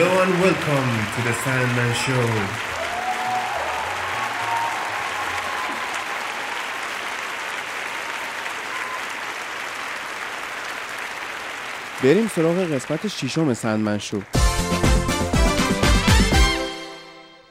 Hello and welcome to the Sandman Show. بریم سراغ قسمت ششم سندمن شو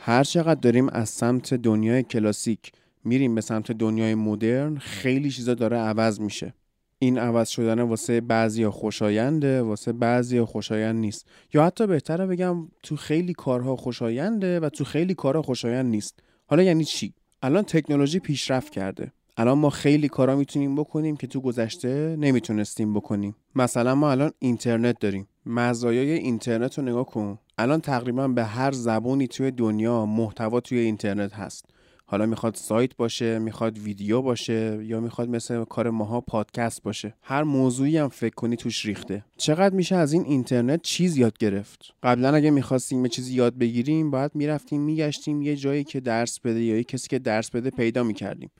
هر چقدر داریم از سمت دنیای کلاسیک میریم به سمت دنیای مدرن خیلی چیزا داره عوض میشه این عوض شدن واسه بعضی خوشاینده واسه بعضی خوشایند نیست. یا حتی بهتره بگم تو خیلی کارها خوشاینده و تو خیلی کارها خوشایند نیست. حالا یعنی چی؟ الان تکنولوژی پیشرفت کرده. الان ما خیلی کارا می‌تونیم بکنیم که تو گذشته نمی‌تونستیم بکنیم. مثلا ما الان اینترنت داریم. مزایای اینترنت رو نگاه کن. الان تقریبا به هر زبونی توی دنیا محتوا توی اینترنت هست. حالا می‌خواد سایت باشه می‌خواد ویدیو باشه یا می‌خواد مثل کار ماها پادکست باشه. هر موضوعی هم فکر کنی توش ریخته. چقدر میشه از این اینترنت چیز یاد گرفت؟ قبلا اگه می‌خواستیم یه چیزی یاد بگیریم باید می‌رفتیم میگشتیم یه جایی که درس بده یا یه کسی که درس بده پیدا می‌کردیم.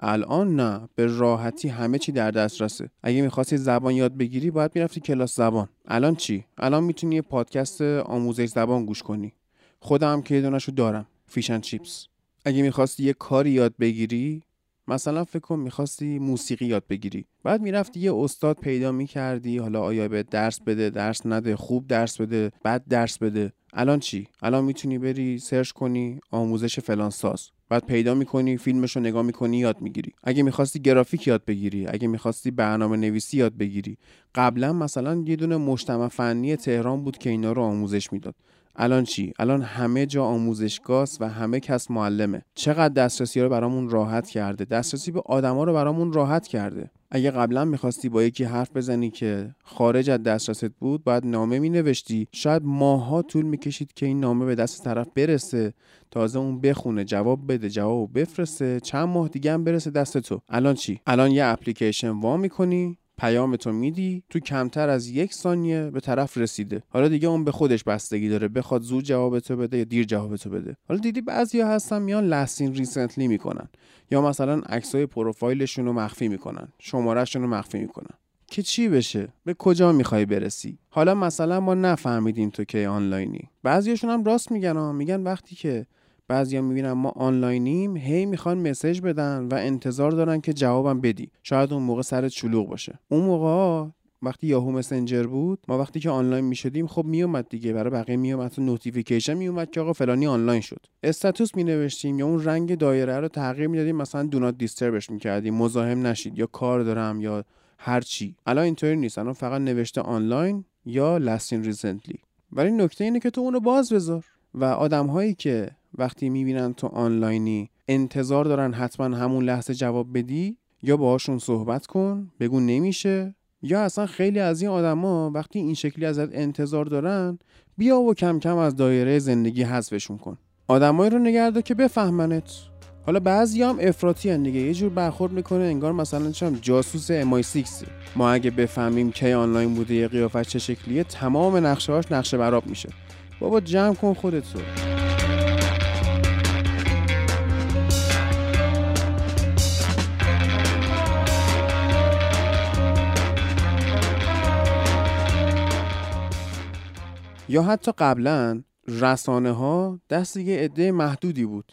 الان نه به راحتی همه چی در دسترسه. اگه می‌خواستی زبان یاد بگیری باید می‌رفتی کلاس زبان. الان چی؟ الان می‌تونی یه پادکست آموزش زبان گوش کنی. خودم که یه دارم. Fish and Chips اگه می‌خواستی یه کاری یاد بگیری مثلا فکر کن می‌خواستی موسیقی یاد بگیری. بعد می‌رفتی یه استاد پیدا می‌کردی حالا آیا بهت درس بده درس نده خوب درس بده بعد درس بده. الان چی؟ الان می‌تونی بری search کنی آموزش فلان ساز. بعد پیدا می‌کنی فیلمش رو نگاه می‌کنی یاد می‌گیری. اگه می‌خواستی گرافیک یاد بگیری اگه می‌خواستی برنامه نویسی یاد بگیری. قبلا مثلا یه دونه مجتمع فنی تهران بود که اینا رو آموزش می‌داد. الان چی؟ الان همه جا آموزشگاه و همه کس معلمه. چقدر دسترسی رو برامون راحت کرده. دسترسی به آدما رو برامون راحت کرده. اگه قبلا می‌خواستی با یکی حرف بزنی که خارج از دسترست بود باید نامه مینوشتی. شاید ماها طول می‌کشید که این نامه به دست طرف برسه. تازه اون بخونه جواب بده جواب بفرسته. چند ماه دیگه هم برسه دست تو. الان چی؟ الان یه اپلیکیشن وا می‌کنی؟ پیام تو میدی تو کمتر از یک ثانیه به طرف رسیده. حالا دیگه اون به خودش بستگی داره بخواد زود جواب تو بده یا دیر جواب تو بده. حالا دیدی بعضیا هستن میان لسین ریسنتلی می‌کنن یا مثلا عکسای پروفایلشون رو مخفی می‌کنن شمارهشون رو مخفی می‌کنن. که چی بشه؟ به کجا می‌خوای برسی؟ حالا مثلا ما نفهمیدیم تو که آنلاینی. بعضیاشون هم راست میگن میگن وقتی که بعضیا می‌بینن ما آنلاینیم هی می‌خوان message بدن و انتظار دارن که جوابم بدی. شاید اون موقع سرت شلوغ باشه. اون موقع وقتی یاهو مسنجر بود ما وقتی که آنلاین می‌شدیم خب میومد دیگه. برای بقیه میومد تو notification میومد که آقا فلانی آنلاین شد. status می نوشتیم یا اون رنگ دایره رو تغییر می‌دادیم. مثلا do not disturb ش می‌کردیم. مزاحم نشید. یا کار دارم یا هر چی. الان اینطوری نیست. الان فقط نوشته آنلاین یا لستین ریسنتلی ولی نکته اینه که تو اونو باز بذار. و آدم هایی که وقتی می‌بینن تو آنلاینی انتظار دارن حتما همون لحظه جواب بدی یا باهاشون صحبت کن بگو نمیشه یا اصلا خیلی از این آدما وقتی این شکلی ازت انتظار دارن بیا و کم کم از دایره زندگی حذفشون کن. آدمایی رو نگرده که بفهمنت. حالا بعضی هم افراطی هن دیگه یه جور برخورد می‌کنه انگار مثلا چم جاسوس امای 6 ما اگه بفهمیم کی آنلاین بوده یه قیافش چه شکلیه تمام نقشه هاش نقشه براب میشه. بابا جمع کن خودت رو. یا حتی قبلا رسانه ها دست یه عده محدودی بود.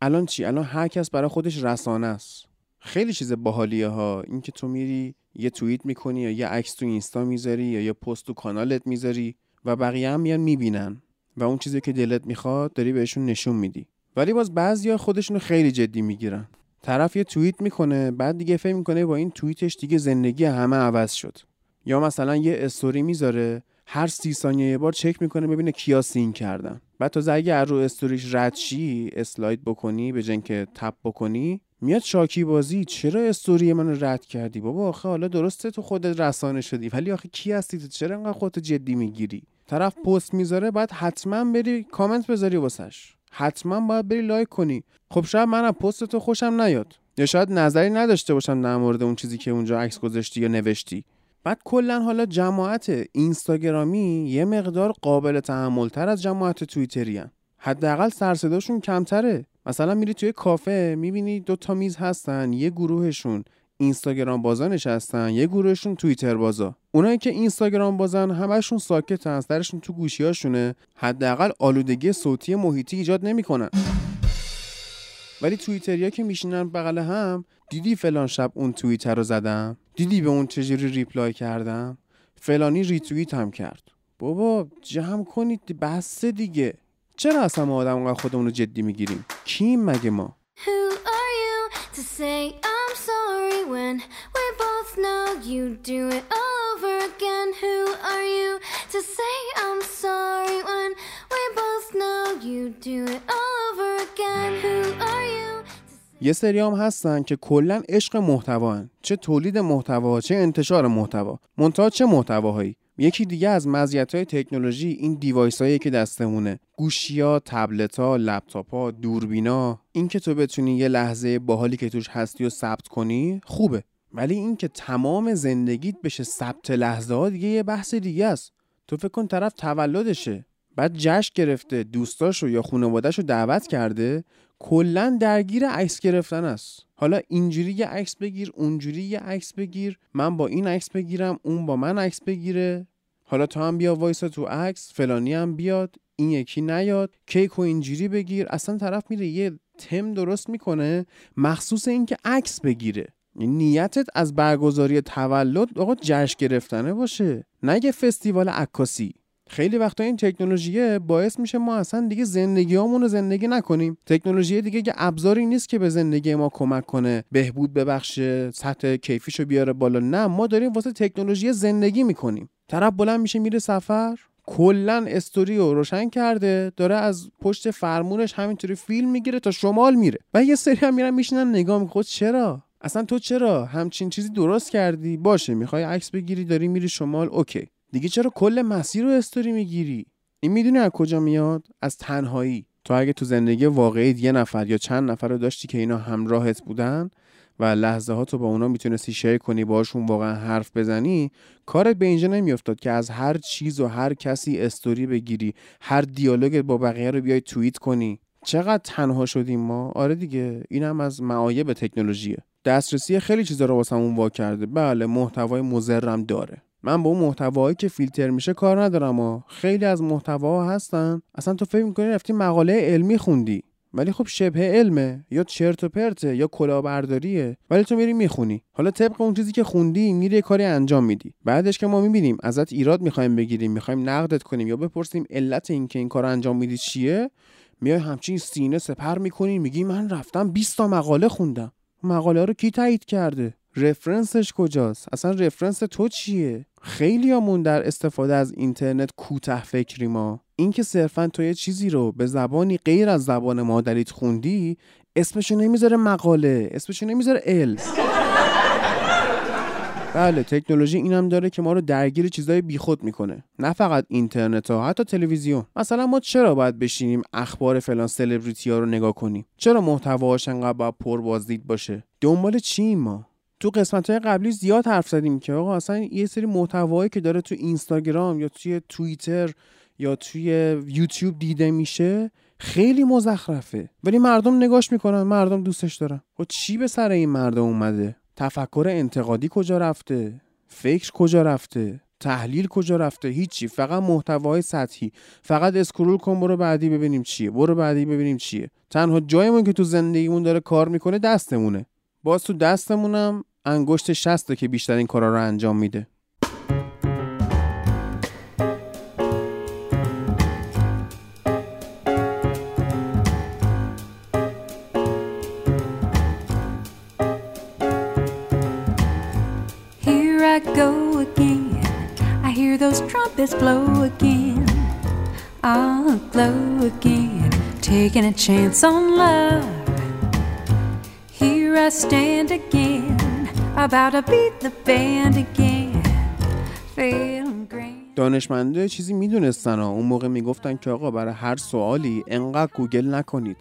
الان چی؟ الان هر کس برای خودش رسانه است. خیلی چیز باحالیه ها اینکه تو میری یه توییت می‌کنی یا یه عکس تو اینستا می‌ذاری یا یه پست تو کانالت می‌ذاری و بقیه هم میان می‌بینن. و اون چیزی که دلت می‌خواد داری بهشون نشون میدی. ولی باز بعضیا خودشونو خیلی جدی می‌گیرن. طرف یه توییت می‌کنه بعد دیگه فکر می‌کنه با این توییتش دیگه زندگی همه عوض شد. یا مثلا یه استوری می‌ذاره هر سی ثانیه یه بار چک می‌کنه ببینه کیا seen کردن. بعد تا اگه رو استوریش رد شی slide بکنی به جن که tap بکنی میاد شاکی بازی. چرا استوری منو رد کردی؟ بابا آخه حالا درسته تو خودت رسانه شدی. ولی آخه کی هستی؟ تو چرا انقدر خودت جدی می‌گیری؟ طرف پست می‌ذاره بعد حتما بری کامنت بذاری واسش. حتما باید بری like کنی. خب شاید منم پست تو خوشم نیاد. یا شاید نظری نداشته باشم در مورد اون چیزی که اونجا عکس گذاشتی یا نوشتی. بعد کلا حالا جماعت اینستاگرامی یه مقدار قابل تحملتر از جماعت توییتری. حداقل سرصداشون کمتره. مثلا میری توی کافه می‌بینی دو تا میز هستن یه گروهشون. اینستاگرام بازا نشستن یه گروهشون توییتر بازا. اونایی که اینستاگرام بازن همشون ساکتن سرشون تو گوشیاشونه. حداقل آلودگی صوتی محیطی ایجاد نمی‌کنن. ولی توییتریا که میشینن بغل هم دیدی فلان شب اون توییتر رو زدم؟ دیدی به اون چجوری ریپلای کردم؟ فلانی ریتوییت هم کرد. بابا جمع کنید بس دیگه. چرا اصلا ما آدم خودمون رو جدی می‌گیریم؟ کیم مگه ما؟ Who are you to say I'm sorry when we both know you do it over again? Who are you to say I'm sorry when we both know you do it over again? Who are you? یه سری هم هستن که کلا عشق محتوا چه تولید محتوا چه انتشار محتوا منتها چه محتواهایی یکی دیگه از مزیت‌های تکنولوژی این دیوایس هایی که دستمونه. گوشیا، تبلت ها، لپتاپ ها، دوربینا. این که تو بتونی یه لحظه باحالی که توش هستی و ثبت کنی خوبه. ولی این که تمام زندگیت بشه ثبت لحظه ها دیگه یه بحث دیگه است. تو فکر کن طرف تولدشه. بعد جشن گرفته دوستاشو یا خانوادهشو دعوت کرده کلا درگیر عکس گرفتن است. حالا اینجوری یه عکس بگیر اونجوری یه عکس بگیر من با این عکس بگیرم اون با من عکس بگیره. حالا تو هم بیا وایسا تو عکس فلانی هم بیاد این یکی نیاد کیک و اینجوری بگیر. اصلا طرف میره یه تم درست می‌کنه مخصوص اینکه عکس بگیره. یعنی نیتت از برگزاری تولد آقا جشن گرفتنه باشه. نه یه فستیوال عکاسی. خیلی وقتا این تکنولوژیه باعث میشه ما اصلا دیگه زندگیامون رو زندگی نکنیم. تکنولوژی دیگه یه ابزاری نیست که به زندگی ما کمک کنه بهبود ببخشه سطح کیفیشو بیاره بالا. نه ما داریم واسه تکنولوژی زندگی می‌کنیم. طرف بلند میشه میره سفر کلا استوری رو روشن کرده داره از پشت فرمونش همینطوری فیلم می‌گیره تا شمال میره. و یه سری هم میرن میشینن نگاه می‌کنن چرا؟ اصلا تو چرا؟ همچین چیزی درست کردی؟ باشه می‌خوای عکس بگیری داری میری شمال اوکی. دیگه چرا کل مسیر رو استوری می‌گیری؟ این می‌دونی از کجا میاد؟ از تنهایی. تو اگه تو زندگی واقعی یه نفر یا چند نفر رو داشتی که اینا همراهت بودن و لحظه ها تو با اونا می‌تونستی شیر کنی باشون واقعا حرف بزنی کارت به اینجا نمیافتاد که از هر چیز و هر کسی استوری بگیری هر دیالوگت با بقیه رو بیای توییت کنی. چقدر تنها شدیم ما؟ آره دیگه اینم از معایب تکنولوژیه. دسترسی خیلی چیزا رو واسمون وا کرده. بله محتوای مضرم داره. من با اون محتوایی که فیلتر میشه کار ندارم و خیلی از محتواها هستن. اصلا تو فکر می‌کنی رفتی مقاله علمی خوندی؟ ولی خب شبه علمه. یا چرت و پرته یا کلاهبرداریه. ولی تو میری می‌خونی. حالا طبق اون چیزی که خوندی میری یه کاری انجام میدی. بعدش که ما می‌بینیم ازت ایراد می‌خوایم بگیریم می‌خوایم نقدت کنیم یا بپرسیم علت این که این کار انجام میدی چیه میای همچین سینه سپر می‌کنی میگی من رفتم 20 تا مقاله خوندم. مقاله رو کی تایید کرده؟ رفرنسش کجاست؟ اصلا رفرنس تو چیه؟ خیلی همون در استفاده از اینترنت کوته فکری ما. اینکه صرفا تو یه چیزی رو به زبانی غیر از زبان مادریت خوندی اسمشو نمی‌ذاره مقاله اسمشو نمی‌ذاره علم. بله تکنولوژی اینم داره که ما رو درگیر چیزای بیخود می‌کنه. نه فقط اینترنت ها حتی تلویزیون. مثلا ما چرا باید بشینیم اخبار فلان سلبریتی ها رو نگاه کنیم؟ چرا محتواش انقدر باید پر بازدید باشه؟ دنبال چی ما؟ تو قسمت های قبلی زیاد حرف زدیم که آقا اصلا یه سری محتوایی که داره تو اینستاگرام یا توی توییتر یا توی یوتیوب دیده میشه خیلی مزخرفه. ولی مردم نگاش می‌کنن مردم دوستش دارن. و چی به سر این مردم اومده؟ تفکر انتقادی کجا رفته؟ فکر کجا رفته؟ تحلیل کجا رفته؟ هیچی فقط محتوای سطحی. فقط اسکرول کن برو بعدی ببینیم چیه. برو بعدی ببینیم چیه. تنها جایمون که تو زندگیمون داره کار می‌کنه دستمونه. باز تو دستمونم انگشت شسته که بیشتر این کارا رو انجام میده Here I go again. I hear those trumpets blow again. I'll blow again, taking a chance on love. Here I stand again, about to beat the band again. دانشمنده چیزی می‌دونستن ها اون موقع می‌گفتن که آقا برای هر سوالی انقدر گوگل نکنید.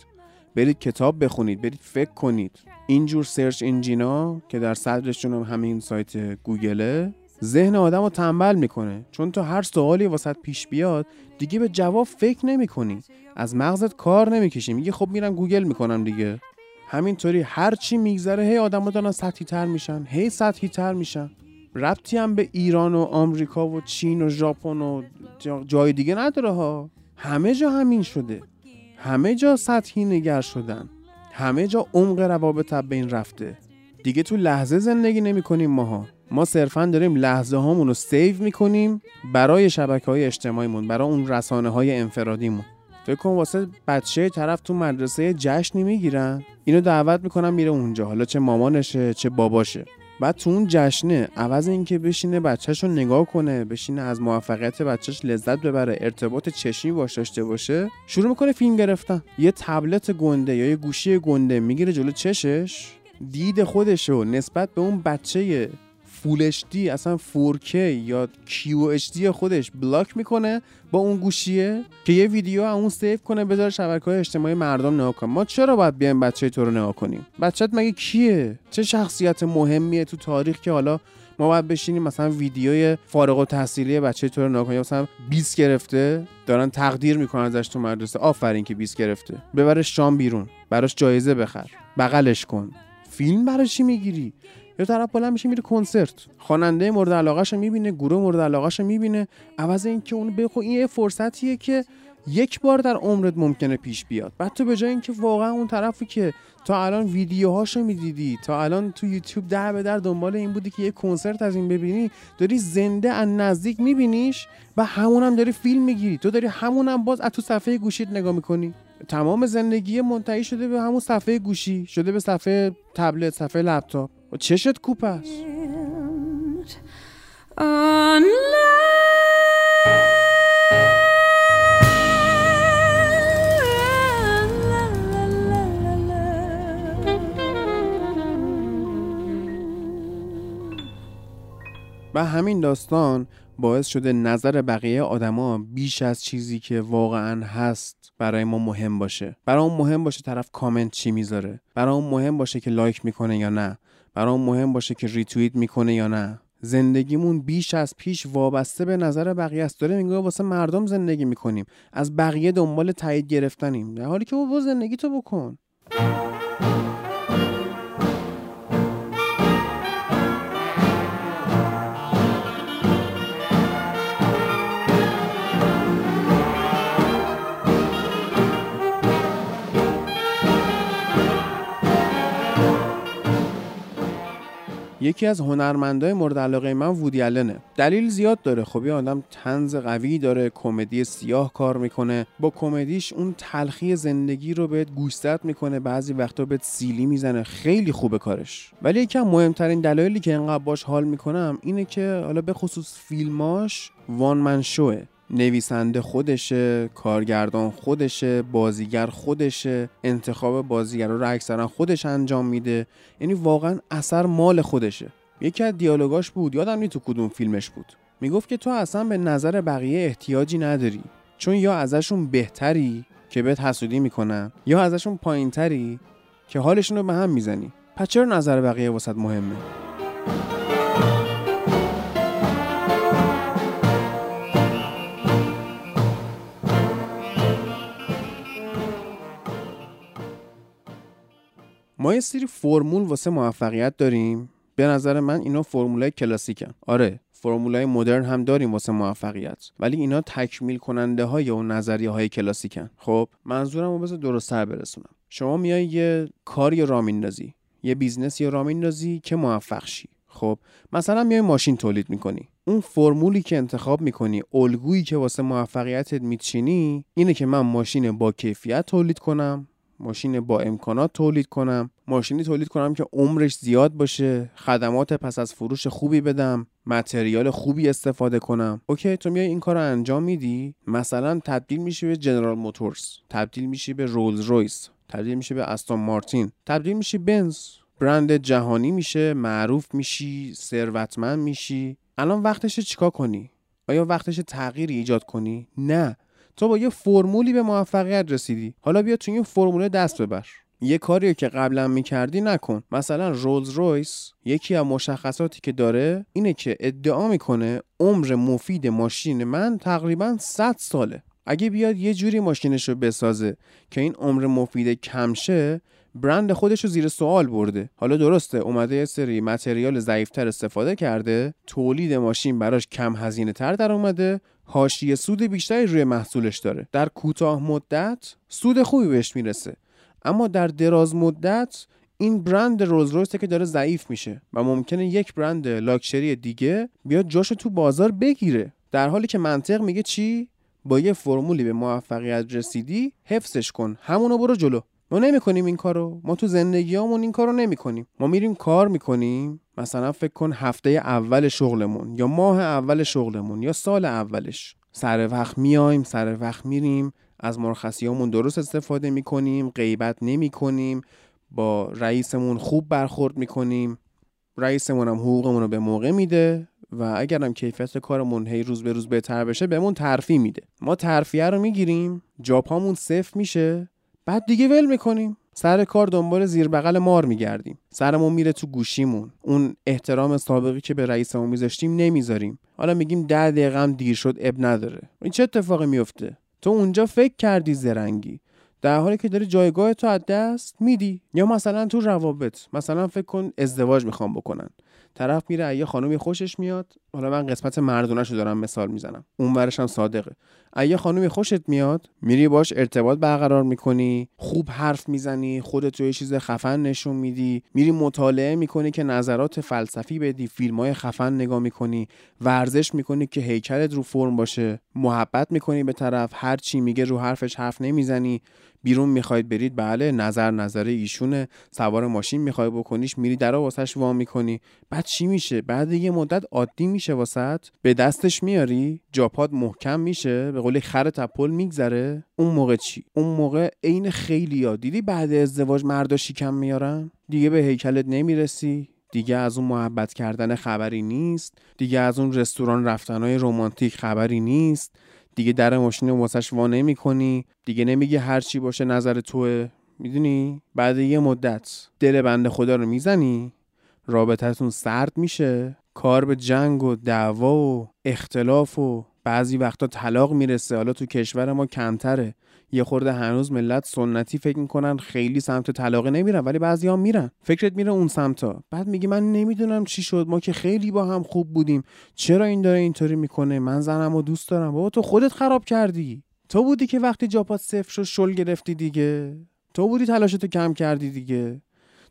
برید کتاب بخونید برید فکر کنید. اینجور search engine ا که در صدرشون هم همین سایت گوگله ذهن آدم رو تنبل می‌کنه. چون تو هر سوالی واست پیش بیاد دیگه به جواب فکر نمی‌کنی. از مغزت کار نمی‌کشی. میگه خب میرم گوگل می‌کنم دیگه. همینطوری هر چی میگذره هی آدما دارن سطحی تر میشن هی سطحی تر میشن. ربطی هم به ایران و آمریکا و چین و ژاپن و جا- جای دیگه نداره ها. همه جا همین شده. همه جا سطحی نگر شدن. همه جا عمق روابط به این رفته. دیگه تو لحظه زندگی نمی کنیم ماها. ما صرفا داریم لحظه هامون رو سیو می‌کنیم برای شبکه های اجتماعیمون برای اون رسانه های انفرادیمون. فکر کن واسه بچه طرف تو مدرسه جشنی می‌گیرن. اینو دعوت می‌کنن میره اونجا. حالا چه مامانشه چه باباشه. بعد تو اون جشنه عوض اینکه بشینه بچهش رو نگاه کنه بشینه از موفقیت بچهش لذت ببره ارتباط چشمی باش داشته باشه شروع می‌کنه فیلم گرفتن. یه تبلت گنده یا یه گوشی گنده می‌گیره جلو چشش. دید خودشو نسبت به اون بچه full HD اصلا 4K یا QHD خودش block می‌کنه با اون گوشیه که یه ویدیو اون save کنه بذاره شبکه های اجتماعی مردم نگاه کنن. ما چرا باید بیایم بچه تو رو نگاه کنیم؟ بچت مگه کیه؟ چه شخصیت مهمیه تو تاریخ که حالا ما باید بشینیم مثلا ویدیوی فارغ التحصیلی بچه تو رو نگاه مثلا 20 گرفته دارن تقدیر می‌کنن ازش تو مدرسه. آفرین که 20 گرفته. ببرش شام بیرون. براش جایزه بخر. بغلش کن. فیلم برای می‌گیری؟ یا طرف بالا میشه میره کنسرت. خواننده مورد علاقهش می‌بینه گروه مورد علاقهش می‌بینه. عوض اینکه اون بخو این یه فرصتیه که یک بار در عمرت ممکنه پیش بیاد. بعد تو به جای اینکه واقعا اون طرفی که تا الان ویدیوهاشو می‌دیدی تا الان تو یوتیوب در به در دنبال این بودی که یه کنسرت از این ببینی داری زنده از نزدیک میبینیش و همونم داری فیلم می‌گیری. تو داری همونم باز از تو صفحه گوشیت نگاه می‌کنی. تمام زندگی منتهی شده به همون صفحه گوشی شده به صفحه تبلت صفحه لپتاپ. و چشت کوپ است. و همین داستان باعث شده نظر بقیه آدما بیش از چیزی که واقعا هست برای ما مهم باشه. برای اون مهم باشه طرف کامنت چی می‌ذاره؟ برای اون مهم باشه که لایک می‌کنه یا نه؟ اون مهم باشه که ریتوییت می‌کنه یا نه. زندگیمون بیش از پیش وابسته به نظر بقیه است. داره میگه واسه مردم زندگی می‌کنیم. از بقیه دنبال تایید گرفتنیم. در حالی که بابا زندگی تو بکن. یکی از هنرمندای مورد علاقه من وودی آلنه. دلیل زیاد داره. خب یه آدم طنز قوی داره کمدی سیاه کار می‌کنه. با کمدیش اون تلخی زندگی رو بهت گوشزد می‌کنه بعضی وقتا بهت سیلی می‌زنه. خیلی خوبه کارش. ولی یکم مهمترین دلایلی که انقدر باش حال می‌کنم اینه که حالا به خصوص فیلماش وان من شوه. نویسنده خودشه کارگردان خودشه بازیگر خودشه انتخاب بازیگر رو اکثرا خودش انجام میده. یعنی واقعا اثر مال خودشه. یکی از دیالوگاش بود یادم نی تو کدوم فیلمش بود. می‌گفت که تو اصلا به نظر بقیه احتیاجی نداری. چون یا ازشون بهتری که بهت حسودی می‌کنن یا ازشون پایینتری که حالشون رو به هم می‌زنی. پس چرا نظر بقیه واسط مهمه؟ ما یه سری فرمول واسه موفقیت داریم. به نظر من اینا فرمولای کلاسیکن. آره فرمولای مدرن هم داریم واسه موفقیت. ولی اینا تکمیل کننده های اون نظریه های کلاسیکن. خب منظورم رو بذار درست‌تر برسونم. شما میای یه کاری راه میندازی. یه business یا راه میندازی که موفق شی. خب مثلا میای ماشین تولید می‌کنی. اون فرمولی که انتخاب می‌کنی الگویی که واسه موفقیتت میچینی اینه که من ماشین با کیفیت تولید کنم. ماشین با امکانات تولید کنم. ماشینی تولید کنم که عمرش زیاد باشه خدمات پس از فروش خوبی بدم متریال خوبی استفاده کنم. اوکی تو میای این کار رو انجام میدی؟ مثلا تبدیل میشی به جنرال موتورز تبدیل میشی به رولز رویس تبدیل میشی به استون مارتین تبدیل میشی بنز. برند جهانی میشه معروف میشی ثروتمند میشی. الان وقتشه چیکار کنی؟ آیا وقتشه تغییری ایجاد کنی؟ نه. تو با یه فرمولی به موفقیت رسیدی. حالا بیا تو این فرمول دست ببر. یه کاری که قبلا می‌کردی نکن. مثلا رولز رویس یکی از مشخصاتی که داره اینه که ادعا می‌کنه عمر مفید ماشین من تقریبا 100 ساله. اگه بیاد یه جوری ماشینش رو بسازه که این عمر مفید کم شه برند خودش رو زیر سوال برده. حالا درسته اومده یه سری متریال ضعیفتر استفاده کرده تولید ماشین براش کم هزینه تر در اومده. حاشیه سود بیشتری روی محصولش داره. در کوتاه مدت سود خوبی بهش می‌رسه. اما در دراز مدت این برند رولز رویسه که داره ضعیف میشه و ممکنه یک برند لاکچری دیگه بیاد جاشو تو بازار بگیره. در حالی که منطق میگه چی؟ با یه فرمولی به موفقیت رسیدی حفظش کن. همونو برو جلو. ما نمی‌کنیم این کارو. ما تو زندگیامون این کارو نمی‌کنیم. ما میریم کار می‌کنیم. مثلا فکر کن هفته اول شغلمون یا ماه اول شغلمون یا سال اولش. سر وقت میایم سر وقت میریم. از مرخصیامون درست استفاده می‌کنیم غیبت نمی‌کنیم. با رئیسمون خوب برخورد می‌کنیم. رئیسمون هم حقوقمون رو به موقع میده و اگرم کیفیت کارمون هی روز به روز بهتر بشه بهمون ترفی میده. ما ترفیه رو می‌گیریم. جاپامون صفر میشه. بعد دیگه ول می‌کنیم. سر کار دنبال زیر بغل مار میگردیم. سرمون میره تو گوشیمون. اون احترام سابقی که به رئیسمون میذاشتیم نمی‌ذاریم. حالا میگیم ده دقیقه هم دیر شد اب نداره. این چه اتفاقی میفته تو اونجا فکر کردی زرنگی. در حالی که داری جایگاه تو از دست میدی. یا مثلا تو روابط. مثلا فکر کن ازدواج می‌خوام بکنن. طرف میره یه خانومی خوشش میاد. حالا من قسمت مردونهشو دارم مثال می‌زنم. اون ورش هم صادقه. یه خانومی خوشت میاد میری باش ارتباط برقرار می‌کنی خوب حرف می‌زنی خودت رو یه چیز خفن نشون میدی میری مطالعه می‌کنی که نظرات فلسفی بدی فیلم های خفن نگاه می‌کنی ورزش می‌کنی که هیکلت رو فرم باشه محبت می‌کنی به طرف هر چی میگه رو حرفش حرف نمی‌زنی. بیرون می‌خواید برید بله نظر نظر ایشونه سوار ماشین می‌خوای بکنیش میری در واسش وا می‌کنی. بعد چی میشه؟ بعد یه مدت عادی میشه واسط به دستش میاری جاپات محکم میشه به قول خر تپل میگذره. اون موقع چی؟ اون موقع عین خیلی ها. دیدی بعد ازدواج مردا شیکم میارن؟ دیگه به هیکلت نمی‌رسی. دیگه از اون محبت کردن خبری نیست. دیگه از اون رستوران رفتنهای رمانتیک خبری نیست. دیگه در ماشین واسش وا نمی کنی دیگه نمیگی هر چی باشه نظر توه. می‌دونی؟ بعد یه مدت دل بنده خدا رو می‌زنی رابطتون سرد میشه. کار به جنگ و دعوا و اختلاف و بعضی وقتا طلاق می‌رسه. حالا تو کشور ما کمتره. یه خورده هنوز ملت سنتی فکر می‌کنن خیلی سمت طلاق نمیرن ولی بعضی هم میرن. فکرت میره اون سمتا. بعد میگی من نمی‌دونم چی شد. ما که خیلی با هم خوب بودیم. چرا این داره اینطوری می‌کنه؟ من زنم و دوست دارم. بابا تو خودت خراب کردی. تو بودی که وقتی جاپات صفر شد شل گرفتی دیگه. تو بودی تلاشتو کم کردی دیگه.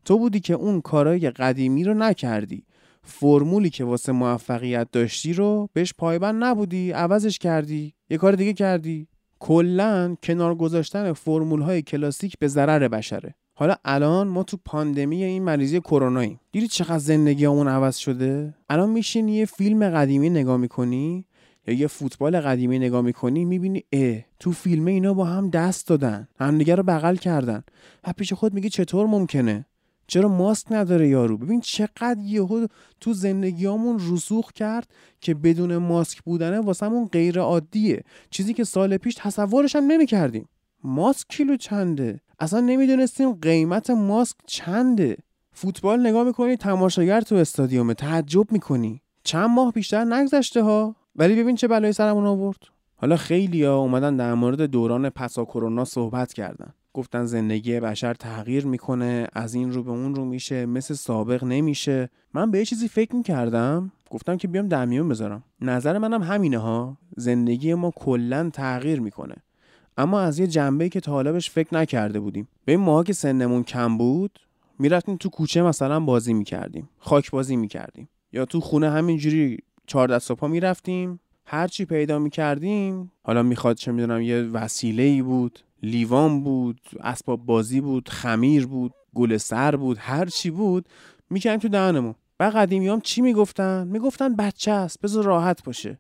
تو بودی که اون کارای قدیمی رو نکردی. فرمولی که واسه موفقیت داشتی رو بهش پایبند نبودی. عوضش کردی. یه کار دیگه کردی. کلا کنار گذاشتن فرمول های کلاسیک به ضرر بشره. حالا الان ما تو پاندمی این مریضی کروناییم دیدی چقدر زندگیامون عوض شده؟ الان میشینی یه فیلم قدیمی نگاه می‌کنی یا یه فوتبال قدیمی نگاه می‌کنی می‌بینی اه تو فیلم اینا با هم دست دادن همدیگه رو بغل کردن. و پیش خود میگی چطور ممکنه؟ چرا ماسک نداره یارو؟ ببین چقدر یهو تو زندگیامون رسوخ کرد که بدون ماسک بودنه واسمون غیر عادیه. چیزی که سال پیش تصورش هم نمی‌کردیم. ماسک کیلو چنده؟ اصلا نمی‌دونستیم قیمت ماسک چنده. فوتبال نگاه می‌کنی تماشاگر تو استادیومه تعجب می‌کنی. چند ماه بیشتر نگذشته ها ولی ببین چه بلایی سرمون آورد. حالا خیلی ها اومدن در مورد دوران پسا کرونا صحبت کردن. گفتن زندگی بشر تغییر می‌کنه از این رو به اون رو میشه مثل سابق نمیشه. من به یه چیزی فکر می‌کردم گفتم که بیام در میون بذارم. نظر منم همینه ها زندگی ما کلا تغییر می‌کنه. اما از یه جنبه که تا حالا بهش فکر نکرده بودیم. به این ماها که سنمون کم بود می‌رفتیم تو کوچه مثلا بازی می‌کردیم خاک بازی می‌کردیم. یا تو خونه همینجوری چهار دست پا می‌رفتیم. هر چی پیدا می‌کردیم حالا می‌خواد چه می‌دونم یه وسیله ای بود لیوان بود اسباب بازی بود خمیر بود گل سر بود هر چی بود می‌کنیم تو دهنمون. و قدیمیام چی می‌گفتن؟ می‌گفتن بچه است بذار راحت باشه.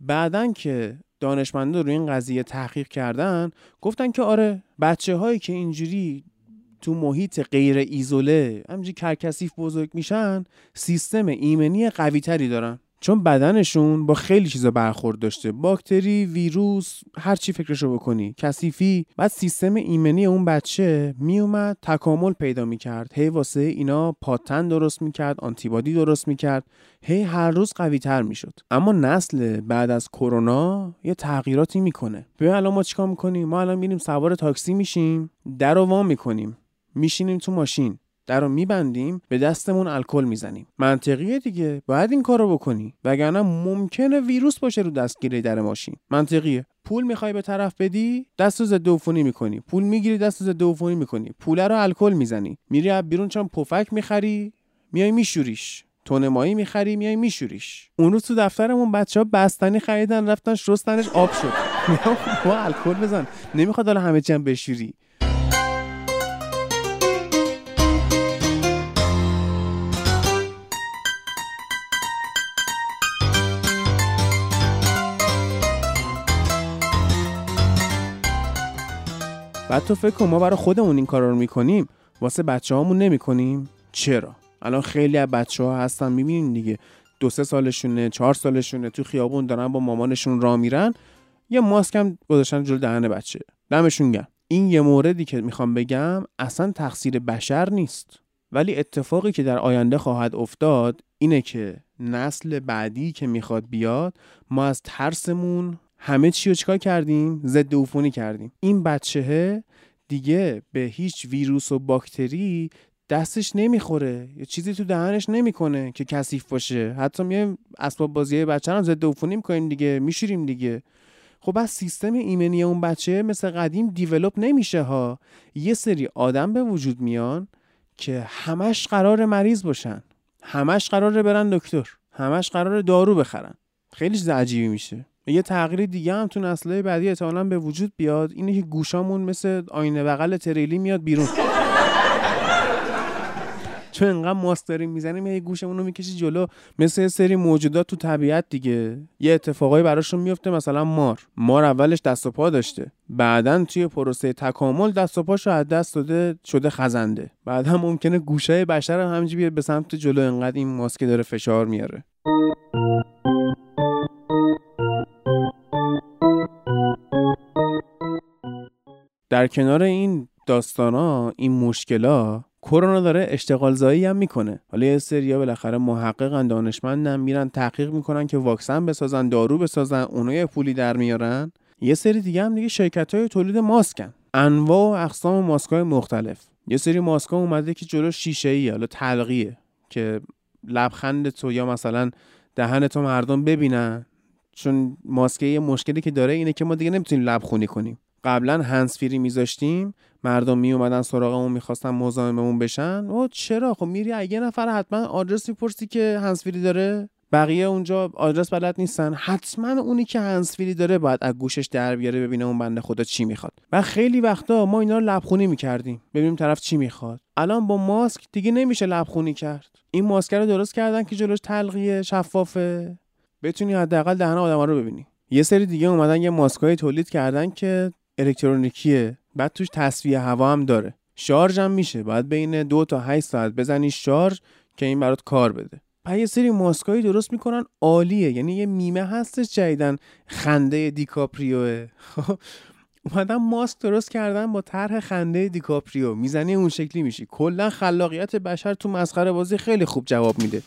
بعدن که دانشمندا روی این قضیه تحقیق کردن گفتن که آره بچه هایی که اینجوری تو محیط غیر ایزوله همینجوری کرکسیف بزرگ میشن سیستم ایمنی قوی تری دارن. چون بدنشون با خیلی چیزا برخورد داشته. باکتری ویروس هر چی فکرشو بکنی. کثیفی بعد سیستم ایمنی اون بچه میومد تکامل پیدا می‌کرد. هی واسه اینا پاتن درست می‌کرد آنتیبادی درست می‌کرد. هی هر روز قوی تر می‌شد. اما نسل بعد از کرونا یه تغییراتی می‌کنه. ببین الان ما چیکار می‌کنیم؟ ما الان میریم سوار تاکسی میشیم در وام می‌کنیم. میشینیم تو ماشین. در رو میبندیم به دستمون الکل می‌زنیم. منطقیه دیگه. باید این کارو بکنی. وگرنه ممکنه ویروس باشه رو دستگیره در ماشین. منطقیه. پول می‌خوای به طرف بدی دستو ضد عفونی می‌کنی. پول می‌گیری دستو ضد عفونی می‌کنی. پول رو الکل می‌زنی. میری از بیرون چون پفک می‌خری میای میشوریش. تون مایی می‌خری میای میشوریش. اون روز تو دفترمون بچه ها بستنی خریدن رفتن شستنش آب شد. با الکل بزن. نمی‌خواد حالا همه چی هم بشوری. بعد تو فکر کن ما برای خودمون این کارا رو می‌کنیم واسه بچه هامون نمی‌کنیم. چرا؟ الان خیلی از بچه ها هستن می‌بینین دیگه. دو سه سالشونه چهار سالشونه تو خیابون دارن با مامانشون را میرن. یه ماسک هم گذاشتن جلو دهن بچه. دمشون گرم. این یه موردی که می‌خوام بگم اصلا تقصیر بشر نیست. ولی اتفاقی که در آینده خواهد افتاد اینه که نسل بعدی که می‌خواد بیاد ما از ترسمون همه چی رو چیکار کردیم؟ ضد عفونی کردیم. این بچهه دیگه به هیچ ویروس و باکتری دستش نمی‌خوره. یا چیزی تو دهنش نمی‌کنه که کثیف باشه. حتی میایم اسباب بازی بچه هم ضد عفونی می‌کنیم دیگه. میشوریم دیگه. خب بس سیستم ایمنی اون بچه مثل قدیم دیولپ نمیشه ها. یه سری آدم به وجود میان که همش قرار مریض باشن. همش قراره برن دکتر. همش قرار دارو بخرن. خیلی چیز عجیبی میشه. یه تغییر دیگه هم تو نسلهای بعدی احتمالاً به وجود بیاد اینه که گوشامون مثل آینه بغل تریلی میاد بیرون. چون انقدر ماست داریم می‌زنیم یه گوشمون رو می‌کشی جلو مثل سری موجودات تو طبیعت دیگه. یه اتفاقایی براشون میفته مثلا مار. مار اولش دست و پا داشته. بعدا توی پروسه تکامل دست و پاشو از دست داده شده خزنده. بعدا ممکنه گوشای بشر هم همینجوری به سمت جلو انقدر این ماسک داره فشار میاره. در کنار این داستانا این مشکلا کرونا داره اشتغال زایی هم می‌کنه. حالا یه سریا بالاخره محققن دانشمندن میرن تحقیق می‌کنن که واکسن بسازن دارو بسازن اونا یه پولی در میارن. یه سری دیگه هم دیگه شرکت های تولید ماسکن. انواع و اقسام ماسک های مختلف. یه سری ماسک ها اومده که جلو شیشه ای حالا تلقیه که لبخند تو یا مثلا دهن تو مردم ببینن. چون ماسکه یه مشکلی که داره اینه که ما دیگه نمی‌تونیم لب خونی کنیم. قبلا هنس فری میذاشتیم. مردم می اومدن سراغمون می‌خواستن مزاحممون بشن. او چرا؟ خب میری یه نفر حتما آدرس می‌پرسی که هنس فری داره. بقیه اونجا آدرس بلد نیستن. حتما اونی که هنس فری داره باید از گوشش در بیاره ببینه اون بنده خدا چی می‌خواد. و خیلی وقتا ما اینا رو لبخونی می‌کردیم. ببینیم طرف چی می‌خواد. الان با ماسک دیگه نمیشه لبخونی کرد. این ماسک رو درست کردن که جلوش تلقیه شفافه. بتونی حداقل دهن آدما رو ببینی. یه سری دیگه اومدن یه ماسکای تولید کردن که الکترونیکیه. بعد توش تصفیه هوا هم داره. شارژ هم میشه. باید بین دو تا 8 ساعت بزنی شارژ که این برات کار بده. بعد یه سری ماسکایی درست می‌کنن عالیه. یعنی یه میمه هستش جدیدن خنده دیکاپریوه خب اومدن ماسک درست کردن با طرح خنده دیکاپریو. می‌زنی اون شکلی میشی. کلا خلاقیت بشر تو مسخره بازی خیلی خوب جواب میده.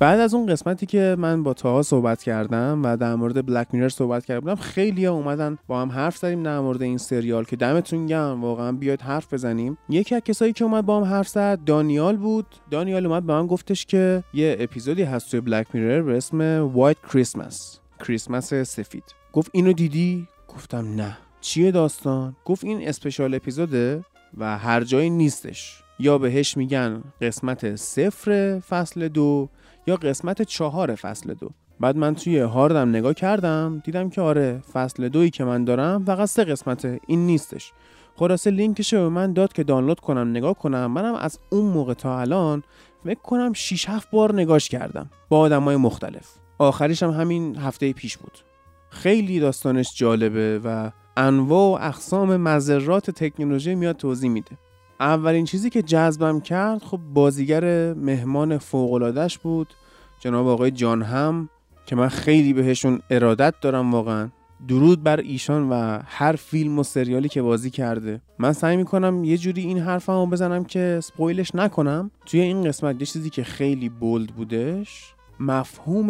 بعد از اون قسمتی که من با تاها صحبت کردم و در مورد بلک مینر صحبت کرده بودم خیلی ها اومدن با هم حرف زدیم در مورد این سریال که دمتون گرم واقعا بیاید حرف بزنیم. یکی از کسایی که اومد با هم حرف زد دانیال بود. دانیال اومد به من گفتش که یه اپیزودی هست توی بلک میرر به اسم وایت کریسمس کریسمس سفید. گفت اینو دیدی؟ گفتم نه. چیه داستان؟ گفت این اسپشال اپیزوده و هر جایی نیستش. یا بهش میگن قسمت صفر فصل دو یا قسمت چهار فصل دو. بعد من توی هاردم نگاه کردم دیدم که آره فصل دویی که من دارم فقط سه قسمته این نیستش. خلاصه لینکش به من داد که دانلود کنم نگاه کنم. منم از اون موقع تا الان فکر کنم 6 7 بار نگاش کردم با آدمای مختلف. آخریش هم همین هفته پیش بود. خیلی داستانش جالبه و انواع و اقسام مذرات تکنولوژی میاد توضیح میده. اولین چیزی که جذبم کرد خب بازیگر مهمان فوقلادش بود جناب آقای جان هم که من خیلی بهشون ارادت دارم واقعا. درود بر ایشان و هر فیلم و سریالی که بازی کرده. من سعی می‌کنم یه جوری این حرفمو بزنم که سپویلش نکنم. توی این قسمت یه چیزی که خیلی بولد بودش مفهوم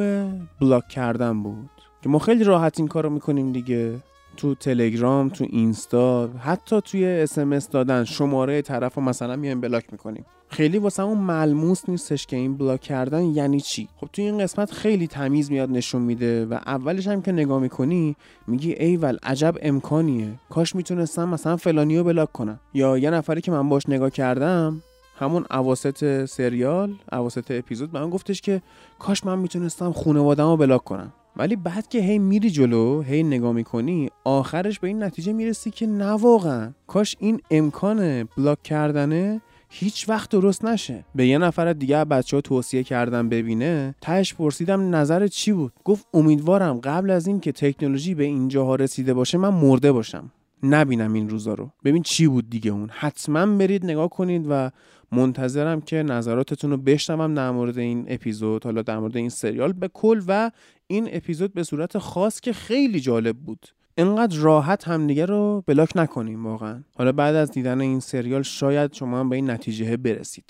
بلاک کردن بود. که ما خیلی راحت این کارو می‌کنیم دیگه. تو تلگرام تو اینستا حتی توی SMS دادن شماره طرف رو مثلا میایم block می‌کنیم. خیلی واسه اون ملموس نیستش که این block کردن یعنی چی؟ خب توی این قسمت خیلی تمیز میاد نشون میده و اولش هم که نگاه می‌کنی میگی ایول عجب امکانیه. کاش می‌تونستم مثلا فلانیو block کنم. یا یه نفری که من باش نگاه کردم همون اواسط سریال اواسط اپیزود به من گفتش که کاش من می‌تونستم خانواده‌مو block کنم. ولی بعد که هی میری جلو هی نگاه می‌کنی آخرش به این نتیجه می‌رسی که نه واقعا. کاش این امکان block کردنه هیچ وقت درست نشه. به یه نفر دیگه بچه ها توصیه کردم ببینه تهش پرسیدم نظر چی بود؟ گفت امیدوارم قبل از این که تکنولوژی به اینجاها رسیده باشه من مرده باشم. نبینم این روزا رو. ببین چی بود دیگه اون. حتما برید نگاه کنید و منتظرم که نظراتتون رو بشنوم در مورد این اپیزود حالا در مورد این سریال به کل و این اپیزود به صورت خاص که خیلی جالب بود. اینقدر راحت همدیگه رو بلاک نکنیم واقعا. حالا بعد از دیدن این سریال شاید شما هم به این نتیجه برسید.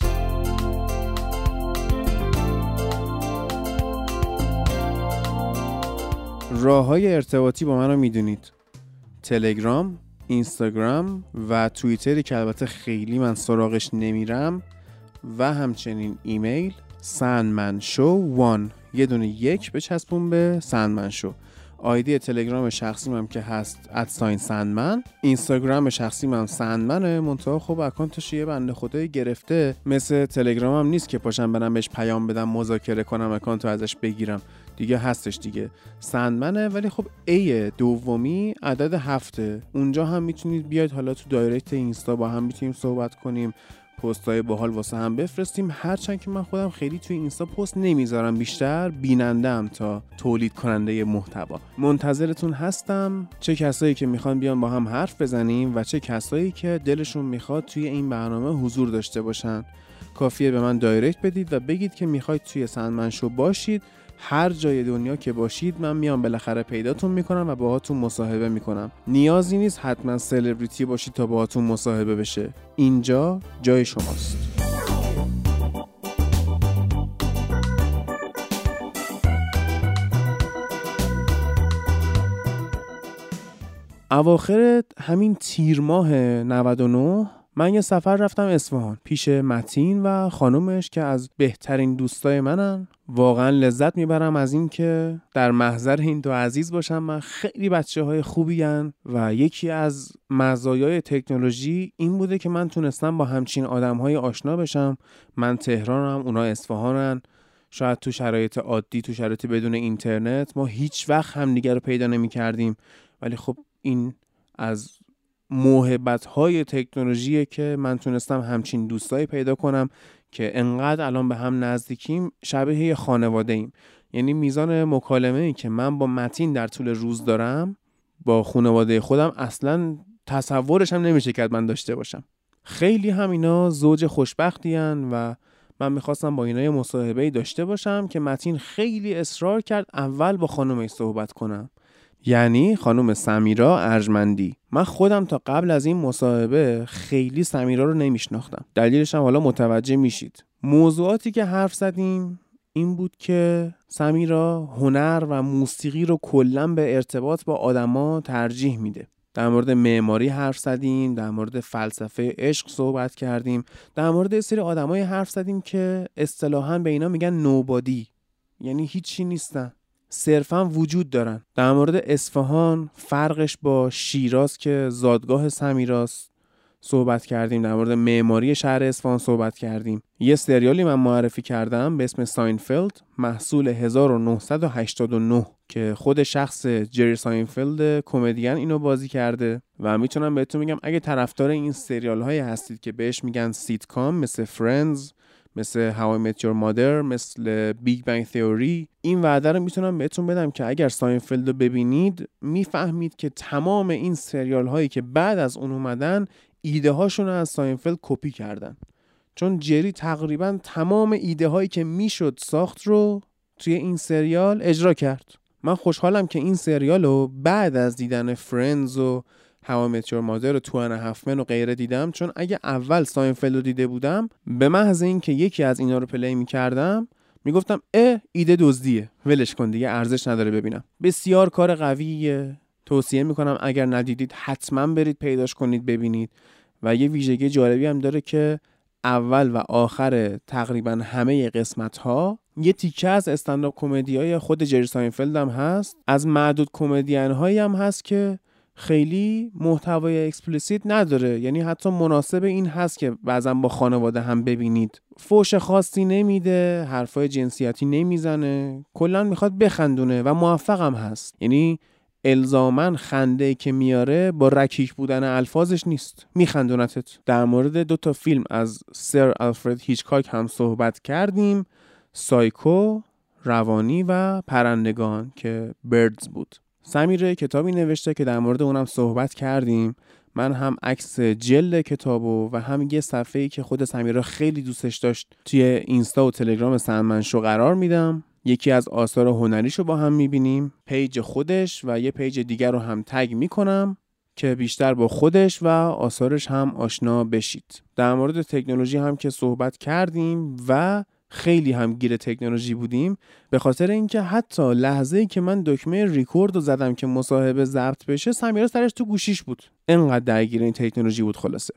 راه های ارتباطی با من رو می‌دونید. تلگرام اینستاگرام و توییتری که البته خیلی من سراغش نمیرم و همچنین ایمیل سندمن شو وان یه دونه یک بچسبون به سندمن شو آیدی تلگرام شخصی هم که هست ادساین سندمن. اینستاگرام شخصی من سندمنه. منتها خب اکانتش یه بنده خدایی گرفته. مثل تلگرام هم نیست که پاشم برم بهش پیام بدم مذاکره کنم اکانت رو ازش بگیرم. دیگه هستش دیگه. سندمنه ولی خب ای دومی عدد هفته اونجا هم می‌تونید بیاید. حالا تو دایرکت اینستا با هم می‌تونیم صحبت کنیم. پست های باحال واسه هم بفرستیم. هرچند که من خودم خیلی توی اینستا پست نمی‌ذارم. بیشتر بینندم تا تولید کننده محتوا. منتظرتون هستم. چه کسایی که می‌خوان بیان با هم حرف بزنیم و چه کسایی که دلشون می‌خواد توی این برنامه حضور داشته باشن. کافیه به من دایرکت بدید و بگید که می‌خواید توی سندمن شو باشید. هر جای دنیا که باشید من میام بالاخره پیداتون می‌کنم و باهاتون مصاحبه می‌کنم. نیازی نیست حتما سلبریتی باشید تا باهاتون مصاحبه بشه. اینجا جای شماست. اواخر همین تیر ماه 99 من یه سفر رفتم اصفهان. پیش متین و خانومش که از بهترین دوستای منن. واقعا لذت می‌برم از اینکه در محضر این دو عزیز باشم. من خیلی بچه های خوبی هن و یکی از مزایای تکنولوژی این بوده که من تونستم با همچین آدم های آشنا بشم. من تهرانم اونا اصفهانن. شاید تو شرایط عادی تو شرایط بدون اینترنت ما هیچ وقت همدیگه رو پیدا نمی کردیم ولی خب این از موهبت های تکنولوژی که من تونستم همچین دوستایی پیدا کنم که انقدر الان به هم نزدیکیم شبیه یه خانواده ایم یعنی میزان مکالمه ای که من با متین در طول روز دارم با خانواده خودم اصلا تصورش هم نمیشه که من داشته باشم. خیلی هم اینا زوج خوشبختی و من می‌خواستم با اینا یه مصاحبه داشته باشم که متین خیلی اصرار کرد اول با خانمش صحبت کنم. یعنی خانم سمیرا ارجمندی. من خودم تا قبل از این مصاحبه خیلی سمیرا رو نمیشناختم. دلیلش هم حالا متوجه میشید. موضوعاتی که حرف زدیم این بود که سمیرا هنر و موسیقی رو کلا به ارتباط با آدما ترجیح میده. در مورد معماری حرف زدیم در مورد فلسفه عشق صحبت کردیم در مورد سری آدمای حرف زدیم که اصطلاحا به اینا میگن نوبادی یعنی هیچی نیستن. صرفا وجود دارن. در مورد اصفهان فرقش با شیراز که زادگاه سمیراست صحبت کردیم در مورد معماری شهر اصفهان صحبت کردیم. یه سریالی من معرفی کردم به اسم Seinfeld محصول 1989 که خود شخص Jerry Seinfeld کمدین اینو بازی کرده. و می‌تونم بهتون میگم اگه طرفدار این سریال هایی هستید که بهش میگن سیتکام مثل Friends مثل How I Met Your Mother مثل Big Bang Theory این وعده رو می‌تونم بهتون بدم که اگر ساینفلد رو ببینید می‌فهمید که تمام این سریال هایی که بعد از اون اومدن ایده هاشون رو از ساینفلد کپی کردن. چون جری تقریبا تمام ایده هایی که می‌شد ساخت رو توی این سریال اجرا کرد. من خوشحالم که این سریال رو بعد از دیدن Friends و How I Met Your Mother و Two and a Half Men و غیره دیدم. چون اگه اول ساینفلد رو دیده بودم به محض اینکه یکی از اینا رو play می‌کردم می‌گفتم اه ایده دزدیه. ولش کن دیگه ارزش نداره ببینم. بسیار کار قویه. توصیه می‌کنم اگر ندیدید حتما برید پیداش کنید ببینید. و یه ویژگی جالبی هم داره که اول و آخر تقریبا همه قسمت ها یه تیکه از stand-up comedy های خود جری ساینفلد هم هست. از معدود کمدین هایی هم هست که خیلی محتوای explicit نداره. یعنی حتی مناسب این هست که بعضا با خانواده هم ببینید. فوش خاصی نمیده حرفای جنسیتی نمی‌زنه کلا می‌خواد بخندونه و موفقم هست. یعنی الزاما خنده که میاره با رکیک بودن الفاظش نیست. میخندونتت. در مورد دو تا فیلم از سر آلفرد هیچکاک هم صحبت کردیم. سایکو روانی و پرندگان که Birds بود. سمیرا کتابی نوشته که در مورد اونم صحبت کردیم. من هم عکس جلد کتابو و هم یه صفحه‌ای که خود سمیرا خیلی دوستش داشت توی اینستا و تلگرام سنمنشو قرار میدم. یکی از آثار هنریشو با هم می‌بینیم. page خودش و یه page دیگر رو هم tag می‌کنم که بیشتر با خودش و آثارش هم آشنا بشید. در مورد تکنولوژی هم که صحبت کردیم و خیلی هم گیر تکنولوژی بودیم. به خاطر اینکه حتی لحظه ای که من دکمه ریکورد رو زدم که مصاحبه ضبط بشه سمیرا سرش تو گوشیش بود. انقدر درگیر این تکنولوژی بود خلاصه.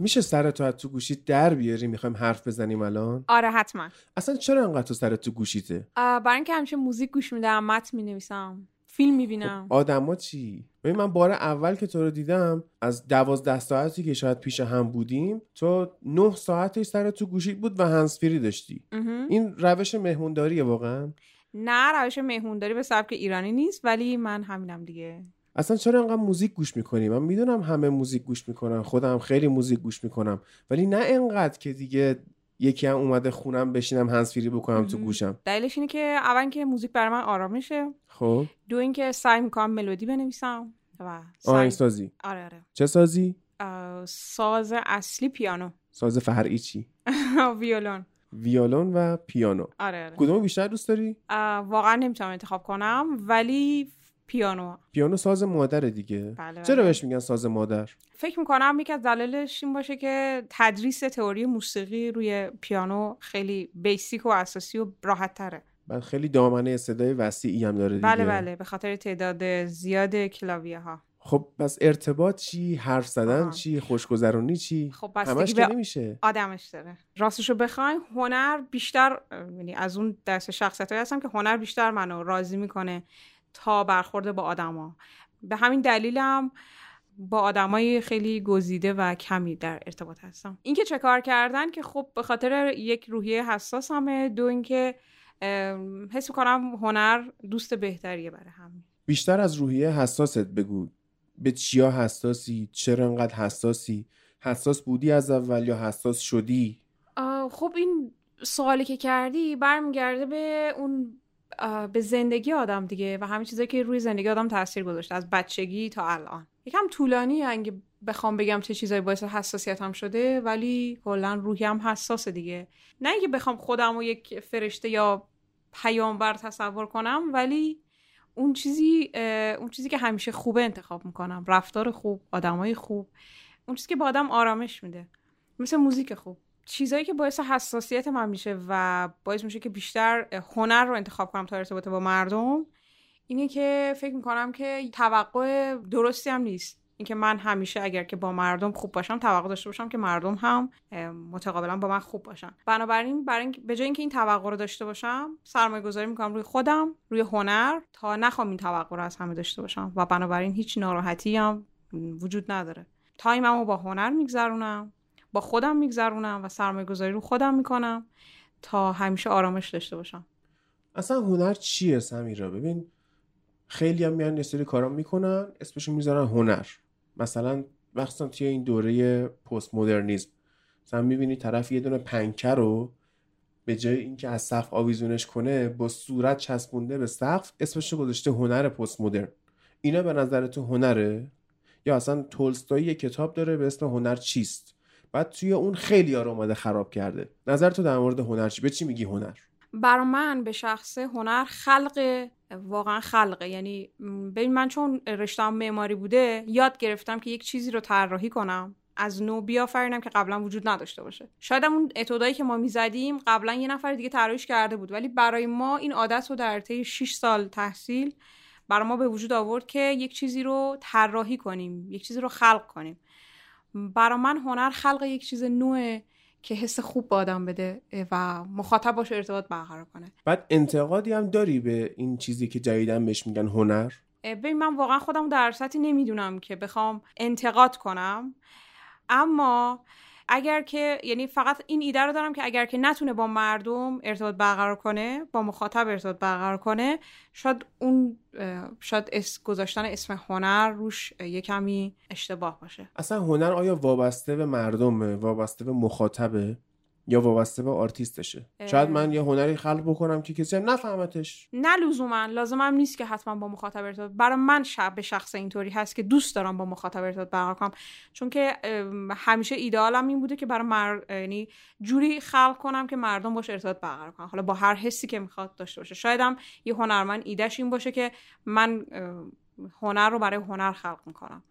میشه سرتو از تو گوشیت در بیاری؟ می‌خوایم حرف بزنیم الان؟ آره حتما. اصلا چرا انقدر تو سرت تو گوشیته؟ برای اینکه همیشه موزیک گوش میدم متن می‌نویسم فیلم می‌بینم. آدما چی؟ ببین من بار اول که تو رو دیدم از دوازده ساعتی که شاید پیش هم بودیم تو نه ساعتش سر تو گوشیت بود و هنسفری داشتی. این روش مهمونداریه واقعا؟ نه روش مهمونداری به سبک ایرانی نیست ولی من همینم دیگه. اصلا چرا انقدر موزیک گوش می‌کنی؟ من می‌دونم همه موزیک گوش می‌کنن خودم خیلی موزیک گوش می‌کنم ولی نه انقدر که دیگه یکی هم اومده خونم بشینم هنسفری بکنم تو گوشم. دلیلش اینه که اول که موزیک برای من آرامشه خب. دو اینکه سعی می‌کنم ملودی بنویسم و سعی... آهنگسازی. آره آره. چه سازی؟ ساز اصلی پیانو. ساز فرعی چی؟ ویولون. ویولون و پیانو. آره آره. کدوم بیشتر دوست داری؟ واقعا نمی‌تونم انتخاب کنم ولی پیانو. پیانو ساز مادر دیگه. بله، چرا بله. بهش میگن ساز مادر؟ فکر می‌کنم یکی از دلایلش این باشه که تدریس تئوری موسیقی روی پیانو خیلی بیسیک و اساسی و راحت تره بعد خیلی دامنه صدای وسیعی هم داره دیگه. بله بله. به خاطر تعداد زیاد کلاویه ها خب پس ارتباط چی؟ حرف زدن آها. چی؟ خوشگذرونی چی؟ خب همش که نمیشه. آدمش داره. راستشو بخواین هنر بیشتر یعنی از اون دست شخصیت هستم که هنر بیشتر منو راضی می‌کنه. تا برخورد با آدما. به همین دلیلم با آدمای خیلی گزیده و کمی در ارتباط هستم. اینکه چه کار کردن که خب به خاطر یک روحیه حساس همه دو اینکه حس می‌کنم هنر دوست بهتریه برای همین. بیشتر از روحیه حساست بگو. به چیا حساسی؟ چرا انقدر حساسی؟ حساس بودی از اول یا حساس شدی؟ آه، خب این سوالی که کردی برمیگرده به اون به زندگی آدم دیگه و همین چیزایی که روی زندگی آدم تاثیر گذاشته از بچگی تا الان. یکم طولانی اگه بخوام بگم چه چیزایی باعث حساسیتم شده ولی کلا روحیم حساسه دیگه. نه اینکه بخوام خودم رو یک فرشته یا پیامبر تصور کنم ولی اون چیزی اون چیزی که همیشه خوبه انتخاب می‌کنم. رفتار خوب آدمای خوب اون چیزی که با آدم آرامش میده. مثل موزیک خوب. چیزایی که باعث حساسیت من میشه و باعث میشه که بیشتر هنر رو انتخاب کنم تا ارتباط با مردم اینه که فکر می‌کنم که توقع درستی هم نیست. اینکه من همیشه اگر که با مردم خوب باشم توقع داشته باشم که مردم هم متقابلا با من خوب باشن. بنابراین برای اینکه- به جای اینکه این توقع رو داشته باشم سرمایه گذاری می‌کنم روی خودم روی هنر تا نخوام این توقع رو از همه داشته باشم. و بنابراین هیچ ناراحتی هم وجود نداره. time مو با هنر میگذرونم. با خودم میگذرونم و سرمایه گذاری رو خودم می‌کنم تا همیشه آرامش داشته باشم. اصلا هنر چیه سمیرا؟ ببین خیلی هم میان یه سری کارا می‌کنن اسمشو می‌ذارن هنر. مثلا مخصوصا توی این دوره پست مدرنیزم مثلا می‌بینی طرف یه دونه پنکه رو به جای اینکه از سقف آویزونش کنه با صورت چسبونده به سقف اسمش رو گذاشته هنر پست مدرن اینا به نظر تو هنره؟ یا اصلا تولستوی یه کتاب داره به اسم هنر چیست؟ بعد توی اون خیلی ها رو اومده خراب کرده. نظر تو در مورد هنر چی؟ به چی میگی هنر؟ برا من به شخصه هنر خلق واقعا خلقه. یعنی ببین من چون رشتم معماری بوده یاد گرفتم که یک چیزی رو طراحی کنم. از نو بیافرینم که قبلا وجود نداشته باشه. شاید اون اتودایی که ما می‌زدیم قبلا یه نفر دیگه طراحیش کرده بود. ولی برای ما این عادت رو در طی 6 سال تحصیل برای ما به وجود آورد که یک چیزی رو طراحی کنیم یک چیزی رو خلق کنیم. برای من هنر خلق یک چیز نوعه که حس خوب به آدم بده و مخاطب باشه ارتباط برقرار کنه. بعد انتقادی هم داری به این چیزی که جدیدن بهش میگن هنر؟ ببین من واقعا خودم در سطحی نمی‌دونم که بخوام انتقاد کنم اما اگر که یعنی فقط این ایده رو دارم که اگر که نتونه با مردم ارتباط برقرار کنه با مخاطب ارتباط برقرار کنه شاید اون شاید اس گذاشتن اسم هنر روش یه کمی اشتباه باشه. اصلا هنر آیا وابسته به مردمه؟ وابسته به مخاطبه؟ یا وابسته به آرتیستشه. اه. شاید من یه هنری خلق بکنم که کسی هم نفهمتش. نه لزوما. لازمم نیست که حتما با مخاطب ارتباط برای من شب به شخص اینطوری هست که دوست دارم با مخاطب ارتباط برقرار کنم. چون که همیشه ایدئالم این بوده که برای مر... یعنی جوری خلق کنم که مردم باش ارتباط برقرار کنم حالا با هر حسی که می‌خواد داشته باشه. شاید هم یه هنرمند ایدهش این باشه که من هنر رو برای هنر خلق می‌کنم.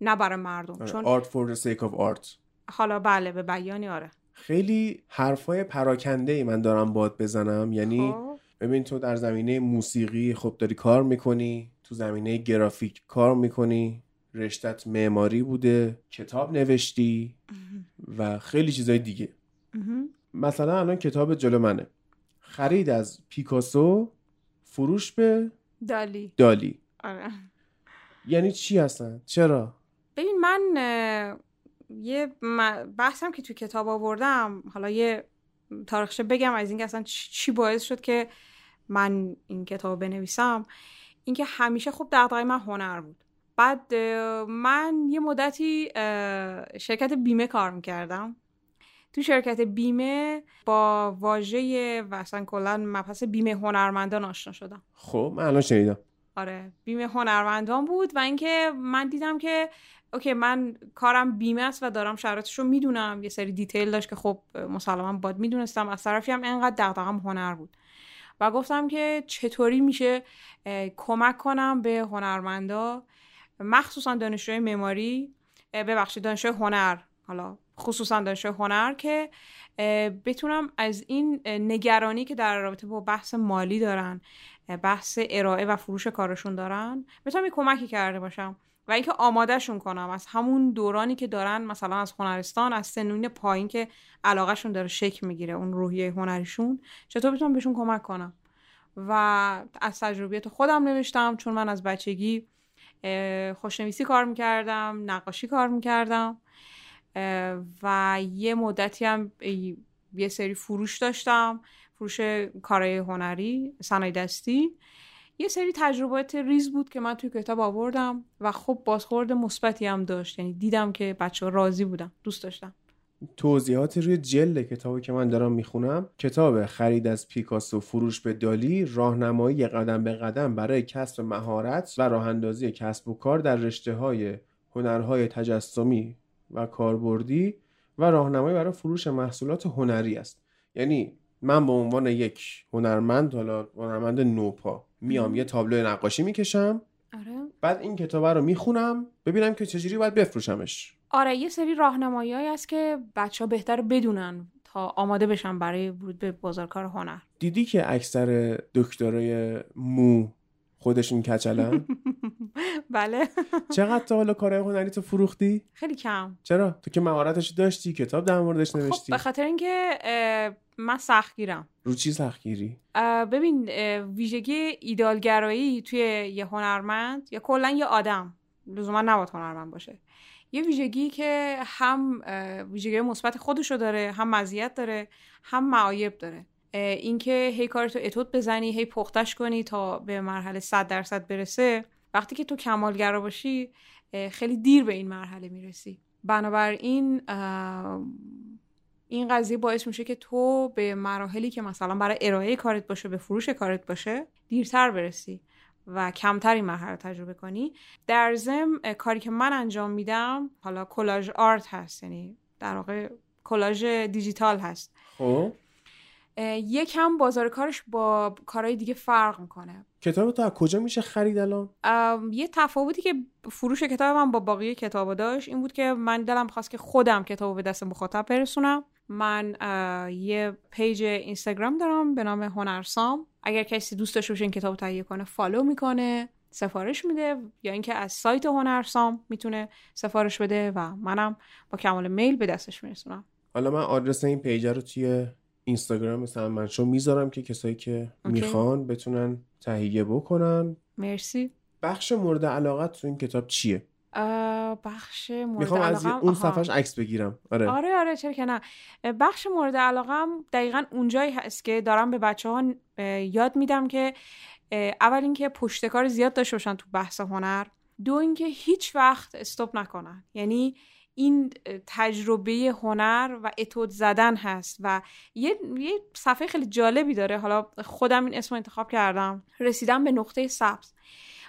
نه برای مردم. چون art for the sake of art. حالا بله به بیانی آره. خیلی حرفای پراکنده ای من دارم باد بزنم. یعنی خب. ببین تو در زمینه موسیقی خب داری کار می‌کنی تو زمینه گرافیک کار می‌کنی رشتت معماری بوده کتاب نوشتی و خیلی چیزای دیگه. مثلا الان کتاب جلو منه. خرید از پیکاسو فروش به دالی. دالی. آره. یعنی چی هستن چرا؟ ببین من یه بحثم که تو کتاب آوردم حالا یه تاریخچه بگم از اینکه اصلا چی باعث شد که من این کتاب بنویسم اینکه همیشه خب دغدغه من هنر بود. بعد من یه مدتی شرکت بیمه کار می‌کردم. تو شرکت بیمه با واژه و اصلا کلا مبحث بیمه هنرمندان آشنا شدم. خب من الان شنیدم. آره بیمه هنرمندان بود و اینکه من دیدم که اوکی من کارم بیمه است و دارم شرایطش رو می‌دونم. یه سری دیتیل داشت که خب مسلما باید می‌دونستم. از طرفی هم انقدر دغدغم هنر بود. و گفتم که چطوری میشه کمک کنم به هنرمندا مخصوصا دانشجوی معماری. ببخشید دانشجوی هنر. حالا خصوصا دانشجوی هنر که بتونم از این نگرانی که در رابطه با بحث مالی دارن بحث ارائه و فروش کارشون دارن بتونم یه کمکی کرده باشم و اینکه آمادهشون کنم. از همون دورانی که دارن مثلا از هنرستان از سنین پایین که علاقهشون داره شکل می‌گیره اون روحیه هنریشون چطور بتونم بهشون کمک کنم؟ و از تجربیات خودم نوشتم چون من از بچگی خوشنویسی کار می‌کردم نقاشی کار می‌کردم. و یه مدتی هم یه سری فروش داشتم فروش کارهای هنری صنایع دستی. یه سری تجربات ریز بود که من توی کتاب آوردم و خب بازخورد مثبتی هم داشت. یعنی دیدم که بچه راضی بودن دوست داشتم توضیحات روی جلد کتابی که من دارم می‌خونم کتاب خرید از پیکاسو فروش به دالی راهنمایی قدم به قدم برای کسب مهارت و راه اندازی کسب و کار در رشته های هنرهای تجسمی و کاربردی و راهنمایی برای فروش محصولات هنری است. یعنی من به عنوان یک هنرمند حالا هنرمند نوپا میام یه تابلو نقاشی می‌کشم. آره. بعد این کتاب رو می‌خونم ببینم که چجوری باید بفروشمش. آره یه سری راهنمایی است که بچه ها بهتر بدونن تا آماده بشن برای ورود به بازار کار هنر. دیدی که اکثر دکترای مو خودشون کچلن؟ بله. چقدر تا حالا کارهای هنری تو فروختی؟ خیلی کم. چرا؟ تو که مهارتش داشتی کتاب در موردش خب نوشتی. به خاطر اینکه من سختگیرم. رو چی سختگیری؟ ببین ویژگی ایدالگرایی توی یه هنرمند یا کلا یه آدم لزوما نباید هنرمند باشه. یه ویژگی که هم ویژگی مثبت خودشو داره هم مزیت داره هم معایب داره. اینکه هی کارتو اتود بزنی هی پختش کنی تا به مرحله 100 درصد برسه. وقتی که تو کمالگرا باشی خیلی دیر به این مرحله می‌رسی. بنابراین این قضیه باعث میشه که تو به مراحلی که مثلا برای ارائه کارت باشه به فروش کارت باشه دیرتر برسی و کمتر این مرحله تجربه کنی. در ضمن کاری که من انجام میدم حالا کلاژ آرت هست یعنی در واقع کلاژ دیجیتال هست. خب. یکم بازار کارش با کارهای دیگه فرق می‌کنه. کتاب تو از کجا میشه خرید الان؟ یه تفاوتی که فروش کتاب من با باقی کتابا داشت این بود که من دلم خواست که خودم کتابو به دست مخاطب برسونم. من یه page اینستاگرام دارم به نام هنرسام. اگر کسی دوست داشته باشه این کتاب تهیه کنه فالو می‌کنه سفارش میده یا اینکه از سایت هنرسام می‌تونه سفارش بده و منم با کمال میل به دستش میرسونم. حالا من آدرس این page رو توی اینستاگرام مثلا من شو می‌ذارم که کسایی که OK. می‌خوان بتونن تهیه بکنن. مرسی. بخش مورد علاقت تو این کتاب چیه؟ بخش مورد می‌خوام از اون. صفحش عکس بگیرم. آره. آره آره چرا که نه. بخش مورد علاقم دقیقا اونجایی هست که دارم به بچه ها یاد میدم که اول اینکه پشتکار زیاد داشته باشن تو بحث هنر. دو اینکه هیچ وقت استوب نکنن. یعنی این تجربه هنر و اتود زدن هست و یه, یه صفحه خیلی جالبی داره. حالا خودم این اسم انتخاب کردم. رسیدم به نقطه سبز.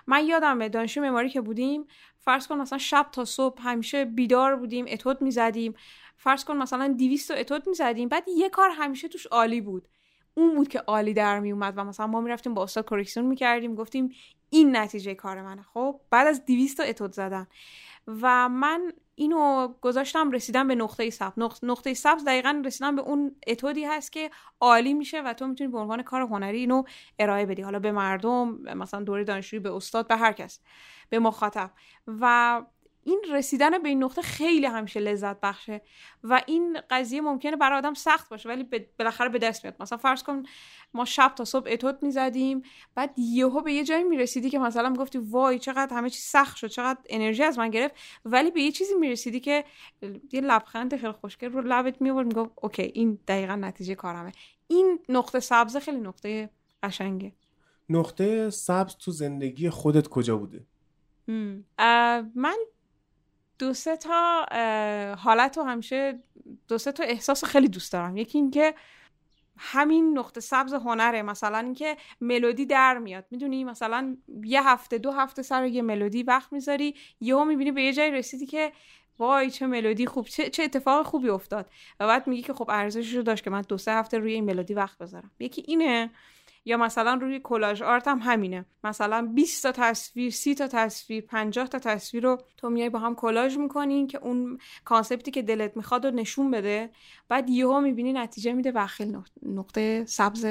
من یادمه دانشجو معماری که بودیم فرض کن مثلا شب تا صبح همیشه بیدار بودیم اتود می‌زدیم. فرض کن مثلا 200 تا اتود می‌زدیم. بعد یه کار همیشه توش عالی بود. اون بود که عالی در می اومد و مثلا ما می‌رفتیم با استاد کرکسیون می‌کردیم گفتیم این نتیجه کار منه. خب بعد از 200 تا اتود زدن. و من اینو گذاشتم رسیدم به نقطه سبز. نق- نقطه سبز دقیقا رسیدم به اون اتودی هست که عالی میشه و تو می‌تونی به عنوان کار هنری اینو ارائه بدی. حالا به مردم مثلا دوره دانشجویی به استاد به هر کس به مخاطب. و این رسیدن به این نقطه خیلی همیشه لذت بخشه و این قضیه ممکنه برای آدم سخت باشه ولی بالاخره به دست میاد. مثلا فرض کن ما شب تا صبح اتود می‌زدیم بعد یهو به یه جایی می‌رسیدی که مثلا می‌گفتی وای چقدر همه چیز سخت شد چقدر انرژی از من گرفت ولی به یه چیزی می‌رسیدی که یه لبخند خیلی خوشگل رو لبت میورد می‌گفت اوکی این دقیقا نتیجه کارمه. این نقطه سبز خیلی نقطه قشنگه. نقطه سبز تو زندگی خودت کجا بوده؟ من دو سه تا حالت رو همیشه دو سه تا احساس خیلی دوست دارم. یکی اینکه همین نقطه سبز هنره مثلا اینکه ملودی در میاد. می‌دونی؟ مثلا یه هفته دو هفته سر یه ملودی وقت می‌ذاری یهو می‌بینی به یه جایی رسیدی که وای چه ملودی خوب چه, چه اتفاق خوبی افتاد. و بعد میگی که خب ارزشش رو داشت که من دو سه هفته روی این ملودی وقت بذارم. یکی اینه یا مثلا روی کلاژ آرت هم همینه. مثلا 20 تا تصویر 30 تا تصویر 50 تا تصویر رو تو میای با هم کلاژ می‌کنین که اون کانسپتی که دلت می‌خواد رو نشون بده. بعد یهو می‌بینی نتیجه میده و خیلی نق- نقطه سبز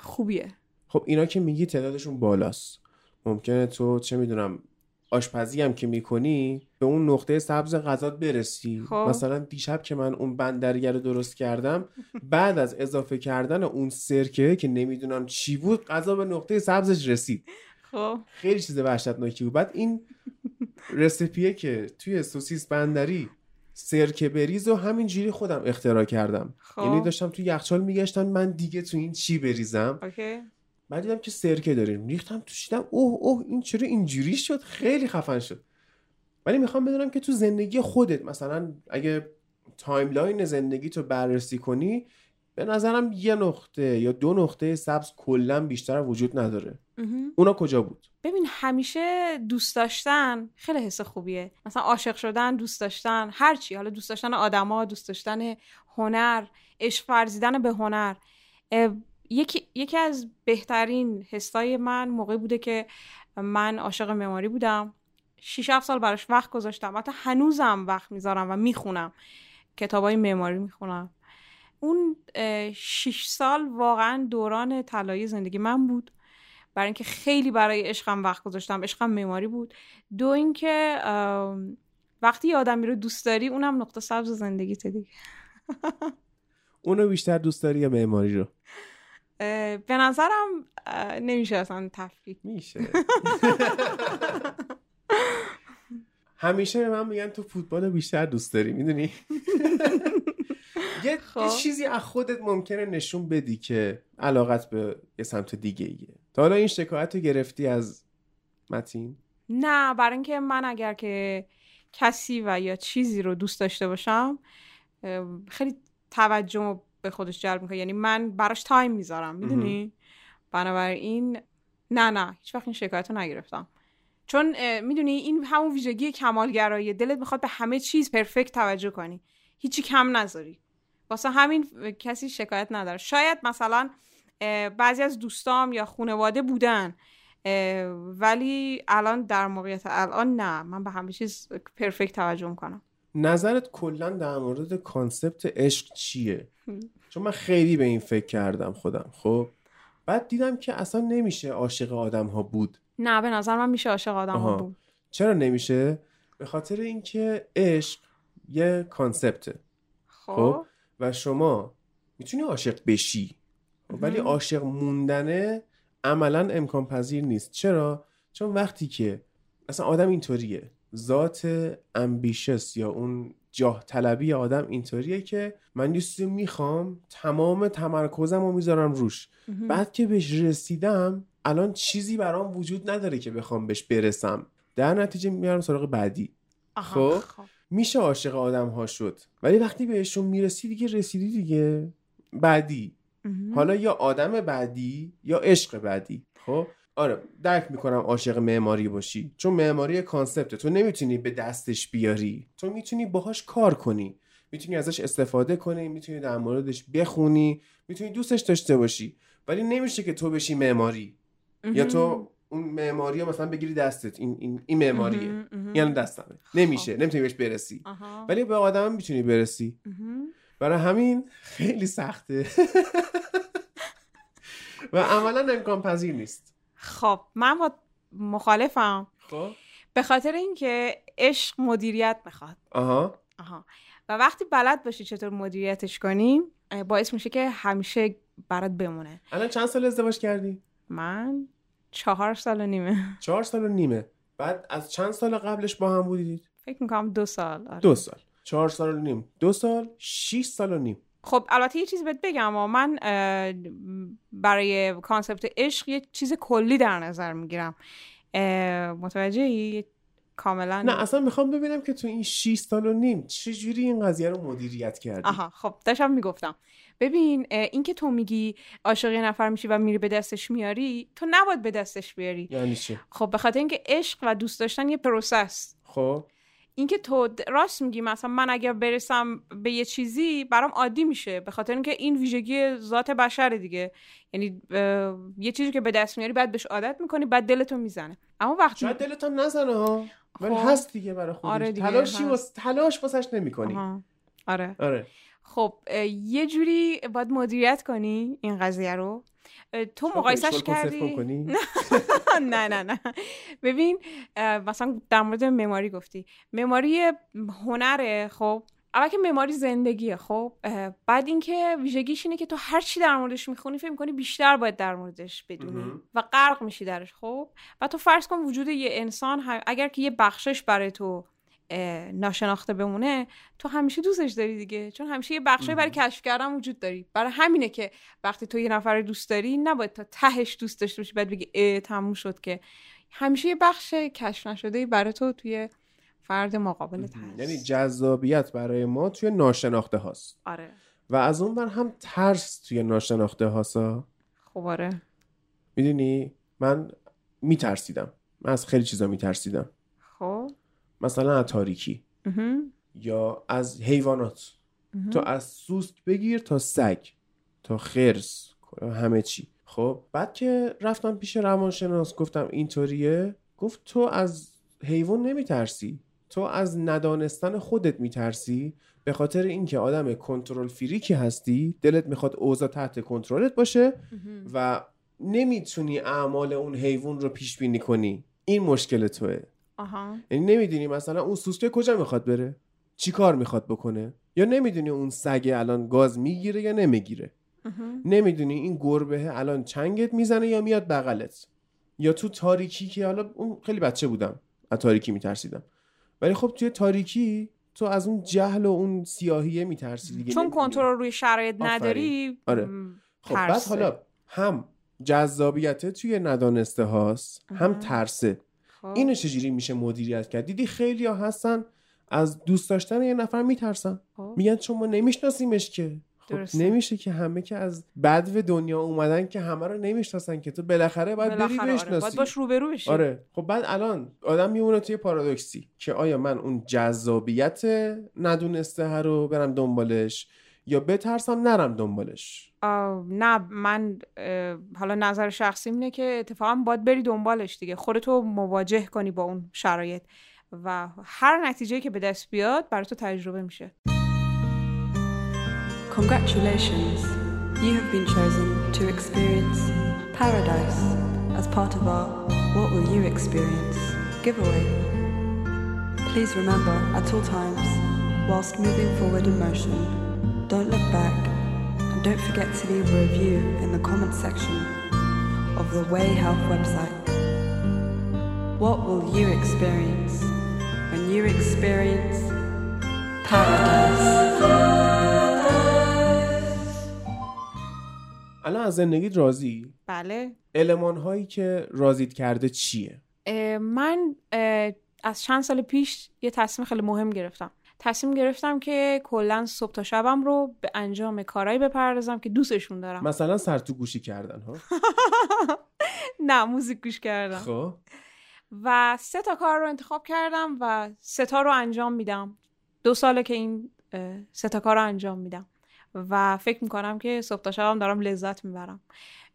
خوبیه. خب اینا که میگی تعدادشون بالاست. ممکنه تو چه می‌دونم آشپزی هم که می‌کنی به اون نقطه سبز غذات برسی. خب. مثلا دیشب که من اون بندرگر رو درست کردم بعد از اضافه کردن اون سرکه که نمی‌دونم چی بود غذا به نقطه سبزش رسید. خب. خیلی چیز وحشتناکی بود. بعد این recipe ه که توی سوسیس بندری سرکه بریز و همینجوری خودم اختراع کردم. خب. یعنی داشتم تو یخچال میگشتم من دیگه تو این چی بریزم؟ OK. بعد دیدم که سرکه داریم ریختم توش دیدم اوه اوه این چرا اینجوری شد؟ خیلی خفن شد. ولی می‌خوام بدونم که تو زندگی خودت مثلا اگه timeline زندگی تو بررسی کنی به نظرم یه نقطه یا دو نقطه سبز کلا بیشتر وجود نداره. اونا کجا بود؟ ببین همیشه دوست داشتن خیلی حس خوبیه. مثلا عاشق شدن دوست داشتن هر چی. حالا دوست داشتن آدما دوست داشتن هنر عشق ورزیدن به هنر. یکی یکی از بهترین حسای من موقعی بوده که من عاشق معماری بودم. 6 7 سال براش وقت گذاشتم. حتی هنوزم وقت می‌ذارم و می‌خونم. کتابای معماری می‌خونم. اون 6 سال واقعا دوران طلایی زندگی من بود. برای اینکه خیلی برای عشقم وقت گذاشتم. عشقم معماری بود. دو اینکه وقتی آدمی رو دوست داری اونم نقطه سبز زندگیت دیگه. اونو بیشتر دوست داری یا معماری رو؟ به نظرم نمیشه اصلا تفکیک. میشه. همیشه به من میگن تو فوتبال بیشتر دوست داری می‌دونی؟ یه خب. چیزی از خودت ممکنه نشون بدی که علاقت به یه سمت دیگه ایه. تا حالا این شکایت رو گرفتی از متین؟ نه برای اینکه من اگر که کسی و یا چیزی رو دوست داشته باشم خیلی توجه به خودش جلب می‌کنه. یعنی من براش تایم می‌ذارم می‌دونی؟ بنابراین نه نه هیچ وقت این شکایت رو نگرفتم. چون می‌دونی این همون ویژگی کمالگرایی دلت می‌خواد به همه چیز پرفکت توجه کنی. هیچی کم نذاری. واسه همین کسی شکایت نداره. شاید مثلا بعضی از دوستام یا خانواده بودن ولی الان در موقعیت الان نه. من به همه چیز پرفکت توجه می‌کنم. نظرت کلا در مورد کانسپت عشق چیه؟ چون من خیلی به این فکر کردم خودم خب؟ بعد دیدم که اصلا نمیشه عاشق آدم ها بود. نه به نظر من میشه عاشق آدم آها. بود. چرا نمیشه؟ به خاطر اینکه عشق یه کانسپته خب. خب؟ و شما می‌تونی عاشق بشی. خب، ولی عاشق موندنه عملا امکان پذیر نیست. چرا؟ چون وقتی که اصلا آدم اینطوریه. ذات امبیشس یا اون جاه طلبی آدم اینطوریه که من یه چیزی می‌خوام تمام تمرکزم رو می‌ذارم روش. بعد که بهش رسیدم الان چیزی برام وجود نداره که بخوام بهش برسم. در نتیجه میارم سراغ بعدی. آها، خب. میشه عاشق آدم ها شد. ولی وقتی بهشون می‌رسی دیگه رسیدی دیگه. بعدی. حالا یا آدم بعدی یا عشق بعدی. خب؟ آره درک می‌کنم عاشق معماری باشی. چون معماری کانسپته. تو نمی‌تونی به دستش بیاری. تو می‌تونی باهاش کار کنی. می‌تونی ازش استفاده کنی می‌تونی در موردش بخونی می‌تونی دوستش داشته باشی. ولی نمیشه که تو بشی معماری. یا تو اون معماری مثلا بگیری دستت. این این, این معماریه. یعنی دستمه. نمیشه. نمی‌تونی بهش برسی. ولی به آدم می‌تونی برسی. برای همین خیلی سخته. و عملا امکان پذیر نیست. خب من با مخالفم. خب. به خاطر اینکه عشق مدیریت می‌خواد. آها. آها. و وقتی بلد باشی چطور مدیریتش کنی باعث میشه که همیشه برات بمونه. الان چند سال ازدواج کردی؟ من چهار سال و نیمه. چهار سال و نیمه. بعد از چند سال قبلش با هم بودید؟ فکر می‌کنم دو سال. آره. دو سال. چهار سال و نیم. دو سال شیش سال و نیم. خب البته یه چیز بهت بگم و من برای concept عشق یه چیز کلی در نظر می‌گیرم. متوجهی؟ کاملا نه اصلا می‌خوام ببینم که تو این شیش سال و نیم چجوری این قضیه رو مدیریت کردی؟ آها خب داشتم می‌گفتم. ببین اه، اینکه تو میگی عاشق یه نفر میشی و میری به دستش میاری تو نباید به دستش بیاری. یعنی چی؟ خب به خاطر اینکه عشق و دوست داشتن یه پروسس خب. اینکه تو راست میگی مثلا من اگر برسم به یه چیزی برام عادی میشه به خاطر اینکه این ویژگی ذات بشره دیگه. یعنی یه چیزی که به دست میاری بعد بهش عادت می‌کنی بعد دلتو می‌زنه. اما وقتی شاید دلت هم نزنه ها. ولی خب. هست دیگه برای خودش. آره دیگه، تلاشی. واس... تلاش واسش نمی‌کنی. آره. آره. خب یه جوری باید مدیریت کنی این قضیه رو. تو مقایسش کردی؟ نه. نه نه ببین مثلا در مورد معماری گفتی. معماری هنره خب؟ اول که معماری زندگیه خب؟ بعد اینکه ویژگیش اینه که تو هر چی در موردش می‌خونی فکر می‌کنی بیشتر باید در موردش بدونی. و غرق میشی درش خب؟ و تو فرض کن وجود یه انسان اگر که یه بخشش برای تو ناشناخته بمونه تو همیشه دوستش داری دیگه. چون همیشه یه بخشی برای کشف کردن وجود داری. برای همینه که وقتی تو یه نفر رو دوست داری نباید تا تهش دوست داشته باشی بعد بگی اه تموم شد که. همیشه یه بخش کشف نشده برای تو توی فرد مقابلت هست. یعنی جذابیت برای ما توی ناشناخته هاست. آره. و از اون بر هم ترس توی ناشناخته هاستا. خب آره. می‌دونی؟ من میترسیدم. من از خیلی چیزا میترسیدم. مثلا از تاریکی. یا از حیوانات. تو از سوسک بگیر تا سگ تا خرس همه چی. خب بعد که رفتم پیش روانشناس گفتم اینطوریه گفت تو از حیوان نمیترسی. تو از ندانستن خودت میترسی. به خاطر اینکه آدم کنترل فریکی هستی دلت می‌خواد اوضاع تحت کنترلت باشه و نمی‌تونی اعمال اون حیوان رو پیش بینی کنی. این مشکل توه. یعنی نمی‌دونی مثلا اون سوسکه کجا می‌خواد بره چی کار می‌خواد بکنه یا نمی‌دونی اون سگه الان گاز می‌گیره یا نمی‌گیره. نمی‌دونی این گربه الان چنگت می‌زنه یا میاد بغلت یا تو تاریکی که حالا اون خیلی بچه بودم از تاریکی میترسیدم ولی خب توی تاریکی تو از اون جهل و اون سیاهیه میترسی دیگه چون. کنترل روی شرایط. نداری آره. خب بعد. حالا هم جذابیت توی ندانسته هاست هم. ترسه خب. اینو چجوری میشه مدیریت کرد دیدی خیلی ها هستن از دوست داشتن یه نفر میترسن خب. میگن چون ما نمیشناسیمش که خب درسته. نمیشه که همه که از بدو دنیا اومدن که همه رو نمی‌شناسن که تو بالاخره باید بری بالاخره آره. بشناسی باید باش روبرو بشی آره خب بعد الان آدم میمونه توی پارادوکسی که آیا من اون جذابیت ندونسته رو برم دنبالش یا بترسم نرم دنبالش نه من حالا نظر شخصی اینه که اتفاقا باید بری دنبالش دیگه خودتو مواجه کنی با اون شرایط و هر نتیجه که به دست بیاد برای تو تجربه میشه Congratulations, you have been chosen to experience paradise as part of our What Will You Experience giveaway. Please remember at all times, whilst moving forward in motion, don't look back and don't forget to leave a review in the comments section of the Way Health website. What will you experience when you experience paradise? الان از زندگیت راضی بله علمان هایی که راضیت کرده چیه اه، من اه، از چند سال پیش یه تصمیم خیلی مهم گرفتم تصمیم گرفتم که کلا صبح تا شبم رو به انجام کارهایی بپردازم که دوستشون دارم. مثلا سر تو گوشی کردن ها؟ نه موزیک گوش کردم. خب. و سه تا کار رو انتخاب کردم و سه تا رو انجام میدم. دو ساله که این سه تا کار رو انجام میدم. و فکر می‌کنم که صبح تا شبم دارم لذت می‌برم.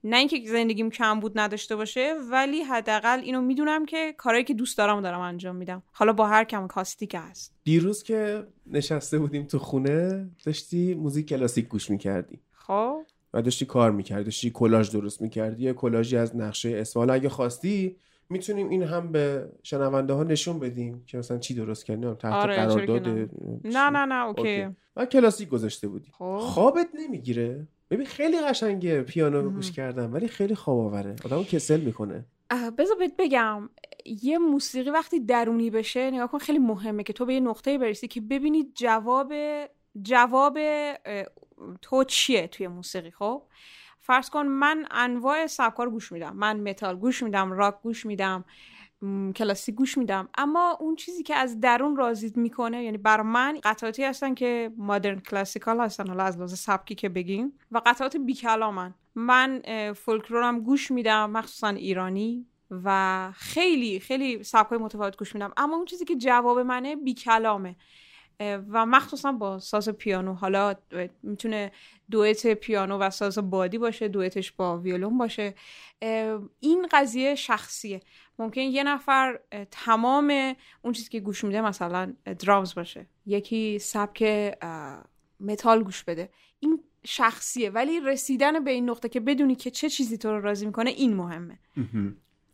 نه اینکه زندگیم کم بود نداشته باشه ولی حداقل اینو می‌دونم که کارهایی که دوست دارم دارم انجام میدم. حالا با هر کم کاستی که هست. دیروز که نشسته بودیم تو خونه داشتی موزیک کلاسیک گوش می‌کردی. خب. و داشتی کار می‌کردی داشتی کلاژ درست می‌کردی. یه کلاژی از نقشه اسفال اگه خواستی می‌تونیم این هم به شنونده ها نشون بدیم که مثلا چی درست کردیم تحت آره، قرارداد نه. نه نه نه OK, OK. و کلاسیک گذاشته بودی. خب. خوابت نمی‌گیره. ببین خیلی قشنگه پیانو رو گوش کردن ولی خیلی خواب آوره آدمو کسل می‌کنه. بذار بهت بگم یه موسیقی وقتی درونی بشه نگاه کن خیلی مهمه که تو به یه نقطه برسی که ببینی جواب جواب تو چیه توی موسیقی خب؟ فرض کن من انواع سبکا رو گوش میدم. من متال گوش میدم راک گوش میدم. کلاسیک گوش میدم. اما اون چیزی که از درون راضیت می‌کنه یعنی برا من قطعاتی هستن که modern classical هستن حالا از لحاظ سبکی که بگیم و قطعات بی کلامن من فولکلورم گوش میدم مخصوصا ایرانی و خیلی خیلی سبکای متفاوت گوش میدم. اما اون چیزی که جواب منه بی کلامه اه، و مخصوصا با ساز پیانو. حالا می‌تونه دوئت پیانو و ساز بادی باشه دوئتش با ویولون باشه. این قضیه شخصیه. ممکن یه نفر تمام اون چیزی که گوش میده مثلا درامز باشه. یکی سبک متال گوش بده. این شخصیه ولی رسیدن به این نقطه که بدونی که چه چیزی تو رو راضی می‌کنه این مهمه.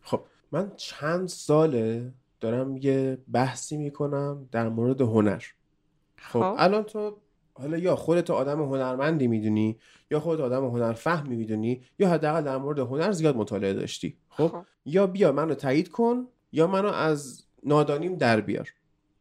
خب من چند ساله دارم یه بحثی می‌کنم در مورد هنر. خب خب. الان تو حالا یا خودت آدم هنرمندی می‌دونی یا خودت آدم هنر فهمی می‌دونی یا حداقل در مورد هنر زیاد مطالعه داشتی. خب خب. یا بیا منو تایید کن یا منو از نادانیم در بیار.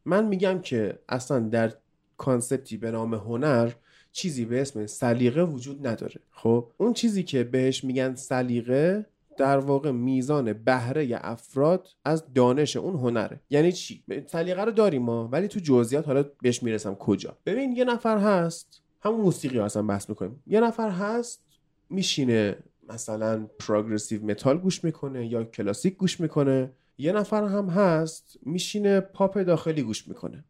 من میگم که اصلا در concept ی به نام هنر چیزی به اسم سلیقه وجود نداره. خب؟ اون چیزی که بهش میگن سلیقه در واقع میزان بهره افراد از دانش اون هنره. یعنی چی؟ سلیقه رو داریم ما ولی تو جزئیات حالا بهش می‌رسم کجا. ببین یه نفر هست همون موسیقی اصلا بحث می‌کنیم. یه نفر هست میشینه مثلا progressive metal گوش می‌کنه یا کلاسیک گوش می‌کنه یه نفر هم هست میشینه پاپ داخلی گوش می‌کنه.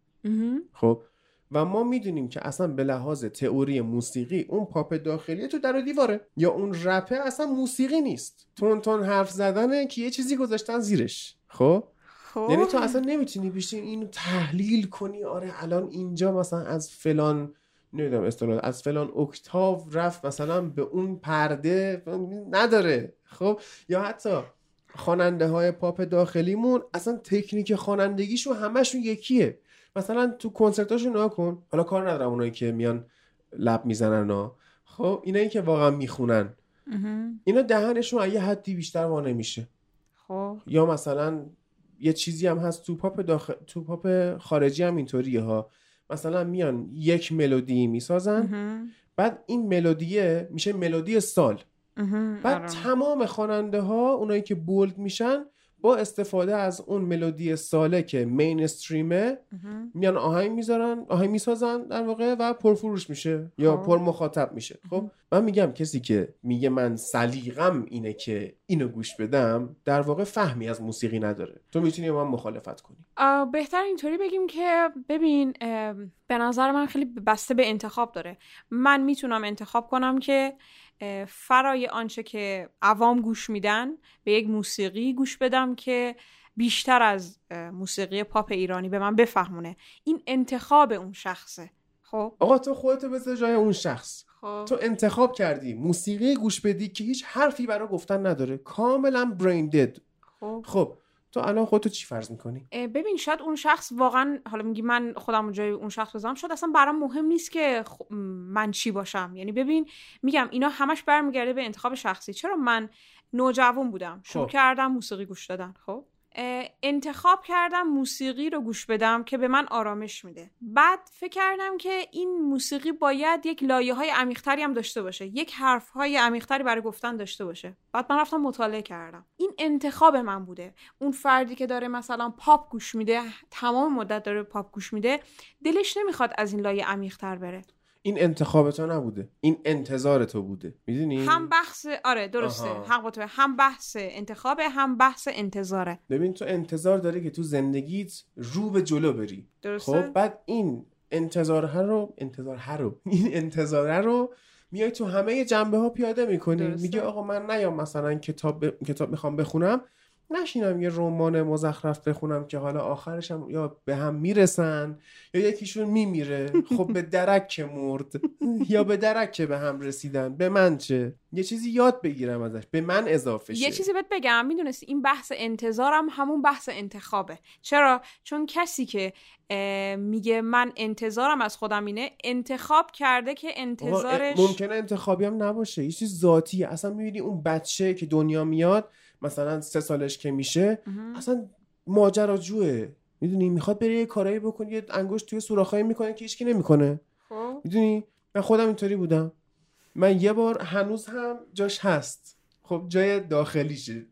خب؟ و ما می‌دونیم که اصلا به لحاظ تئوری موسیقی اون پاپ داخلی تو در و دیواره یا اون رپه اصلا موسیقی نیست. تون تون حرف زدنه که یه چیزی گذاشتن زیرش. خب؟ خب. یعنی تو اصلا نمی‌تونی بشین اینو تحلیل کنی آره الان اینجا مثلا از فلان نمی‌دونم اصطلاح. از فلان اکتاو رفت مثلا به اون پرده نداره خب؟ یا حتی خواننده های پاپ داخلیمون اصلا تکنیک خوانندگیشون همشون یکیه. مثلا تو کنسرتاشون نگاه کن. حالا کار ندارم اونایی که میان لب می‌زنن ها خب؟ اینایی که واقعا می‌خونن. اینا دهنشون یه حدی بیشتر وا نمیشه. خب. یا مثلا یه چیزی هم هست تو پاپ داخل تو پاپ خارجی هم اینطوریه ها. مثلا میان یک ملودی می‌سازن بعد این ملودیه میشه ملودی سال. بعد تمام خواننده ها اونایی که بولد میشن با استفاده از اون ملودی ساله که مین استریمه میان آهنگ می‌ذارن آهنگ می‌سازن در واقع و پرفروش میشه یا خب. پر مخاطب میشه خب من میگم کسی که میگه من سلیقم اینه که اینو گوش بدم در واقع فهمی از موسیقی نداره. تو می‌تونی با من مخالفت کنی. بهتر اینطوری بگیم که ببین به نظر من خیلی بسته به انتخاب داره. من می‌تونم انتخاب کنم که فرای آنچه که عوام گوش میدن به یک موسیقی گوش بدم که بیشتر از موسیقی پاپ ایرانی به من بفهمونه. این انتخاب اون شخصه. خب؟ آقا تو خودتو بذار جای اون شخص. خب. تو انتخاب کردی. موسیقی گوش بدی که هیچ حرفی برای گفتن نداره. کاملا برین دد خب. خب تو الان خودتو چی فرض می‌کنی؟ ببین شاید اون شخص واقعا حالا میگی من خودم جای اون شخص بذارم شاید اصلا برام مهم نیست که خ- من چی باشم. یعنی ببین میگم اینا همش برمیگرده به انتخاب شخصی. چرا من نوجوان بودم؟ شروع خب. کردم موسیقی گوش دادن خب؟ انتخاب کردم موسیقی رو گوش بدم که به من آرامش میده. بعد فکر کردم که این موسیقی باید یک لایه های عمیقتری هم داشته باشه یک حرف های عمیقتری برای گفتن داشته باشه. بعد من رفتم مطالعه کردم. این انتخاب من بوده. اون فردی که داره مثلا پاپ گوش میده تمام مدت داره پاپ گوش میده دلش نمی‌خواد از این لایه عمیقتر بره. این انتخاب تو نبوده. این انتظار تو بوده. می‌دونی؟ هم بحث آره درسته. آها. حق با توه. هم بحث انتخابه هم بحث انتظاره. ببین تو انتظار داری که تو زندگیت رو به جلو بری. درسته. خب بعد این انتظارها رو انتظارها رو. این انتظاره رو میای تو همه جنبه ها پیاده می‌کنی. میگه آقا من نیام مثلا کتاب ب... کتاب می‌خوام بخونم. نشینم یه رمان مزخرف بخونم که حالا آخرش هم یا به هم می‌رسن یا یکیشون میمیره. خب به درک که مرد. یا به درک که به هم رسیدن. به من چه؟ یه چیزی یاد بگیرم ازش. به من اضافه شه. یه چیزی بهت بگم. می‌دونستی این بحث انتظارم همون بحث انتخابه. چرا؟ چون کسی که میگه من انتظارم از خودم اینه انتخاب کرده که انتظارش ممکنه انتخابی هم نباشه. یه چیز ذاتیه. اصلا می‌بینی اون بچه که دنیا میاد مثلا سه سالش که میشه. اصلا ماجراجوه می‌دونی می‌خواد بره یه کارایی بکنه یه انگشت توی سوراخایی می‌کنه که هیچکی نمی‌کنه. خب. می‌دونی؟ من خودم اینطوری بودم. من یه بار هنوز هم جاش هست. خب جای داخلیشه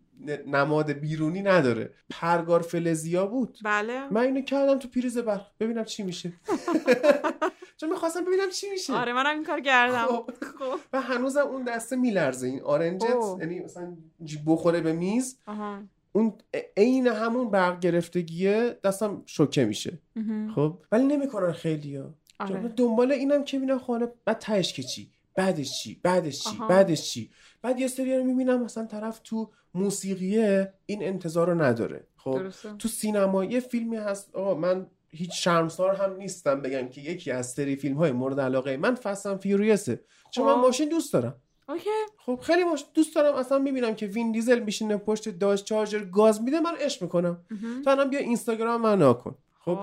نماد بیرونی نداره. پرگار فلزیا بود. بله. من اینو کردم تو پریز برق ببینم چی میشه. چون می‌خواستم ببینم چی میشه. آره منم این کار کردم. خب. خب. و هنوزم اون دسته میلرزه این آرنجت. یعنی مثلا بخوره به میز. آها. اون عین همون برق گرفتگیه دستم شوکه میشه. خب. ولی نمی‌کنن خیلیا آره. دنبال اینم که می‌بینم خب حالا بعد تهش که چی؟ بعدش چی؟ بعدش چی؟ آها. بعدش چی؟ بعد یه سری رو می‌بینم مثلا طرف تو موسیقیه این انتظار رو نداره. خب. درسته. تو سینما یه فیلمی هست آقا من هیچ شرمسار هم نیستم بگم که یکی از سری فیلم های مورد علاقه من فستم فیوریسه چون من خب. ماشین دوست دارم. okay. خب خیلی باش دوست دارم. اصلا می‌بینم که وین دیزل میشینه پشت داج چارجر گاز میده من عشق می‌کنم. تو الان بیا اینستاگرام من نگا کن خب خب.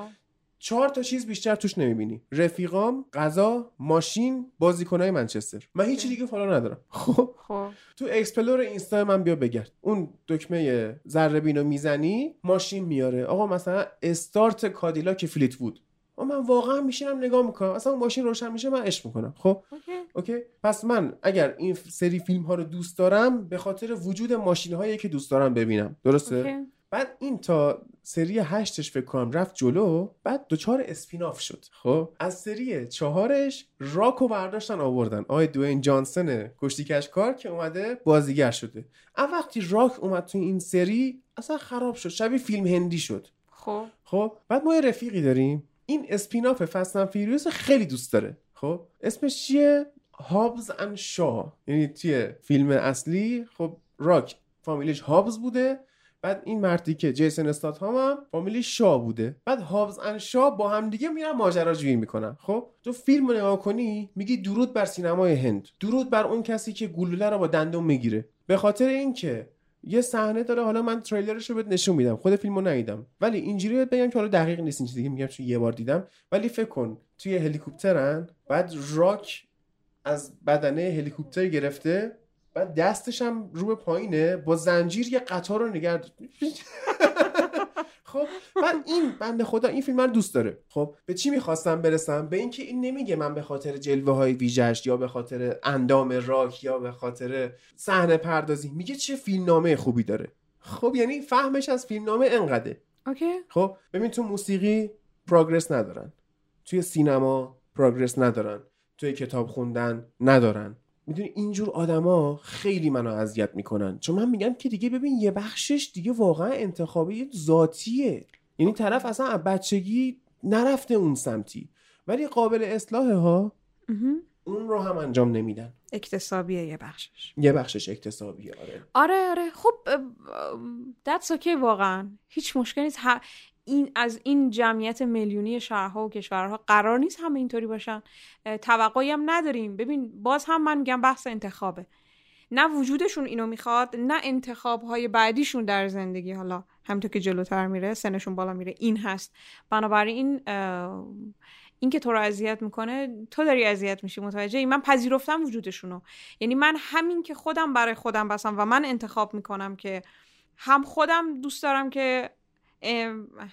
چهار تا چیز بیشتر توش نمی‌بینی. رفیقام غذا ماشین بازیکنای منچستر. من هیچی دیگه follow ندارم. خب. خب. تو explore اینستا من بیا بگرد. اون دکمه ذره بینو می‌زنی ماشین میاره. آقا مثلا استارت کادیلاک فلیت وود آقا من واقعا میشینم نگاه می‌کنم. اصلا اون ماشین روشن میشه من عشق می‌کنم. خب. okay. okay. پس من اگر این سری فیلم ها رو دوست دارم به خاطر وجود ماشین هایی که دوست دارم ببینم. درسته؟ okay. بعد این تا سری هشتش فکر کنم رفت جلو بعد دچار spin-off شد. خب؟ از سری چهارش راکو برداشتن آوردن. آقای دوین جانسن کشتی کج کار که اومده بازیگر شده. اما وقتی راک اومد تو این سری اصلا خراب شد. شبیه فیلم هندی شد. خب. خب؟ بعد ما یه رفیقی داریم. این spin-off Fast and Furious خیلی دوست داره. خب؟ اسمش چیه؟ هابز ان شا. یعنی توی فیلم اصلی خب راک فامیلیش هابز بوده. بعد این مردی که جیسن استاتهام هم فامیلی شا بوده. بعد هابز ان شا با هم دیگه میرن ماجراجویی می‌کنن. خب؟ تو فیلم رو نگاه کنی میگی درود بر سینمای هند. درود بر اون کسی که گلوله رو با دندون می‌گیره. به خاطر اینکه یه صحنه داره حالا من تریلرش رو بهت نشون میدم. خود فیلمو ندیدم. ولی اینجوری بهت بگم که حالا دقیق نیست این چیزی میگم چون یه بار دیدم. ولی فکر کن توی هلیکوپترن بعد راک از بدنه هلیکوپتر گرفته. بعد دستش هم رو به پایینه با زنجیر یه قطار رو نگه خب بعد این بنده خدا این فیلم من دوست داره. خب به چی می‌خواستم برسم؟ به اینکه این نمیگه من به خاطر جلوه های ویژش یا به خاطر اندام راک یا به خاطر صحنه پردازی. میگه چه فیلمنامه خوبی داره. خب یعنی فهمش از فیلمنامه انقدره. اوکی. خب ببین تو موسیقی پروگرس ندارن. توی سینما پروگرس ندارن. توی کتاب خوندن ندارن. می‌دونی اینجور آدما خیلی منو اذیت می‌کنن. چون من میگم که دیگه ببین یه بخشش دیگه واقعا انتخابی ذاتیه. یعنی طرف اصلا از بچگی نرفته اون سمتی. ولی قابل اصلاحه ها. اون رو هم انجام نمیدن. اکتسابیه یه بخشش. یه بخشش اکتسابیه آره. آره آره. خب دتس اوکی واقعا. هیچ مشکلی نیست. این از این جمعیت میلیونی شهرها و کشورها قرار نیست همه اینطوری باشن. توقعی هم نداریم. ببین باز هم من میگم بحث انتخابه. نه وجودشون اینو می‌خواد نه انتخاب های بعدیشون در زندگی. حالا همینطور که جلوتر میره سنشون بالا میره. این هست. بنابراین این که تو رو اذیت می‌کنه تو داری اذیت میشی. متوجه من پذیرفتم وجودشونو. یعنی من همین که خودم برای خودم بسم و من انتخاب می‌کنم که هم خودم دوست دارم که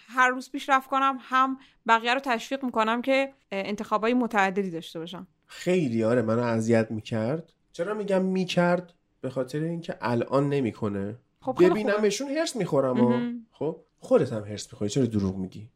هر روز پیشرفت کنم هم بقیه رو تشویق می‌کنم که انتخابای متعددی داشته باشم. خیلی آره منو اذیت می‌کرد. چرا میگم می‌کرد؟ به خاطر اینکه الان نمی‌کنه. خب. ببینمشون هرس می‌خورم. خب خودت هم هرس می‌خوری. چرا دروغ میگی؟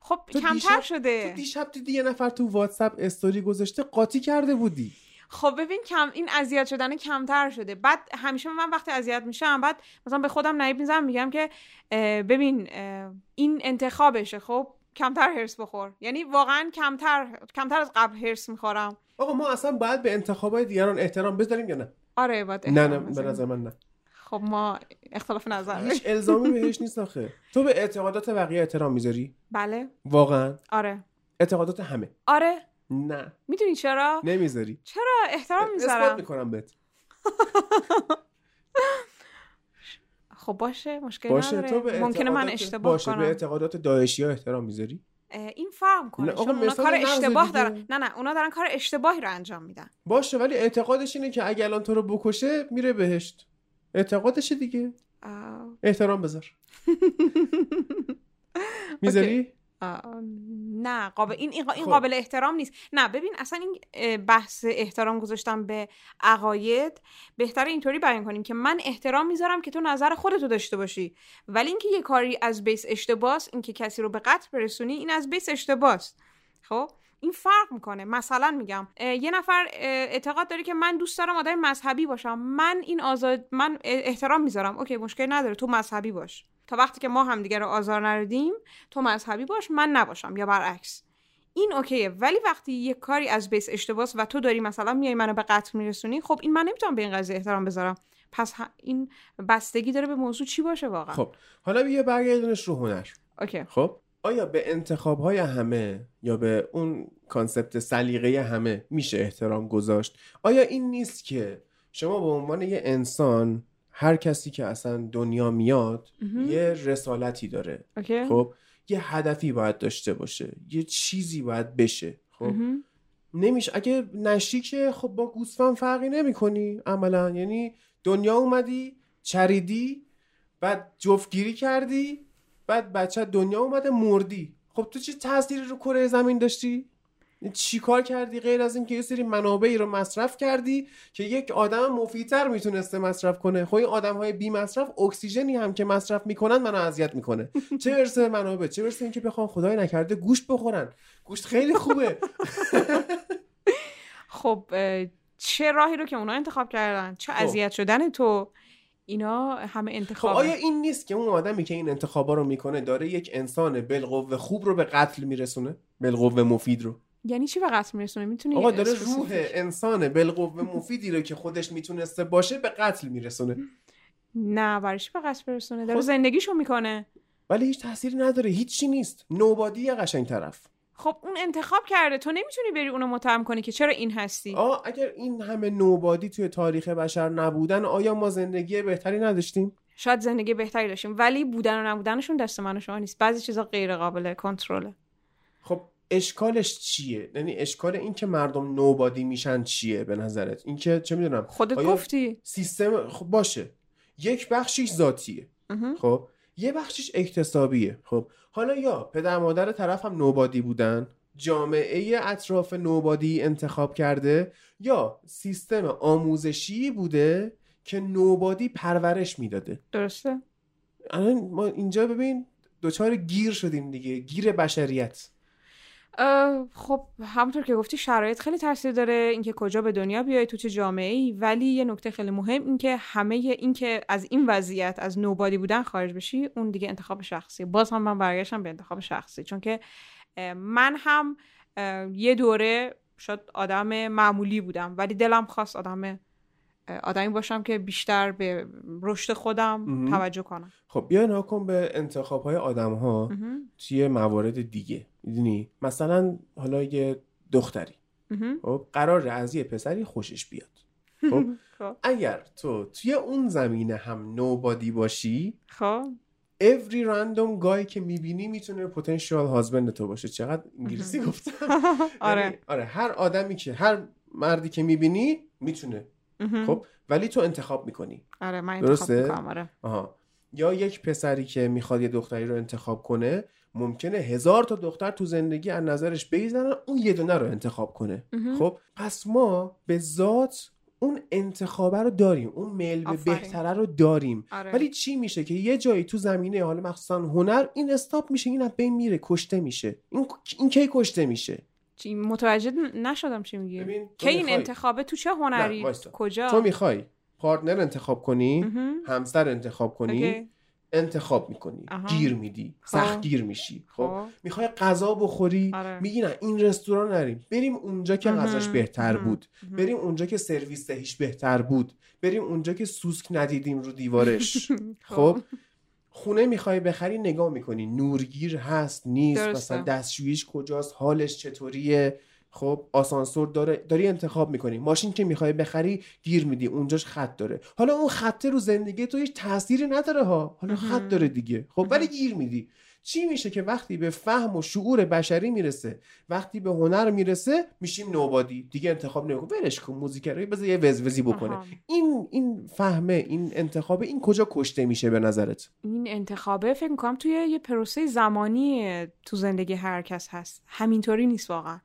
خب کمتر شده. تو دیشب دیدی یه نفر تو واتساپ استوری گذاشته قاطی کرده بودی. خب ببین کم این اذیت شدن کمتر شده. بعد همیشه من وقتی اذیت میشم بعد مثلا به خودم نایب می‌زنم میگم که اه، ببین اه، این انتخابشه خب؟ کمتر هرس بخور. یعنی واقعا کمتر کمتر از قبل هرس می‌خورم. آقا ما اصلا باید به انتخابات دیگران احترام بذاریم یا نه؟ آره باید نه نه به. نظر من نه. خب ما اختلاف نظر. هیچ الزامی بهش نیست آخه. تو به اعتقادات بقیه احترام می‌ذاری؟ بله. واقعا؟ آره. اعتقادات همه. آره. نه. می‌دونی چرا؟ نمی‌ذاری. چرا؟ احترام اثبات می‌ذارم. می‌کنم بهت. خب باشه مشکل باشه نداره. تو به ممکنه من اشتباه باشه به کنم. اعتقادات داعشی ها احترام می‌ذاری؟ این فرق کنه نه، چون اونا کار اشتباه دیگه. دارن. نه نه اونا دارن کار اشتباهی رو انجام میدن. باشه ولی اعتقادش اینه که اگه الان تو رو بکشه میره بهشت. اعتقادشه دیگه. آه، احترام بذار. می‌ذاری؟ نه قابل این این این خب. قابل احترام نیست. نه ببین اصلا این بحث احترام گذاشتن به عقاید بهتر اینطوری بیان کنیم که من احترام می‌ذارم که تو نظر خودتو داشته باشی. ولی اینکه یه کاری از بیس اشتباس اینکه کسی رو به قتل برسونی این از بیس اشتباس خب؟ این فرق می‌کنه. مثلا میگم یه نفر اعتقاد داره که من دوست دارم آدم مذهبی باشم. من این آزاد من احترام می‌ذارم. اوکی مشکل نداره. تو مذهبی باش. تا وقتی که ما همدیگه رو آزار ندیم تو مذهبی باش من نباشم یا برعکس. این okay ه ولی وقتی یه کاری از base اشتباس و تو داری مثلا میای منو به قتل میرسونی خب این من نمی‌تونم به این قضیه احترام بذارم. پس این بستگی داره به موضوع چی باشه واقعا؟ خب حالا بیا برگردونش رو هنر. okay. خب آیا به انتخاب های همه یا به اون concept سلیقه همه میشه احترام گذاشت؟ آیا این نیست که شما به عنوان یه انسان هر کسی که اصلا دنیا میاد یه رسالتی داره. اوکی. خب یه هدفی باید داشته باشه. یه چیزی باید بشه. خب. نمیشه اگه نشی که خب با گوسفند فرقی نمی کنی عملا. یعنی دنیا اومدی چریدی بعد جفتگیری کردی بعد بچه دنیا اومده مردی. خب تو چه تأثیری رو کره زمین داشتی؟ چی کار کردی غیر از اینکه یه سری منابعی رو مصرف کردی که یک آدم مفیدتر می‌تونسته مصرف کنه. خب این آدم های بی مصرف اکسیژنی هم که مصرف می‌کنن منو اذیت می‌کنه. چه برسه به منابع؟ چه برسه اینکه بخوام خدای نکرده گوشت بخورن. گوشت خیلی خوبه. خب چه راهی رو که اونا انتخاب کردن؟ چه خب. اذیت شدن تو؟ اینا همه خب انتخاب آیا این نیست که اون آدمی که این انتخابا رو می‌کنه داره یک انسان بالقوه خوب رو به قتل میرسونه؟ بالقوه مفید رو. یعنی چی به قتل میرسونه؟ می‌تونی آقا داره روح انسان بالقوه مفیدی رو که خودش می‌تونسته باشه به قتل میرسونه. نه برای چی به قصد برسونه. داره زندگیشو می‌کنه. ولی هیچ تأثیری نداره. هیچی نیست. نوبادی قشنگ طرف. خب اون انتخاب کرده. تو نمی‌تونی بری اونو متهم کنی که چرا این هستی. آه اگر این همه نوبادی توی تاریخ بشر نبودن آیا ما زندگی بهتری نداشتیم؟ شاید زندگی بهتری داشتیم. ولی بودن و نبودنشون دست من و شما نیست. بعضی چیزا غیر قابل کنترله. خب اشکالش چیه؟ یعنی اشکال این که مردم نوبادی میشن چیه به نظرت؟ این که چه می‌دونم خودت گفتی. سیستم خب باشه. یک بخشیش ذاتیه. خب؟ یه بخشیش اکتسابیه. خب؟ حالا یا پدر مادر طرف هم نوبادی بودن جامعه اطراف نوبادی انتخاب کرده یا سیستم آموزشی بوده که نوبادی پرورش می‌داده. درسته. الان ما اینجا ببین دوچار گیر شدیم دیگه. گیر بشریت. خب همونطور که گفتی شرایط خیلی تاثیر داره اینکه کجا به دنیا بیای تو چه جامعه ای ولی یه نکته خیلی مهم این که همه این که از این وضعیت از نوبادی بودن خارج بشی اون دیگه انتخاب شخصی. باز هم من برگشتم به انتخاب شخصی. چون که من هم یه دوره شاید آدم معمولی بودم ولی دلم خواست آدم آدمی باشم که بیشتر به رشد خودم مهم. توجه کنم خب بیا نها کن به انتخاب های آدم ها. توی موارد دیگه می‌دونی مثلا حالا یه دختری. خب قراره از یه پسری خوشش بیاد خب خب. اگر تو توی اون زمینه هم نوبادی باشی خب every random guy که می‌بینی می‌تونه potential husband تو باشه چقدر انگلیسی گفتم آره یعنی- آره هر آدمی که هر مردی که می‌بینی می‌تونه. خب ولی تو انتخاب می‌کنی آره من انتخاب درسته؟ می‌کنم آره آها یا یک پسری که می‌خواد یه دختری رو انتخاب کنه ممکنه هزار تا دختر تو زندگی از نظرش بگذرن اون یه دونه رو انتخاب کنه. خب پس ما به ذات اون انتخابه رو داریم اون میل به. بهتره رو داریم آره. ولی چی میشه که یه جایی تو زمینه حالا مخصوصا هنر این استاپ میشه این از بین میره کشته میشه این این کی کشته میشه چی متوجه نشدم چی میگی که این میخوای- انتخابه تو چه هنری. کجا تو می‌خوای پارتنر انتخاب کنی. همسر انتخاب کنی. انتخاب می‌کنی. گیر میدی خب. سخت گیر میشی خب خب. می‌خوای غذا بخوری آره. میگی نه این رستوران نریم بریم اونجا که. غذاش بهتر. بود بریم اونجا که سرویس دهیش بهتر بود بریم اونجا که سوسک ندیدیم رو دیوارش خب خونه می‌خوای بخری نگاه می‌کنی. نورگیر هست نیست. درسته. مثلا دستشویش کجاست حالش چطوریه؟ خب آسانسور داره. داری انتخاب می‌کنی. ماشین که می‌خوای بخری گیر میدی. اونجاش خط داره. حالا اون خطه رو زندگی تو هیچ تأثیری نداره ها. حالا خط داره دیگه. خب ولی گیر میدی. چی میشه که وقتی به فهم و شعور بشری می‌رسه وقتی به هنر می‌رسه میشیم نوبادی. دیگه انتخاب نمی‌کنه ولش کن موزیکری بذار یه وزوزی بکنه. آها. این این فهمه این انتخابه این کجا کشته میشه به نظرت؟ این انتخابه فکر می‌کنم توی یه پروسه زمانی تو زندگی هر کس هست. همینطوری نیست واقعا.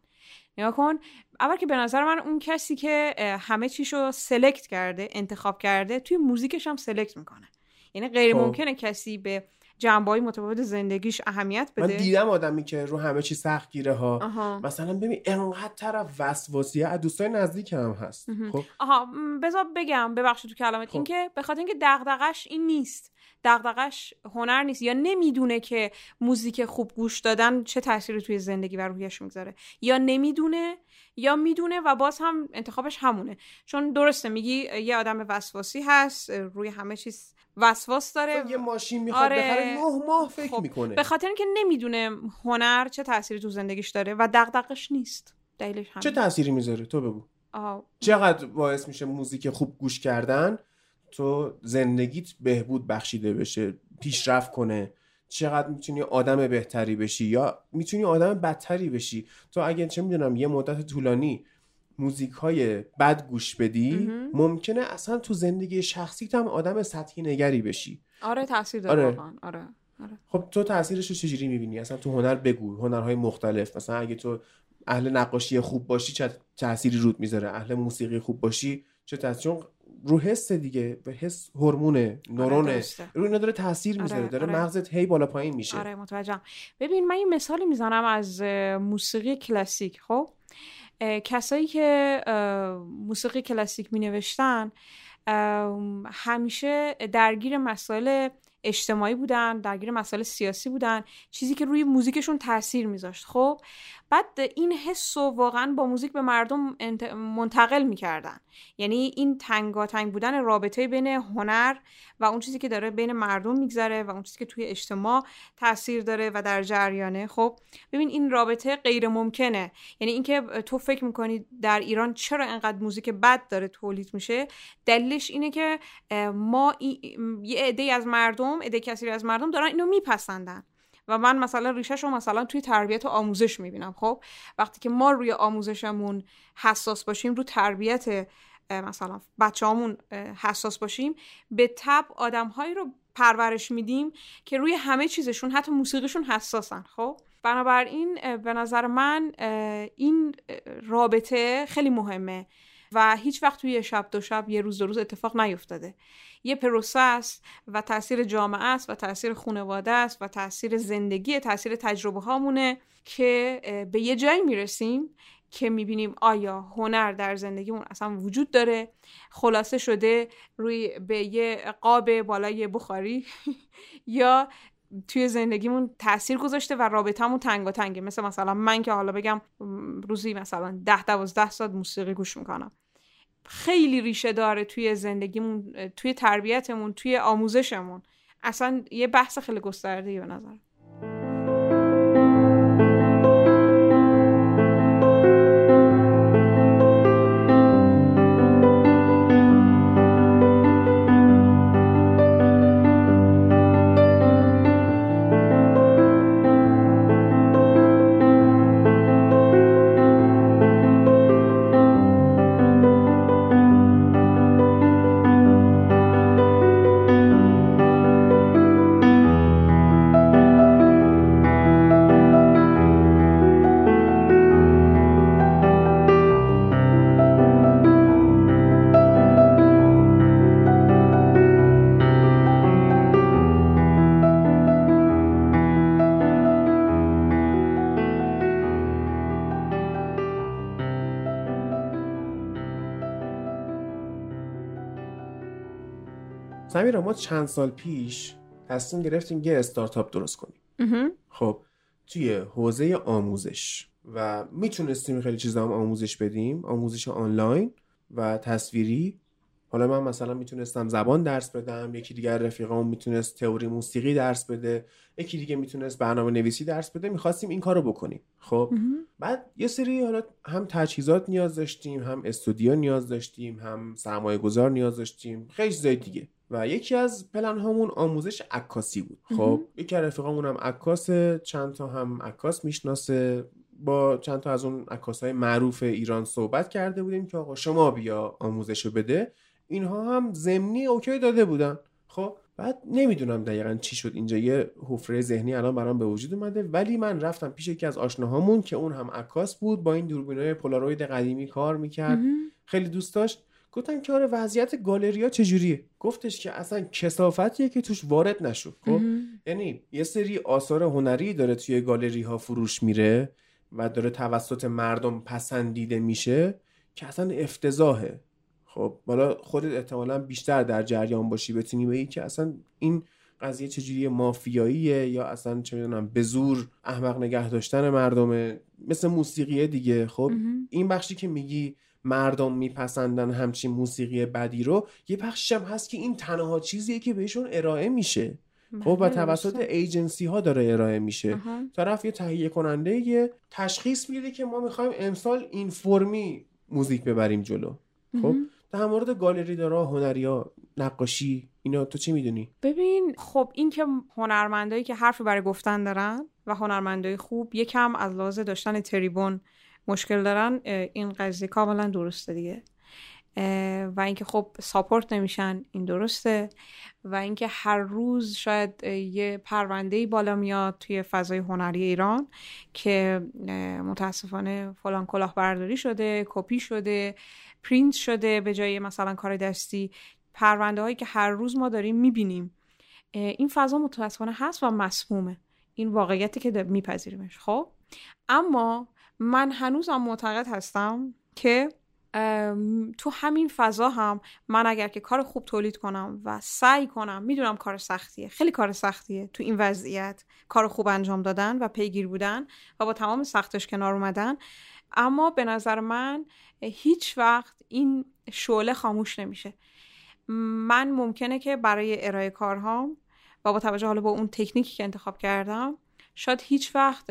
نگاه کن اول که به نظر من اون کسی که همه چیشو سلکت کرده انتخاب کرده توی موزیکش هم سلکت می‌کنه. یعنی غیر خب. ممکنه کسی به جنبه متفاوت زندگیش اهمیت من بده. دیدم آدمی که رو همه چی سخت گیره ها آها. مثلا ببین انقدر طرف وسواسیه از دوستای نزدیک هم هست. خب؟ آها بذار بگم ببخشید تو کلامت خب. اینکه به خاطر اینکه دغدغش این نیست. دغدغش هنر نیست یا نمی‌دونه که موزیک خوب گوش دادن چه تأثیری توی زندگی و روحیش می‌گذاره. یا نمی‌دونه یا می‌دونه و باز هم انتخابش همونه. چون درسته میگی یه آدم وسواسی هست روی همه چیز وسواس داره. یه ماشین می‌خواد آره. بخره نه ماه فکر خب، می‌کنه. به خاطر اینکه نمی‌دونه هنر چه تأثیری تو زندگیش داره و دغدغش نیست. دلیلش همین چه تأثیری می‌ذاره؟ تو بگو. آها. چقدر باعث میشه موزیک خوب گوش کردن؟ تو زندگیت بهبود بخشیده بشه پیشرفت کنه. چقدر می‌تونی آدم بهتری بشی یا می‌تونی آدم بدتری بشی؟ تو اگه چه می‌دونم یه مدت طولانی موزیک های بد گوش بدی. ممکنه اصلا تو زندگی شخصیت هم آدم سطحی نگری بشی. آره تاثیر داره آره. آره آره. خب تو تاثیرش رو چجوری می‌بینی؟ اصلا تو هنر بگو هنرهای مختلف. مثلا اگه تو اهل نقاشی خوب باشی چه تأثیری رود می‌ذاره؟ اهل موسیقی خوب باشی چه تأثیر؟ رو حس دیگه به حس هورمونه نورونه درسته. رو اینا داره تاثیر می‌ذاره آره، داره آره. مغزت هی بالا پایین میشه. آره متوجهم. ببین من یه مثالی می‌زنم از موسیقی کلاسیک خب؟ کسایی که موسیقی کلاسیک می نوشتن همیشه درگیر مسائل اجتماعی بودن درگیر مسائل سیاسی بودن چیزی که روی موزیکشون تاثیر میذاشت خب؟ بعد این حس رو واقعا با موزیک به مردم منتقل می‌کردن. یعنی این تنگاتنگ بودن رابطه بین هنر و اون چیزی که داره بین مردم میگذره و اون چیزی که توی اجتماع تاثیر داره و در جریانه. خب ببین این رابطه غیر ممکنه یعنی اینکه تو فکر می‌کنی در ایران چرا انقدر موزیک بد داره تولید میشه؟ دلیلش اینه که ما یه عده از مردم عده کثیری از مردم دارن اینو میپسندن. و من مثلا ریشش رو مثلا توی تربیت و آموزش می‌بینم خب؟ وقتی که ما روی آموزشمون حساس باشیم رو تربیت مثلا بچه حساس باشیم به تب آدمهایی رو پرورش میدیم که روی همه چیزشون حتی موسیقیشون حساسن خب؟ بنابراین به نظر من این رابطه خیلی مهمه. و هیچ وقت توی شب دو شب یه روز دو روز اتفاق نیفتاده. یه پروسه است و تاثیر جامعه است و تاثیر خانواده است و تاثیر زندگی تاثیر تجربه هامونه که به یه جایی می‌رسیم که می‌بینیم آیا هنر در زندگیمون اصلا وجود داره. خلاصه شده روی به یه قاب بالای بخاری یا توی زندگیمون تاثیر گذاشته و رابطمون تنگ و تنگه مثل مثلا من که حالا بگم روزی مثلا ده دوازده ساعت موسیقی گوش می‌کنم. خیلی ریشه داره توی زندگیمون توی تربیتمون توی آموزشمون. اصلا یه بحث خیلی گسترده به نظر چند سال پیش تصمیم گرفتیم یه استارتاپ درست کنیم. خب توی حوزه آموزش و می‌تونستیم خیلی چیزا هم آموزش بدیم آموزش آنلاین و تصویری. حالا من مثلا می‌تونستم زبان درس بدم یکی دیگر رفیقام می‌تونست تئوری موسیقی درس بده یکی دیگه می‌تونست برنامه نویسی درس بده می‌خواستیم این کارو بکنیم. خب بعد یه سری حالا هم تجهیزات نیاز داشتیم هم استودیو نیاز داشتیم هم سرمایه گذار نیاز داشتیم خیلی چیزای دیگه. و یکی از پلن هامون آموزش عکاسی بود. خب یکی از رفیقامون هم عکاس چند تا هم عکاس می‌شناسه. با چند تا از اون عکاس های معروف ایران صحبت کرده بودیم که آقا شما بیا آموزشو بده. اینها هم زمینی اوکی داده بودن. خب بعد نمی‌دونم دقیقا چی شد. اینجا یه حفره ذهنی الان برام به وجود اومده. ولی من رفتم پیش یکی از آشناهامون که اون هم عکاس بود با این دوربینای پولاروید قدیمی کار می‌کرد. خیلی دوست داشت. گفتم که آره وضعیت گالریا چجوریه؟ گفتش که اصلا کسافتیه که توش وارد نشو خب؟ یعنی یه سری آثار هنری داره توی گالری ها فروش میره و داره توسط مردم پسندیده میشه که اصلا افتضاحه. خب بالا خودت احتمالا بیشتر در جریان باشی بتونی بگی که اصلا این قضیه چجوری مافیاییه یا اصلا چه می‌دونم به زور احمق نگه داشتن مردمه مثل موسیقیه دیگه خب؟ این بخشی که میگی مردم میپسندن همچین موسیقی بدی رو یه بخشش هم هست که این تنها چیزیه که بهشون ارائه میشه. خب و توسط ایجنسی ها داره ارائه میشه. طرف یه تهیه کننده یه تشخیص میده که ما می‌خوایم امسال این فرمی موزیک ببریم جلو. خب در مورد گالری دارا هنریا نقاشی اینا تو چی می‌دونی؟ ببین خب این که هنرمندایی که حرفی برای گفتن دارن و هنرمندای خوب یکم از لحاظ داشتن تریبون مشکل دارن این قضیه کاملا درسته دیگه. و اینکه خب support نمیشن این درسته. و اینکه هر روز شاید یه پرونده بالا میاد توی فضای هنری ایران که متاسفانه فلان کلاهبرداری شده کپی شده پرینت شده به جای مثلا کار دستی. پرونده هایی که هر روز ما داریم می‌بینیم. این فضا متاسفانه هست و مسمومه. این واقعیتی که میپذیریمش خب؟ اما من هنوزم معتقد هستم که تو همین فضا هم من اگر که کار خوب تولید کنم و سعی کنم می‌دونم کار سختیه خیلی کار سختیه تو این وضعیت کار خوب انجام دادن و پیگیر بودن و با تمام سختش کنار اومدن. اما به نظر من هیچ وقت این شعله خاموش نمیشه. من ممکنه که برای ارائه کارهام و با توجه حالا با اون تکنیکی که انتخاب کردم شاید هیچ وقت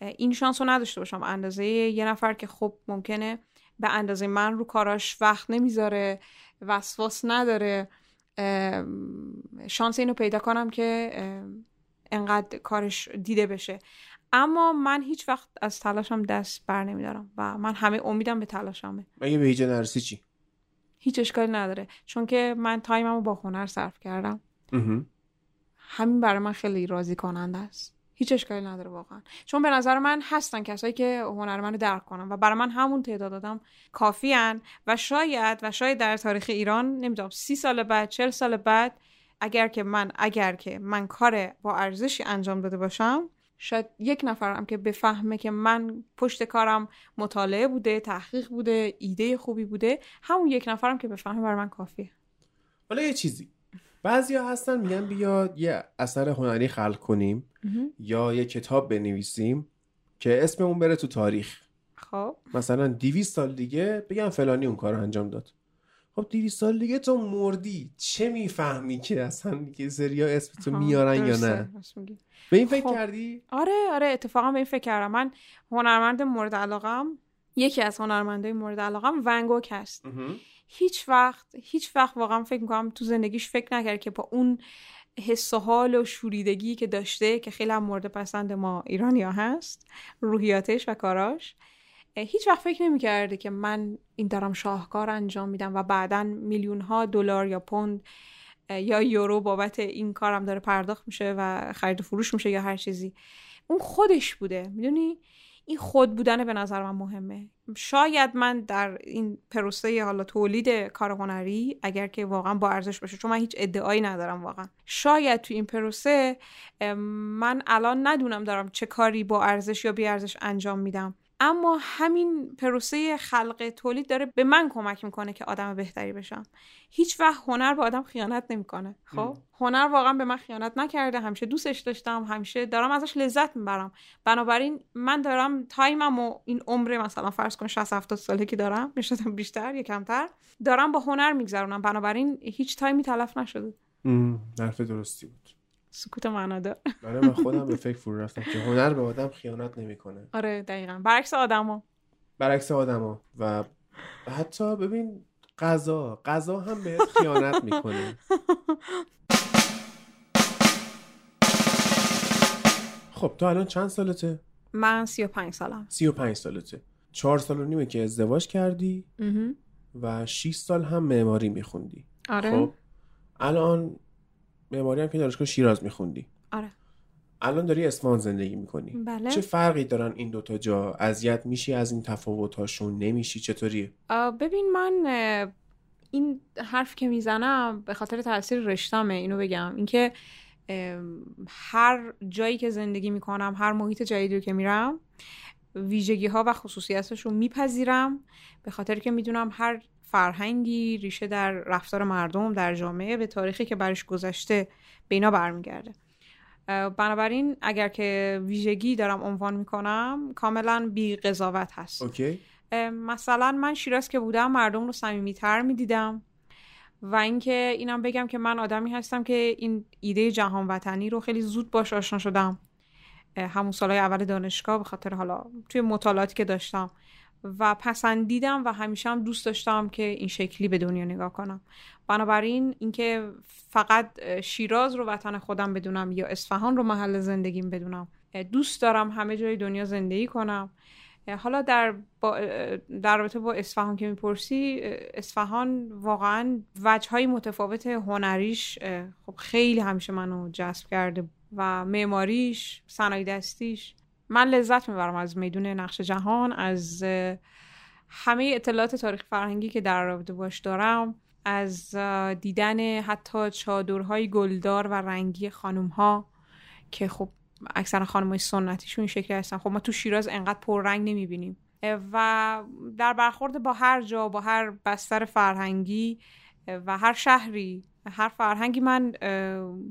این شانس رو نداشته باشم. اندازه یه نفر که خب ممکنه به اندازه من رو کاراش وقت نمی‌ذاره وسواس نداره شانس اینو پیدا کنم که انقدر کارش دیده بشه. اما من هیچ وقت از تلاشم دست بر نمیدارم و من همه امیدم به تلاشمه. اگه به هیچ نرسی چی؟ هیچ اشکالی نداره. چون که من time مو با هنر صرف کردم. همین برای من خیلی راضی کننده است. هیچ اشکالی نداره واقعا. چون به نظر من هستن کسایی که هنر منو درک کنن و برای من همون تعداد آدم کافیان و شاید و شاید در تاریخ ایران نمی‌دونم سی سال بعد چل سال بعد اگر که من اگر که من کار با ارزشی انجام داده باشم شاید یک نفرم که بفهمه که من پشت کارم مطالعه بوده تحقیق بوده ایده خوبی بوده همون یک نفرم که بفهمه برای من کافیه. حالا یه چیزی. بعضیا هستن میگن بیا یه اثر هنری خلق کنیم. یا یه کتاب بنویسیم که اسممون بره تو تاریخ. خب. مثلا 200 سال دیگه بگم فلانی اون کار انجام داد. خب 200 سال دیگه تو مردی. چه می‌فهمی که اصلا که سریا اسم تو آها، میارن یا نه. به این فکر خب. کردی؟ آره آره اتفاقا به این فکر کردم. من هنرمند مورد علاقم یکی از هنرمندای مورد علاقم ونگوک هست. هیچ وقت هیچ وقت واقعا فکر می‌کنم تو زندگیش فکر نکرد که با اون حس و حال و شوریدگی که داشته که خیلی هم مورد پسند ما ایرانیا هست روحیاتش و کاراش. هیچ وقت فکر نمی‌کرده که من این دارم شاهکار انجام میدم و بعدا میلیون ها دلار یا پوند یا یورو بابت این کارم داره پرداخت میشه و خرید و فروش میشه یا هر چیزی. اون خودش بوده می‌دونی؟ این خود بودن به نظر من مهمه. شاید من در این پروسه حالا تولید کار هنری اگر که واقعا با ارزش باشه چون من هیچ ادعایی ندارم واقعا. شاید تو این پروسه من الان ندونم دارم چه کاری با ارزش یا بی ارزش انجام میدم. اما همین پروسه خلق تولید داره به من کمک می‌کنه که آدم بهتری بشم. هیچ وقت هنر به آدم خیانت نمی‌کنه خب؟ هنر واقعا به من خیانت نکرده همیشه دوستش داشتم همیشه دارم ازش لذت می‌برم. بنابراین من دارم تایمم و این عمر مثلا فرض کن 60 70 ساله که دارم نشدم بیشتر یا کمتر دارم با هنر میگذرونم. بنابراین هیچ تایمی تلف نشده. حرف درستی بود. سکوت معنادار برای من خودم به فکر فرو رفتم که هنر به آدم خیانت نمی‌کنه. آره دقیقا. برعکس آدما برعکس آدما و حتی ببین قضا قضا هم بهت خیانت می‌کنه. خب تو الان چند سالته؟ من 35 سالم. سی و پنج سالته. چهار سال و نیمه که ازدواج کردی. و 6 سال هم معماری میخوندی. آره. خب الان معماری هم که دانشگاه شیراز میخوندی. آره. الان داری اصفهان زندگی می‌کنی. بله. چه فرقی دارن این دوتا جا؟ اذیت میشی از این تفاوتاشون نمیشی؟ چطوریه؟ آه، ببین من این حرف که می‌زنم به خاطر تاثیر رشتمه اینو بگم. اینکه هر جایی که زندگی می‌کنم هر محیط جدیدی رو که میرم ویژگی ها و خصوصیتش رو میپذیرم. به خاطر که می‌دونم هر فرهنگی ریشه در رفتار مردم در جامعه به تاریخی که برش گذشته به اینا برمیگرده. بنابراین اگر که ویژگی دارم عنوان می‌کنم کاملا بی قضاوت هست. اوکی. مثلا من شیراز که بودم مردم رو صمیمیتر می‌دیدم و اینکه اینم بگم که من آدمی هستم که این ایده جهان وطنی رو خیلی زود باش آشنا شدم. همون سالهای اول دانشگاه به خاطر حالا توی مطالعاتی که داشتم. و پسندیدم و همیشه هم دوست داشتم که این شکلی به دنیا نگاه کنم. بنابراین اینکه فقط شیراز رو وطن خودم بدونم یا اصفهان رو محل زندگیم بدونم دوست دارم همه جای دنیا زندگی کنم. حالا در با در رابطه با اصفهان که می‌پرسی اصفهان واقعا وجه های متفاوت هنریش خب خیلی همیشه منو جذب کرده و معماریش صنایع دستیش من لذت می‌برم از میدون نقش جهان از همه اطلاعات تاریخ فرهنگی که در رابطه باش دارم از دیدن حتی چادرهای گلدار و رنگی خانم ها که خب اکثر خانم های سنتیشون این شکلی هستن خب ما تو شیراز انقدر پررنگ نمی‌بینیم. و در برخورد با هر جا با هر بستر فرهنگی و هر شهری هر فرهنگی من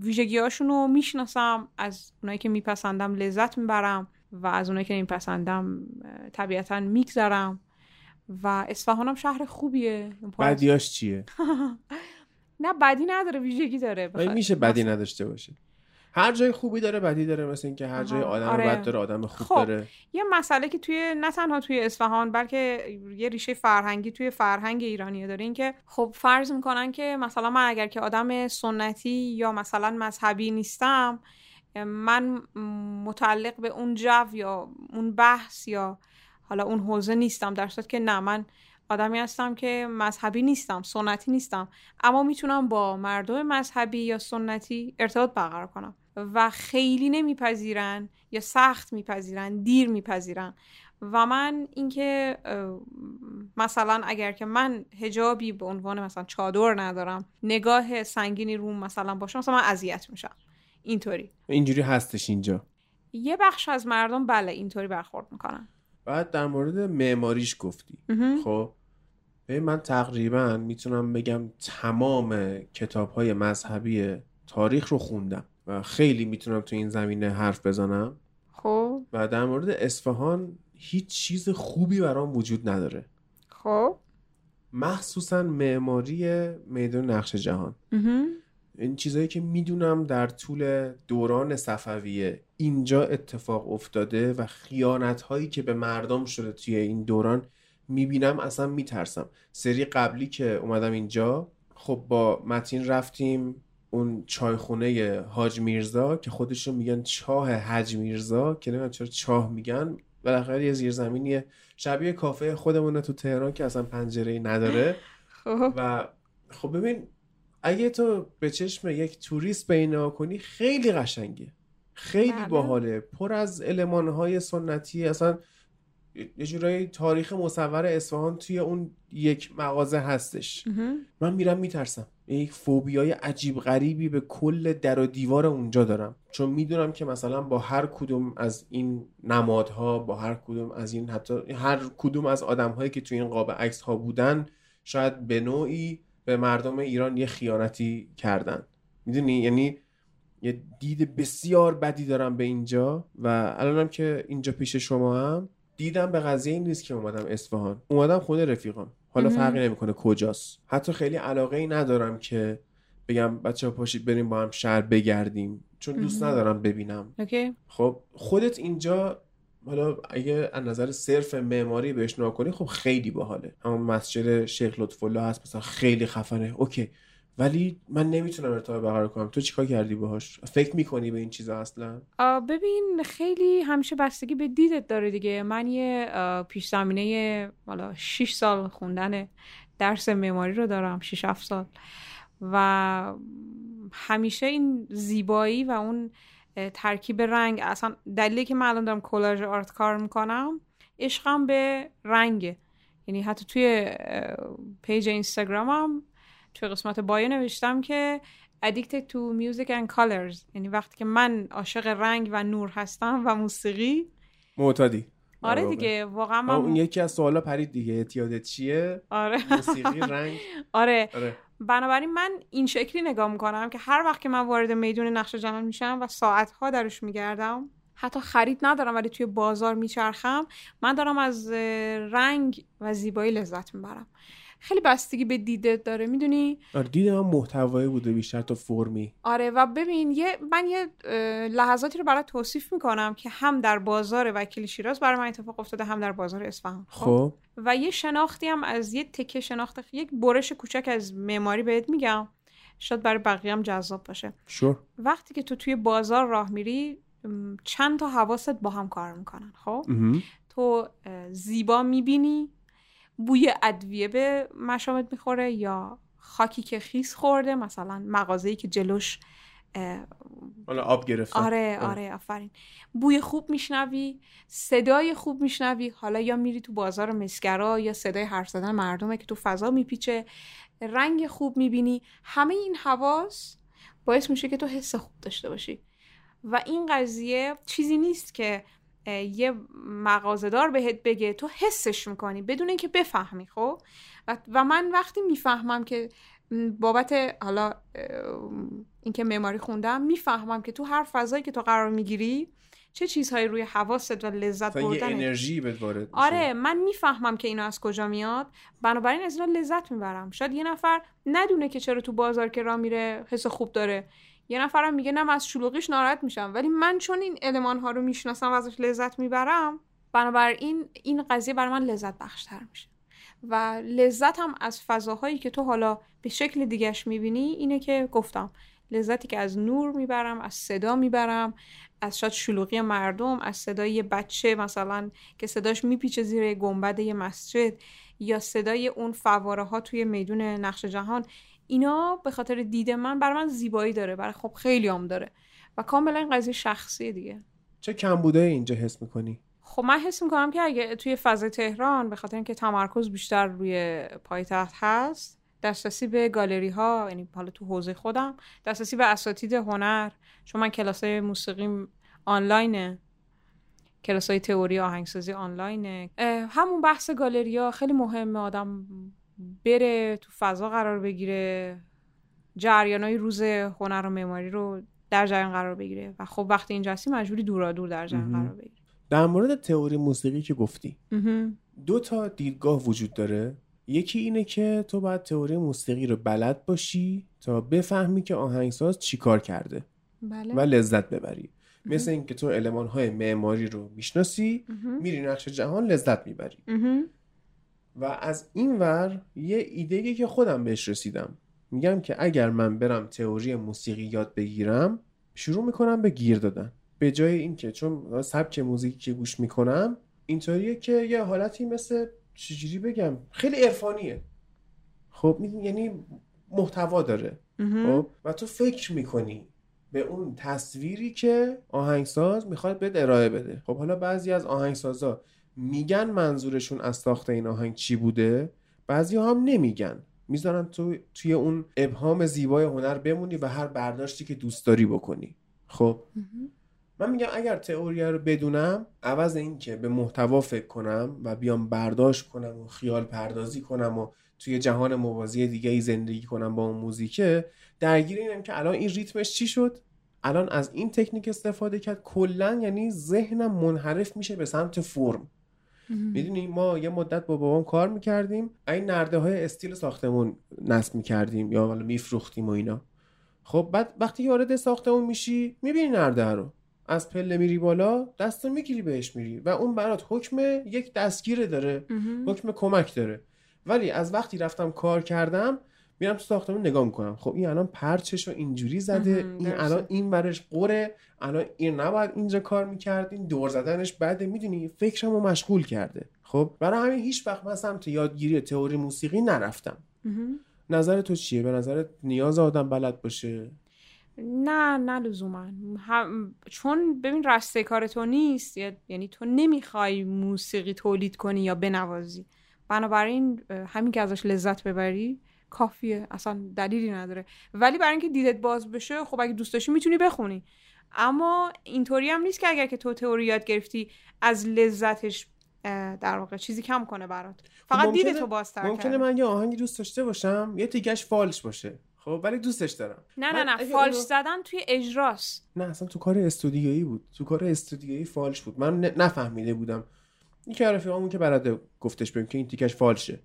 ویژگی رو می‌شناسم از اونایی که میپسندم لذت می‌برم. و از اونایی که نمیپسندم طبیعتا میگذرم. و اصفهانم شهر خوبیه. بدیاش چیه؟ نه بدی نداره ویژگی داره. میشه بدی نداشته باشه. هر جای خوبی داره بدی داره مثل اینکه هر جای آدم آره. بد داره آدم خوب خب، داره. یه مسئله که توی نه تنها توی اصفهان بلکه یه ریشه فرهنگی توی فرهنگ ایرانی داره این که خب فرض می‌کنن که مثلا من اگر که آدم سنتی یا مثلا مذهبی نیستم من متعلق به اون جو یا اون بحث یا حالا اون حوزه نیستم در صورت که نه من آدمی هستم که مذهبی نیستم سنتی نیستم اما می‌تونم با مردم مذهبی یا سنتی ارتباط برقرار کنم و خیلی نمیپذیرن یا سخت میپذیرن دیر میپذیرن و من اینکه مثلا اگر که من هجابی به عنوان مثلا چادر ندارم نگاه سنگینی روم مثلا باشه مثلا من اذیت میشم. اینطوری. اینجوری هستش اینجا. یه بخش از مردم بله اینطوری برخورد می‌کنن. بعد در مورد معماریش گفتی. خب من تقریبا می‌تونم بگم تمام کتاب های مذهبی تاریخ رو خوندم و خیلی می‌تونم تو این زمینه حرف بزنم. خب. و در مورد اصفهان هیچ چیز خوبی برام وجود نداره. خب. مخصوصا معماری میدان نقش جهان. این چیزایی که می‌دونم در طول دوران صفویه اینجا اتفاق افتاده و خیانت هایی که به مردم شده توی این دوران می‌بینم اصلا میترسم. سری قبلی که اومدم اینجا خب با متین رفتیم اون چایخونه حاج میرزا که خودشون میگن چاه حج میرزا که نمی‌دونم چرا چاه میگن. بالاخره یه زیرزمینیه شبیه کافه خودمونه تو تهران که اصلا پنجره نداره. خب. و خب ببین اگه تو به چشم یک توریست به این نگاه کنی خیلی قشنگه خیلی. باحاله. پر از المانهای سنتی اصلا یه جورایی تاریخ مصور اصفهان توی اون یک مغازه هستش. من میرم میترسم. یک فوبیای عجیب غریبی به کل در و دیوار اونجا دارم. چون می‌دونم که مثلا با هر کدوم از این نمادها با هر کدوم از این حتی هر کدوم از آدمهایی که توی این قاب عکس ها بودن شاید به نوعی به مردم ایران یه خیانتی کردن. می‌دونی؟ یعنی یه دید بسیار بدی دارم به اینجا و الانم که اینجا پیش شما هم دیدم به قضیه این نیست که اومدم اصفهان. اومدم خونه رفیقم. حالا. فرقی نمی‌کنه کجاست. حتی خیلی علاقه ای ندارم که بگم بچه پاشید بریم با هم شهر بگردیم. چون دوست. ندارم ببینم. خب خودت اینجا حالا اگه از نظر صرف معماری بهش نگاه کنی خب خیلی باحاله. همون مسجد شیخ لطف الله هست مثلا خیلی خفنه. اوکی. ولی من نمی‌تونم ارتباط برقرار کنم. تو چیکار کردی باهاش؟ فکر می‌کنی به این چیزا اصلا؟ ببین خیلی همیشه بستگی به دیدت داره دیگه. من یه پیش زمینه حالا 6 سال خوندن درس معماری رو دارم 6 7 سال. و همیشه این زیبایی و اون ترکیب رنگ. اصلا دلیلی که من الان دارم collage art کار می‌کنم عشقم به رنگه. یعنی حتی توی page اینستاگرامم توی قسمت bio نوشتم که addicted to music and colors. یعنی وقتی که من عاشق رنگ و نور هستم و موسیقی. معتادی. آره واقع. دیگه واقعا آه، اون من یکی از سوالا پرید دیگه اعتیادت چیه؟ آره. موسیقی رنگ؟ آره. آره. بنابراین من این شکلی نگاه می‌کنم که هر وقت که من وارد میدون نقش جهان میشم و ساعتها درش میگردم حتی خرید ندارم ولی توی بازار میچرخم من دارم از رنگ و زیبایی لذت می‌برم. خیلی بستگی به دیدت داره می‌دونی؟ آره دید من محتوایی بوده بیشتر تا فرمی. آره و ببین یه من یه لحظاتی رو برات توصیف می‌کنم که هم در بازار وکیل شیراز برای من اتفاق افتاده هم در بازار اصفهان. خب؟ و یه شناختی هم از یه تکه شناخت یک برش کوچک از معماری بهت میگم. شاید برای بقیه هم جذاب باشه. شور. وقتی که تو توی بازار راه میری چند تا حواست با هم کار می‌کنن خب. تو زیبا می‌بینی بوی ادویه به مشامت می‌خوره یا خاکی که خیس خورده مثلا مغازه‌ای که جلوش حالا آب گرفته آره آره آفرین. بوی خوب میشنوی صدای خوب میشنوی. حالا یا میری تو بازار مسگرا یا صدای حرف زدن مردمه که تو فضا میپیچه. رنگ خوب می‌بینی. همه این حواس باعث میشه که تو حس خوب داشته باشی. و این قضیه چیزی نیست که یه مغازهدار بهت بگه تو حسش می‌کنی بدون اینکه بفهمی خب؟ و, من وقتی می‌فهمم که بابت حالا اینکه معماری خوندم می‌فهمم که تو هر فضایی که تو قرار می‌گیری چه چیزهایی روی حواست و لذت مثلا یه بردن انرژی بهت وارد میشه. آره من می‌فهمم که اینا از کجا میاد. بنابراین از اینا لذت می‌برم. شاید یه نفر ندونه که چرا تو بازار که راه میره حس خوب داره. یه نفرم میگه نه من از شلوغیش ناراحت میشم. ولی من چون این المان ها رو می‌شناسم و ازش لذت می‌برم بنابراین این قضیه برای من لذت بخشتر میشه. و لذت هم از فضاهایی که تو حالا به شکل دیگهش می‌بینی اینه که گفتم لذتی که از نور می‌برم از صدا می‌برم از شاید شلوغی مردم از صدای بچه مثلا که صداش میپیچه زیر گنبد یه مسجد یا صدای اون فواره ها توی میدون نقش جهان. اینا به خاطر دید من برای من زیبایی داره برای خب خیلی هم داره. و کاملا این قضیه شخصیه دیگه. چه کمبوده اینجا حس می‌کنی؟ خب من حس می‌کنم که اگه توی فضای تهران به خاطر اینکه تمرکز بیشتر روی پایتخت هست دسترسی به گالری ها یعنی حالا تو حوزه خودم دسترسی به اساتید هنر چون من کلاس موسیقی آنلاینه کلاس های تئوری آهنگسازی آنلاینه. همون بحث گالری ها خیلی مهمه آدم بره تو فضا قرار بگیره جریان های روز هنر و معماری رو در جریان قرار بگیره و خب وقتی اینجا هستی مجبوری دورا دور در جریان. قرار بگیری در مورد تئوری موسیقی که گفتی. دو تا دیدگاه وجود داره یکی اینه که تو باید تئوری موسیقی رو بلد باشی تا بفهمی که آهنگساز چیکار کرده بله و لذت ببری مثل اینکه تو علمان های معماری رو می‌شناسی. میری نقش جهان لذت می‌بری. و از این ور یه ایده که خودم بهش رسیدم. میگم که اگر من برم تئوری موسیقی یاد بگیرم شروع می‌کنم به گیر دادن. به جای اینکه چون سبک موزیکی که گوش می‌کنم اینطوریه که یه حالتی مثل چجوری بگم خیلی عرفانیه. خب یعنی محتوا داره. خب و تو فکر می‌کنی به اون تصویری که آهنگساز می‌خواد بهت ارائه بده. خب حالا بعضی از آهنگسازا میگن منظورشون از ساخت این آهنگ چی بوده؟ بعضی هم نمیگن. می‌ذارن تو توی اون ابهام زیبای هنر بمونی و هر برداشتی که دوست داری بکنی. خب. من میگم اگر تئوری رو بدونم عوض این که به محتوا فکر کنم و بیام برداشت کنم و خیال پردازی کنم و توی جهان موازی دیگه ای زندگی کنم با اون موزیکه درگیر اینم که الان این ریتمش چی شد؟ الان از این تکنیک استفاده کرد. کلا یعنی ذهنم منحرف میشه به سمت فرم. می‌دونی ما یه مدت با بابام کار می‌کردیم. این نرده های استیل ساختمون نصب می‌کردیم یا حالا میفروختیم و اینا. خب بعد وقتی که وارد ساختمون میشی می‌بینی نرده رو. از پله میری بالا دست می‌گیری بهش میری و اون برات حکم یک دستگیره داره. حکم کمک داره. ولی از وقتی رفتم کار کردم میرم تو ساختمون نگاه می‌کنم. خب این الان پرچش رو اینجوری زده. این. الان این برش قره. الان این نباید اینجا کار می‌کردین دور زدنش بده. می‌دونی؟ فکرمو مشغول کرده. خب برای همین هیچ وقت من سمت یادگیری تئوری موسیقی نرفتم. نظر تو چیه؟ به نظرت نیاز آدم بلد باشه؟ نه نه لزوما. هم- چون ببین رسته کار تو نیست. یعنی تو نمی‌خوای موسیقی تولید کنی یا بنوازی. بنابراین همین که ازش لذت ببری کافیه اصلا دلیلی نداره. ولی برای اینکه دیدت باز بشه خب اگه دوست داشتی می‌تونی بخونی. اما اینطوری هم نیست که اگر که تو تئوری یاد گرفتی از لذتش در واقع چیزی کم کنه برات. فقط ممکنه- دیدتو بازتر ممکنه کرده. من یه آهنگی دوست داشته باشم یه تیکش فالش باشه. خب ولی دوستش دارم. نه نه نه فالش اونو- زدن توی اجراست. نه اصلا تو کار استودیویی بود. تو کار استودیویی فالش بود. من نفهمیده بودم. این که رفیقامون که بلده گفتش بهم که این تیکش فالشه.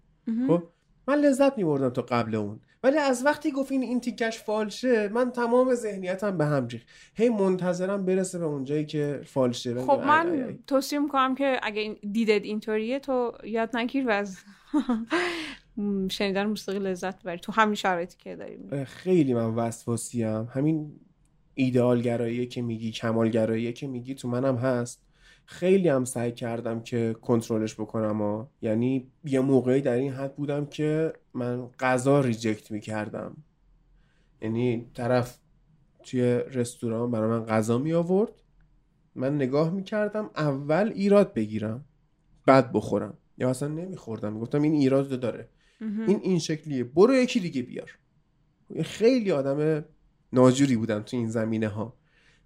خب؟ من لذت میبردم تا قبل اون. ولی از وقتی گفت این این تیکش فالشه من تمام ذهنیتم به هم ریخت هی منتظرم برسه به اونجایی که فالشه. خب ای- ای- من ای. توصیه می‌کنم که اگه دیدت اینطوریه تو یاد نگیر و از شنیدن موسیقی لذت ببری. تو همین شرایطی که داریم خیلی من وسواسیم همین ایدئالگراییه که میگی کمالگراییه که میگی تو منم هست. خیلی هم سعی کردم که کنترلش بکنم و یعنی یه موقعی در این حد بودم که من غذا ریجکت می‌کردم. یعنی طرف توی رستوران برای من غذا می آورد من نگاه می‌کردم اول ایراد بگیرم بعد بخورم. یا اصلا نمیخوردم. گفتم این ایراد داره. این این شکلیه. برو یکی دیگه بیار. خیلی آدم ناجوری بودم تو این زمینه ها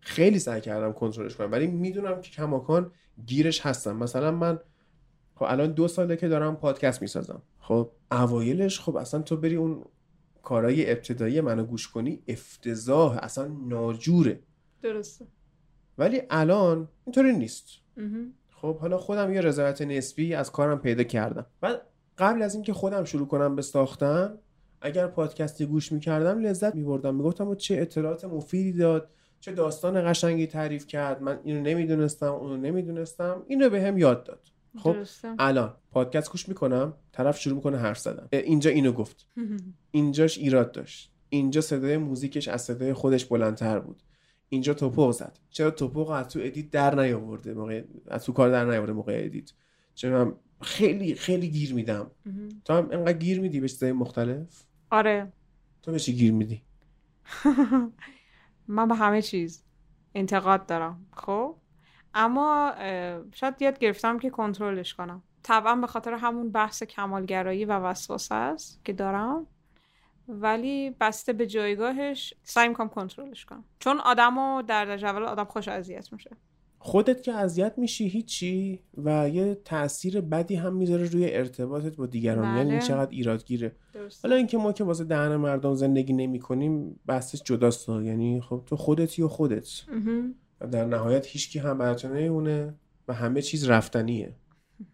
خیلی سعی کردم کنترلش کنم ولی می‌دونم که کماکان گیرش هستم مثلا من خب الان دو ساله که دارم پادکست می‌سازم. خب اوایلش خب اصلا تو بری اون کارهای ابتدایی منو گوش کنی افتضاح اصلا ناجوره. درسته. ولی الان اینطوری نیست. خب حالا خودم یه رضایت نسبی از کارم پیدا کردم. و قبل از اینکه خودم شروع کنم به ساختن اگر پادکستی گوش می‌کردم لذت میبردم. می‌گفتم چه اطلاعات مفیدی داد. چه داستان قشنگی تعریف کرد. من اینو نمی‌دونستم اونو نمی‌دونستم. اینو به هم یاد داد. خب درسته. الان پادکست گوش می‌کنم طرف شروع می‌کنه حرف زدن. اینجا اینو گفت. اینجاش ایراد داشت. اینجا صدای موزیکش از صدای خودش بلندتر بود. اینجا تپق زد. چرا تپق از تو edit در نیاورده؟ موقع از تو کار در نیاورده موقع edit. چرا من خیلی خیلی گیر میدم. تو هم انقدر گیر میدی به چیزای مختلف؟ آره. تو به چی گیر میدی. من به همه چیز انتقاد دارم خب؟ اما شاید یاد گرفتم که کنترلش کنم. طبعا به خاطر همون بحث کمالگرایی و وسوسه است که دارم. ولی بسته به جایگاهش سعی می‌کنم کنترلش کنم. چون آدمو در اول آدم خوش اذیت میشه. خودت که اذیت میشی هیچی و یه تاثیر بدی هم می‌ذاره روی ارتباطت با دیگران. بله. یعنی چقدر ایرادگیره. حالا اینکه ما که واسه دهن مردم زندگی نمی کنیم بحثش جداست یعنی خب تو خودتی و خودت. و در نهایت هیچکی هم برات نمیمونه و همه چیز رفتنیه.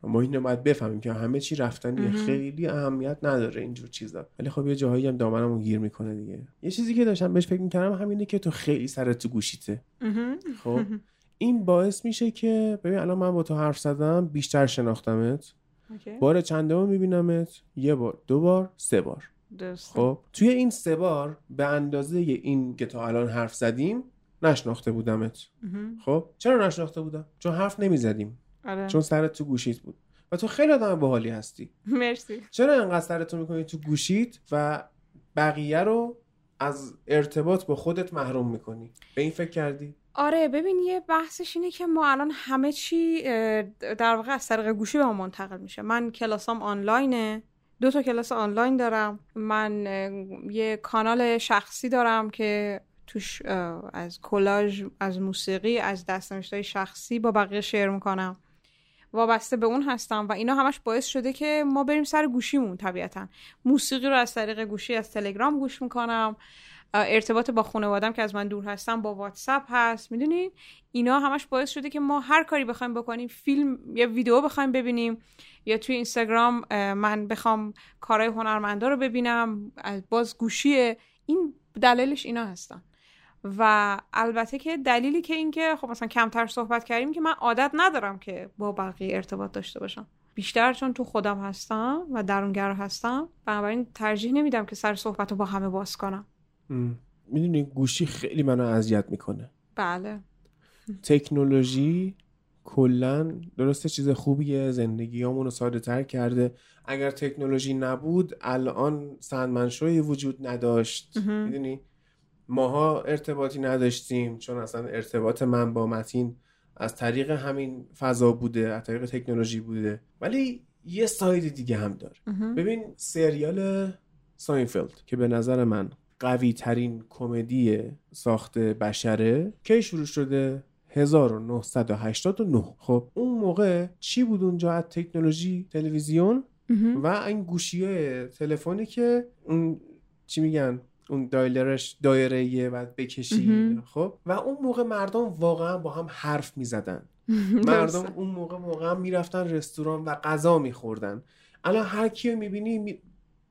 ما اینو باید بفهمیم که همه چی رفتنیه. خیلی اهمیت نداره اینجور چیزا. ولی خب یه جاهایی هم دامنمو گیر می‌کنه دیگه. یه چیزی که داشتم بهش فکر می‌کردم همینه که تو خیلی سرت تو گوشیته. خب؟ این باعث میشه که ببین الان من با تو حرف زدم بیشتر شناختمت. اوکی. بار چندم میبینمت؟ یه بار دو بار سه بار. درسته. خب توی این سه بار به اندازه این که تا الان حرف زدیم نشناخته بودمت. خب چرا نشناخته بودم؟ چون حرف نمی‌زدیم. آره. چون سرت تو گوشیت بود. و تو خیلی آدم باحالی هستی. مرسی. چرا انقدر سرتو می‌کنی تو گوشیت و بقیه رو از ارتباط با خودت محروم می‌کنی؟ به این فکر کردی؟ آره ببین یه بحثش اینه که ما الان همه چی در واقع از طریق گوشی به ما منتقل میشه. من کلاسام آنلاینه دو تا کلاس آنلاین دارم. من یه کانال شخصی دارم که توش از کلاژ از موسیقی از دستنوشتهای شخصی با بقیه شیر می‌کنم. وابسته به اون هستم و اینا همش باعث شده که ما بریم سر گوشیمون طبیعتا. موسیقی رو از طریق گوشی از تلگرام گوش می‌کنم. ارتباط با خانوادم که از من دور هستن با واتساپ هست می‌دونین اینا همش باعث شده که ما هر کاری بخوایم بکنیم فیلم یا ویدیو بخوایم ببینیم یا توی اینستاگرام من بخوام کارهای هنرمندا رو ببینم از باز گوشیه این دلیلش اینا هستن. و البته که دلیلی که این که خب مثلا کمتر صحبت کردیم که من عادت ندارم که با بقیه ارتباط داشته باشم. بیشتر چون تو خودم هستم و درونگر هستم بنابراین ترجیح نمیدم که سر صحبت رو با همه باز کنم. می‌دونی گوشی خیلی منو اذیت می‌کنه. بله. تکنولوژی کلا درسته چیز خوبیه زندگیامون رو ساده تر کرده. اگر تکنولوژی نبود الان سندمنشوی وجود نداشت. می‌دونی؟ ماها ارتباطی نداشتیم چون اصلا ارتباط من با متین از طریق همین فضا بوده از طریق تکنولوژی بوده. ولی یه ساید دیگه هم داره. ببین سریال ساینفیلد که به نظر من قوی ترین کمدی ساخت بشره کی شروع شده؟ 1989 خب اون موقع چی بود اونجا از تکنولوژی تلویزیون؟ و این گوشی تلفنی که اون چی میگن؟ اون dialer ش دایره یه بعد بکشی. خب و اون موقع مردم واقعا با هم حرف می‌زدن. مردم اون موقع واقعا می‌رفتن رستوران و غذا میخوردن. الان هر کیو می‌بینی می...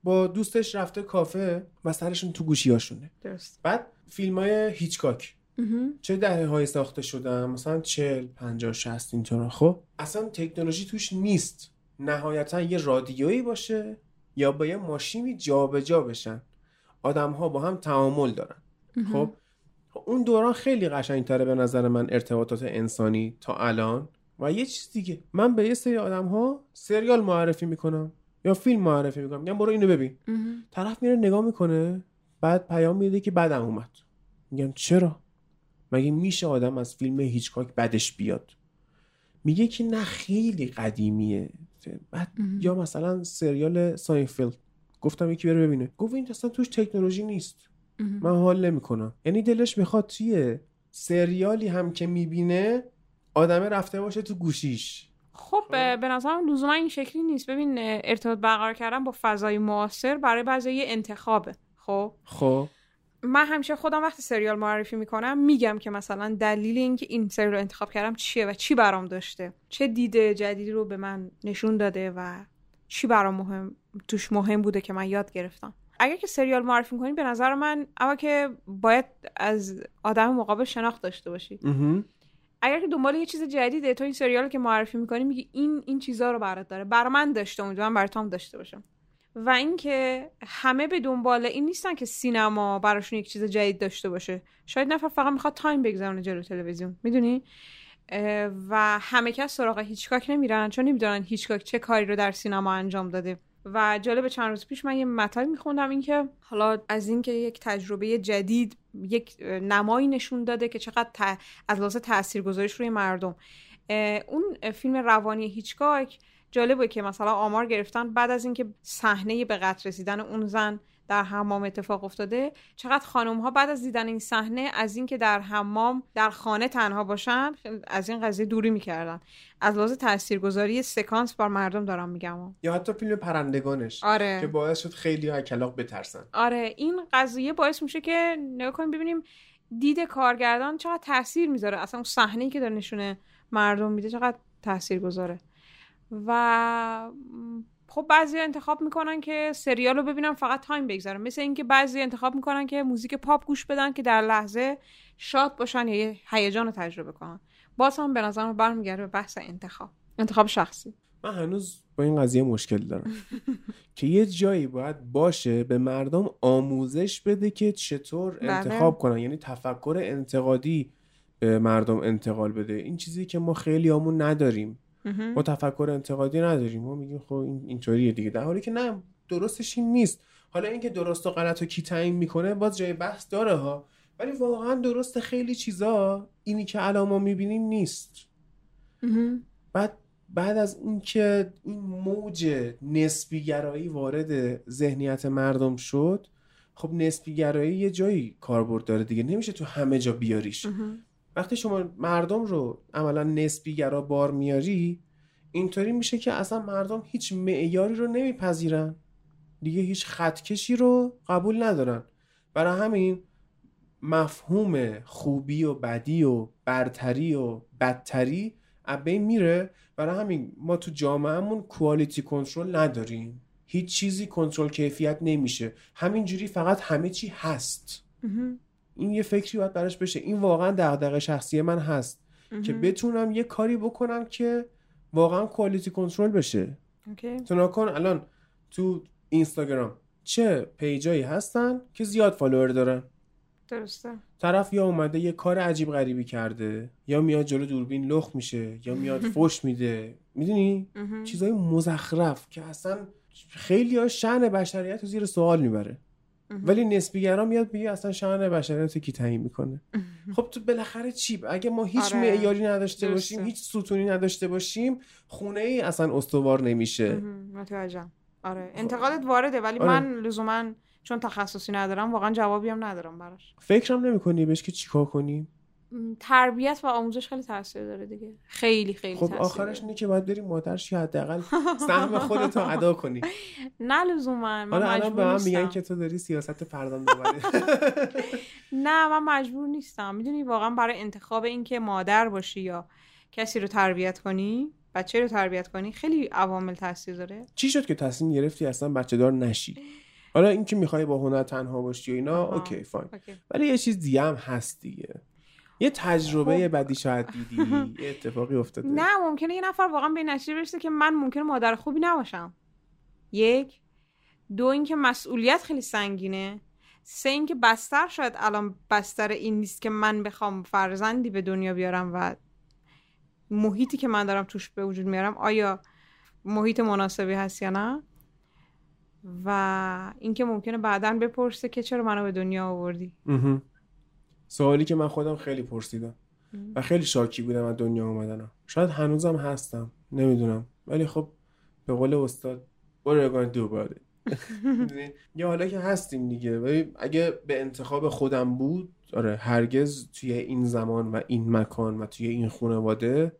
با دوستش رفته کافه و سرشون تو گوشیاشونه درست. بعد فیلم های هیچکاک چه دهه های ساخته شدن؟ مثلا 40 50 60 اینطورا خب اصلا تکنولوژی توش نیست. نهایتا یه رادیویی باشه یا با یه ماشینی جابجا بشن. آدم ها با هم تعامل دارن. خب اون دوران خیلی قشنگتره به نظر من ارتباطات انسانی تا الان. و یه چیز دیگه. من به یه سری آدم ها سریال معرفی می‌کنم. یا فیلم معرفی می‌کنم. میگم برو اینو ببین. طرف میره نگاه می‌کنه بعد پیام میده که بدم اومد. میگم چرا؟ مگه میشه آدم از فیلم هیچکاک بدش بیاد؟ میگه که نه خیلی قدیمیه. بعد یا مثلا سریال ساینفیلد. گفتم یکی بره ببینه. گفت این اصلا توش تکنولوژی نیست. من حال نمی‌کنم. یعنی دلش می‌خواد توی سریالی هم که می‌بینه آدمه رفته باشه تو گوشیش. خب به به نظرم لزوما این شکلی نیست. ببین ارتباط برقرار کردن با فضای معاصر برای بعضی یه انتخابه. خب؟ خب. من همیشه خودم وقتی سریال معرفی می‌کنم میگم که مثلا دلیل اینکه این سریال رو انتخاب کردم چیه و چی برام داشته. چه دید جدیدی رو به من نشون داده و چی برام مهم توش مهم بوده که من یاد گرفتم. اگر که سریال معرفی می‌کنی به نظر من اما که باید از آدم مقابل شناخت داشته باشی. اگر که دنبال یه چیز جدیده تو این سریال که معرفی می‌کنی میگی این این چیزا رو برات داره. برا من داشته امیدوارم برای تو هم داشته باشم. و اینکه همه به دنبال این نیستن که سینما براشون یک چیز جدید داشته باشه. شاید نفر فقط می‌خواد time بگذرونه جلو تلویزیون. می‌دونی؟ و همه کس سراغ هیچکاک نمیرن چون نمی‌دونن هیچکاک چه کاری رو در سینما انجام داده. و جالب چند روز پیش من یه مطلبی میخوندم اینکه حالا از اینکه یک تجربه جدید یک نمایی نشون داده که چقدر از لحاظ تاثیرگذاریش روی مردم. اون فیلم روانی هیچکاک جالبه که مثلا آمار گرفتن بعد از اینکه صحنه به قتل رسیدن اون زن در حمام اتفاق افتاده چقدر خانم ها بعد از دیدن این صحنه از اینکه در حمام در خانه تنها باشن از این قضیه دوری می‌کردن. از لحاظ تاثیرگذاری سکانس بر مردم دارم میگم. یا حتی فیلم پرندگانش آره. که باعث شد خیلی ها کلاغ بترسن. آره این قضیه باعث میشه که نگاه کنیم ببینیم دید کارگردان چقدر تاثیر می‌ذاره. اصلا اون صحنه که داره نشونه مردم میده چقدر تاثیر گذاره و خب بعضی انتخاب می‌کنن که سریال رو ببینن فقط time بگذره مثل اینکه بعضی انتخاب می‌کنن که موزیک پاپ گوش بدن که در لحظه شاد باشن یا هیجان رو تجربه کنن. باز هم به نظرم برمیگرده به بحث انتخاب. انتخاب شخصی. من هنوز با این قضیه مشکل دارم. که یه جایی باید باشه به مردم آموزش بده که چطور بله. انتخاب کنن. یعنی تفکر انتقادی به مردم انتقال بده. این چیزی که ما خیلی همون نداریم. ما تفکر انتقادی نداریم. ما میگیم خب این اینطوریه دیگه. در حالی که نه درستش این نیست. حالا اینکه درست و غلط رو کی تعیین می‌کنه باز جای بحث داره ها. ولی واقعا درست خیلی چیزا اینی که الان ما می‌بینیم نیست. بعد بعد از اینکه این موج نسبی گرایی وارد ذهنیت مردم شد خب نسبی گرایی یه جایی کاربرد داره دیگه. نمیشه تو همه جا بیاریش. وقتی شما مردم رو عملا نسبی گرا بار میاری اینطوری میشه که اصلا مردم هیچ معیاری رو نمیپذیرن. دیگه هیچ خطکشی رو قبول ندارن. برای همین مفهوم خوبی و بدی و برتری و بدتری بین میره. برای همین ما تو جامعهمون کوالیتی کنترل نداریم. هیچ چیزی کنترل کیفیت نمیشه. همینجوری فقط همه چی هست. این یه فکری باید براش بشه. این واقعا دغدغه شخصی من هست که بتونم یه کاری بکنم که واقعا quality control بشه. okay. تو نگا کن الان تو اینستاگرام چه page ایی هستن که زیاد follower دارن؟ درسته. طرف یا اومده یه کار عجیب غریبی کرده یا میاد جلو دوربین لخت میشه یا میاد فوش میده. می‌دونی؟ چیزای مزخرف که اصلا خیلی ها شأن بشریت رو زیر سوال می‌بره. ولی نسبیگرا میاد میگه اصلا شأن بشریت کی تعیین می‌کنه. خب تو بالاخره چی؟ اگه ما هیچ آره. معیاری نداشته درسته. باشیم هیچ ستونی نداشته باشیم خونه ای اصلا استوار نمیشه. متوجهم. آره. انتقادت وارده ولی آره. من لزوما چون تخصصی ندارم واقعا جوابی هم ندارم براش. فکرم نمی‌کنی بهش که چیکار کنیم تربیت و آموزش خیلی تاثیر داره دیگه. خیلی خیلی خب آخرش. اینه که باید بریم مادرش یا حداقل سهم خودت رو ادا کنی. نه لزوما. من حالا الان به من. میگن که تو داری سیاست ببری نه من مجبور نیستم. می‌دونی واقعا برای انتخاب اینکه مادر باشی یا کسی رو تربیت کنی بچه رو تربیت کنی خیلی عوامل تاثیر داره. چی شد که تصمیم گرفتی اصلا بچه دار نشی؟ حالا اینکه می‌خوای با هنر تنها باشی و اینا. اوکی فاین. ولی یه چیز دیگه هم هست دیگه. یه تجربه بدی شاید دیدی. یه اتفاقی افتاده. نه ممکنه یه نفر واقعا به نتیجه برسه که من ممکنه مادر خوبی نباشم. یک. دو اینکه مسئولیت خیلی سنگینه. سه اینکه بستر شاید الان بستر این نیست که من بخوام فرزندی به دنیا بیارم و محیطی که من دارم توش به وجود میارم. آیا محیط مناسبی هست یا نه؟ و اینکه ممکنه بعدا بپرسه که چرا منو به دنیا آوردی. سوالی که من خودم خیلی پرسیدم و خیلی شاکی بودم از دنیا اومدنم. شاید هنوزم هستم نمی‌دونم. ولی خب به قول استاد about it? می‌دونی؟ یا حالا که هستیم دیگه. ولی اگه به انتخاب خودم بود آره هرگز توی این زمان و این مکان و توی این خانواده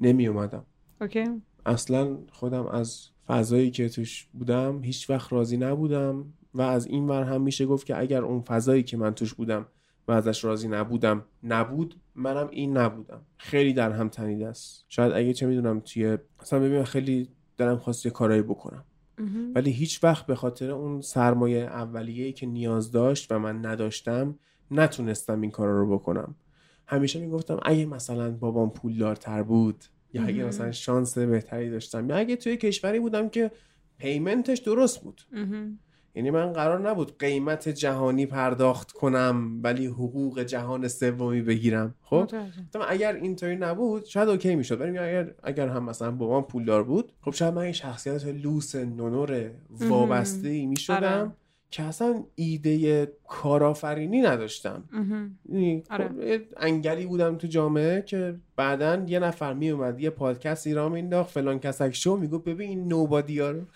نمی اومدم اوکی. اصلا خودم از فضایی که توش بودم هیچ وقت راضی نبودم و از این ور هم میشه گفت که اگر اون فضایی که من توش بودم و ازش راضی نبودم. نبود منم این نبودم. خیلی در هم تنیده است. شاید اگه چه می‌دونم توی مثلا ببینم خیلی دلم خواست یه کارایی بکنم. ولی هیچ وقت به خاطر اون سرمایه اولیه‌ای که نیاز داشت و من نداشتم نتونستم این کارا رو بکنم. همیشه می‌گفتم اگه مثلا بابام پولدارتر بود یا اگه مثلا شانس بهتری داشتم یا اگه توی کشوری بودم که پیمنتش درست بود. یعنی من قرار نبود قیمت جهانی پرداخت کنم ولی حقوق جهان سومی بگیرم. خب؟ اگر اینطوری نبود شاید اوکی می‌شد. ولی اگر اگر هم مثلا بابام پولدار بود خب شاید من یه شخصیت لوس نونور وابسته ای می‌شدم آره. که اصلا ایده کارآفرینی نداشتم. یعنی آره. خب یه انگلی بودم تو جامعه که بعدا یه نفر می اومد یه پادکست ایران مینداخت فلان کسک شو می‌گفت ببین این نوبادی ها رو.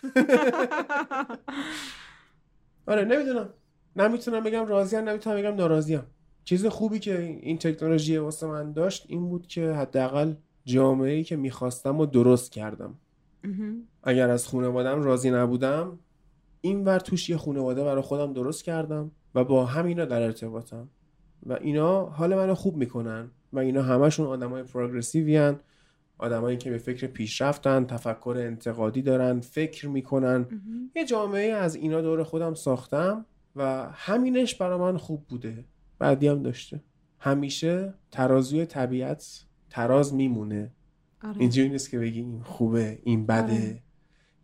آره نمی‌دونم. نمی‌تونم بگم راضیم نمی‌تونم بگم ناراضیم چیز خوبی که این تکنولوژی واسه من داشت این بود که حداقل جامعه ای که می‌خواستم و درست کردم. اگر از خانوادم راضی نبودم این ور توش یه خانواده برای خودم درست کردم و با همینا در ارتباطم. و اینا حال منو خوب می‌کنن و اینا همشون آدمای پروگرسیوین آدمایی که به فکر پیشرفتن تفکر انتقادی دارن فکر می‌کنن. یه جامعه از اینا دور خودم ساختم و همینش برای من خوب بوده. بعدی هم داشته. همیشه ترازوی طبیعت تراز میمونه. آره. اینجوری نیست که بگی این خوبه این بده. آره.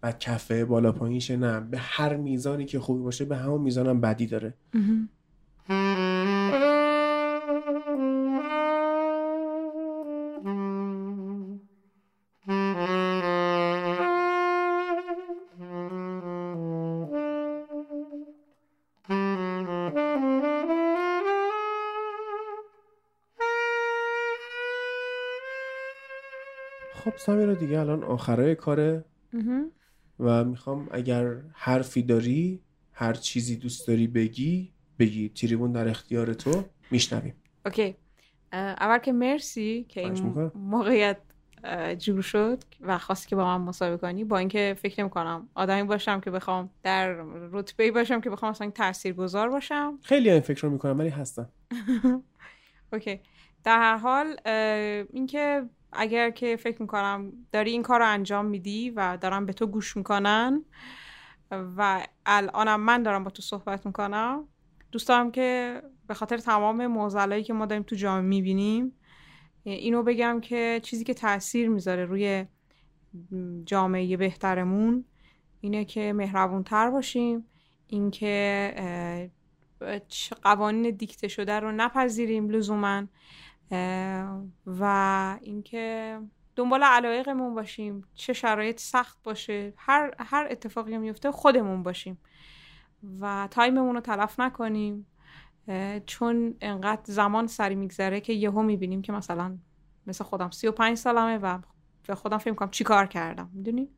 و کفه بالا پایینشه نه. به هر میزانی که خوبی باشه به همون میزان هم بدی داره. سمیرا دیگه الان آخرای کاره. و می‌خوام اگر حرفی داری هر چیزی دوست داری بگی بگی. تریبون در اختیار تو. میشنویم. اوکی. اول که مرسی که این. موقعیت جور شد و خواستی که با من مسابقه کنی. با اینکه فکر نمی کنم آدمی باشم که بخوام در رتبه باشم که بخوام مثلا تاثیرگذار باشم. خیلی این فکر رو می‌کنم ولی هستم. اوکی. در هر حال اینکه اگر که فکر می‌کنم داری این کار رو انجام میدی و دارم به تو گوش می‌کنن و الانم من دارم با تو صحبت می‌کنم دوست دارم که به خاطر تمام معضلایی که ما داریم تو جامعه می‌بینیم اینو بگم که چیزی که تاثیر می‌ذاره روی جامعه بهترمون اینه که مهربونتر باشیم اینکه قوانین دیکته شده رو نپذیریم لزوما. و اینکه دنبال علایقمون باشیم چه شرایط سخت باشه هر هر اتفاقی میفته خودمون باشیم و تایممون رو تلف نکنیم چون انقدر زمان سری میگذره که یهو می‌بینیم که مثلا مثل خودم 35 سالمه و به خودم فکر کنم چی کار کردم می‌دونی؟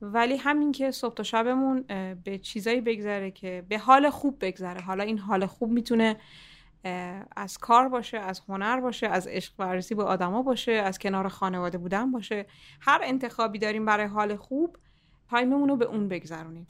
ولی همین که صبح تا شبمون به چیزایی بگذره که به حال خوب بگذره. حالا این حال خوب می‌تونه از کار باشه از هنر باشه از عشق ورزی به آدما باشه از کنار خانواده بودن باشه. هر انتخابی داریم برای حال خوب تایممون رو به اون بگذرونیم.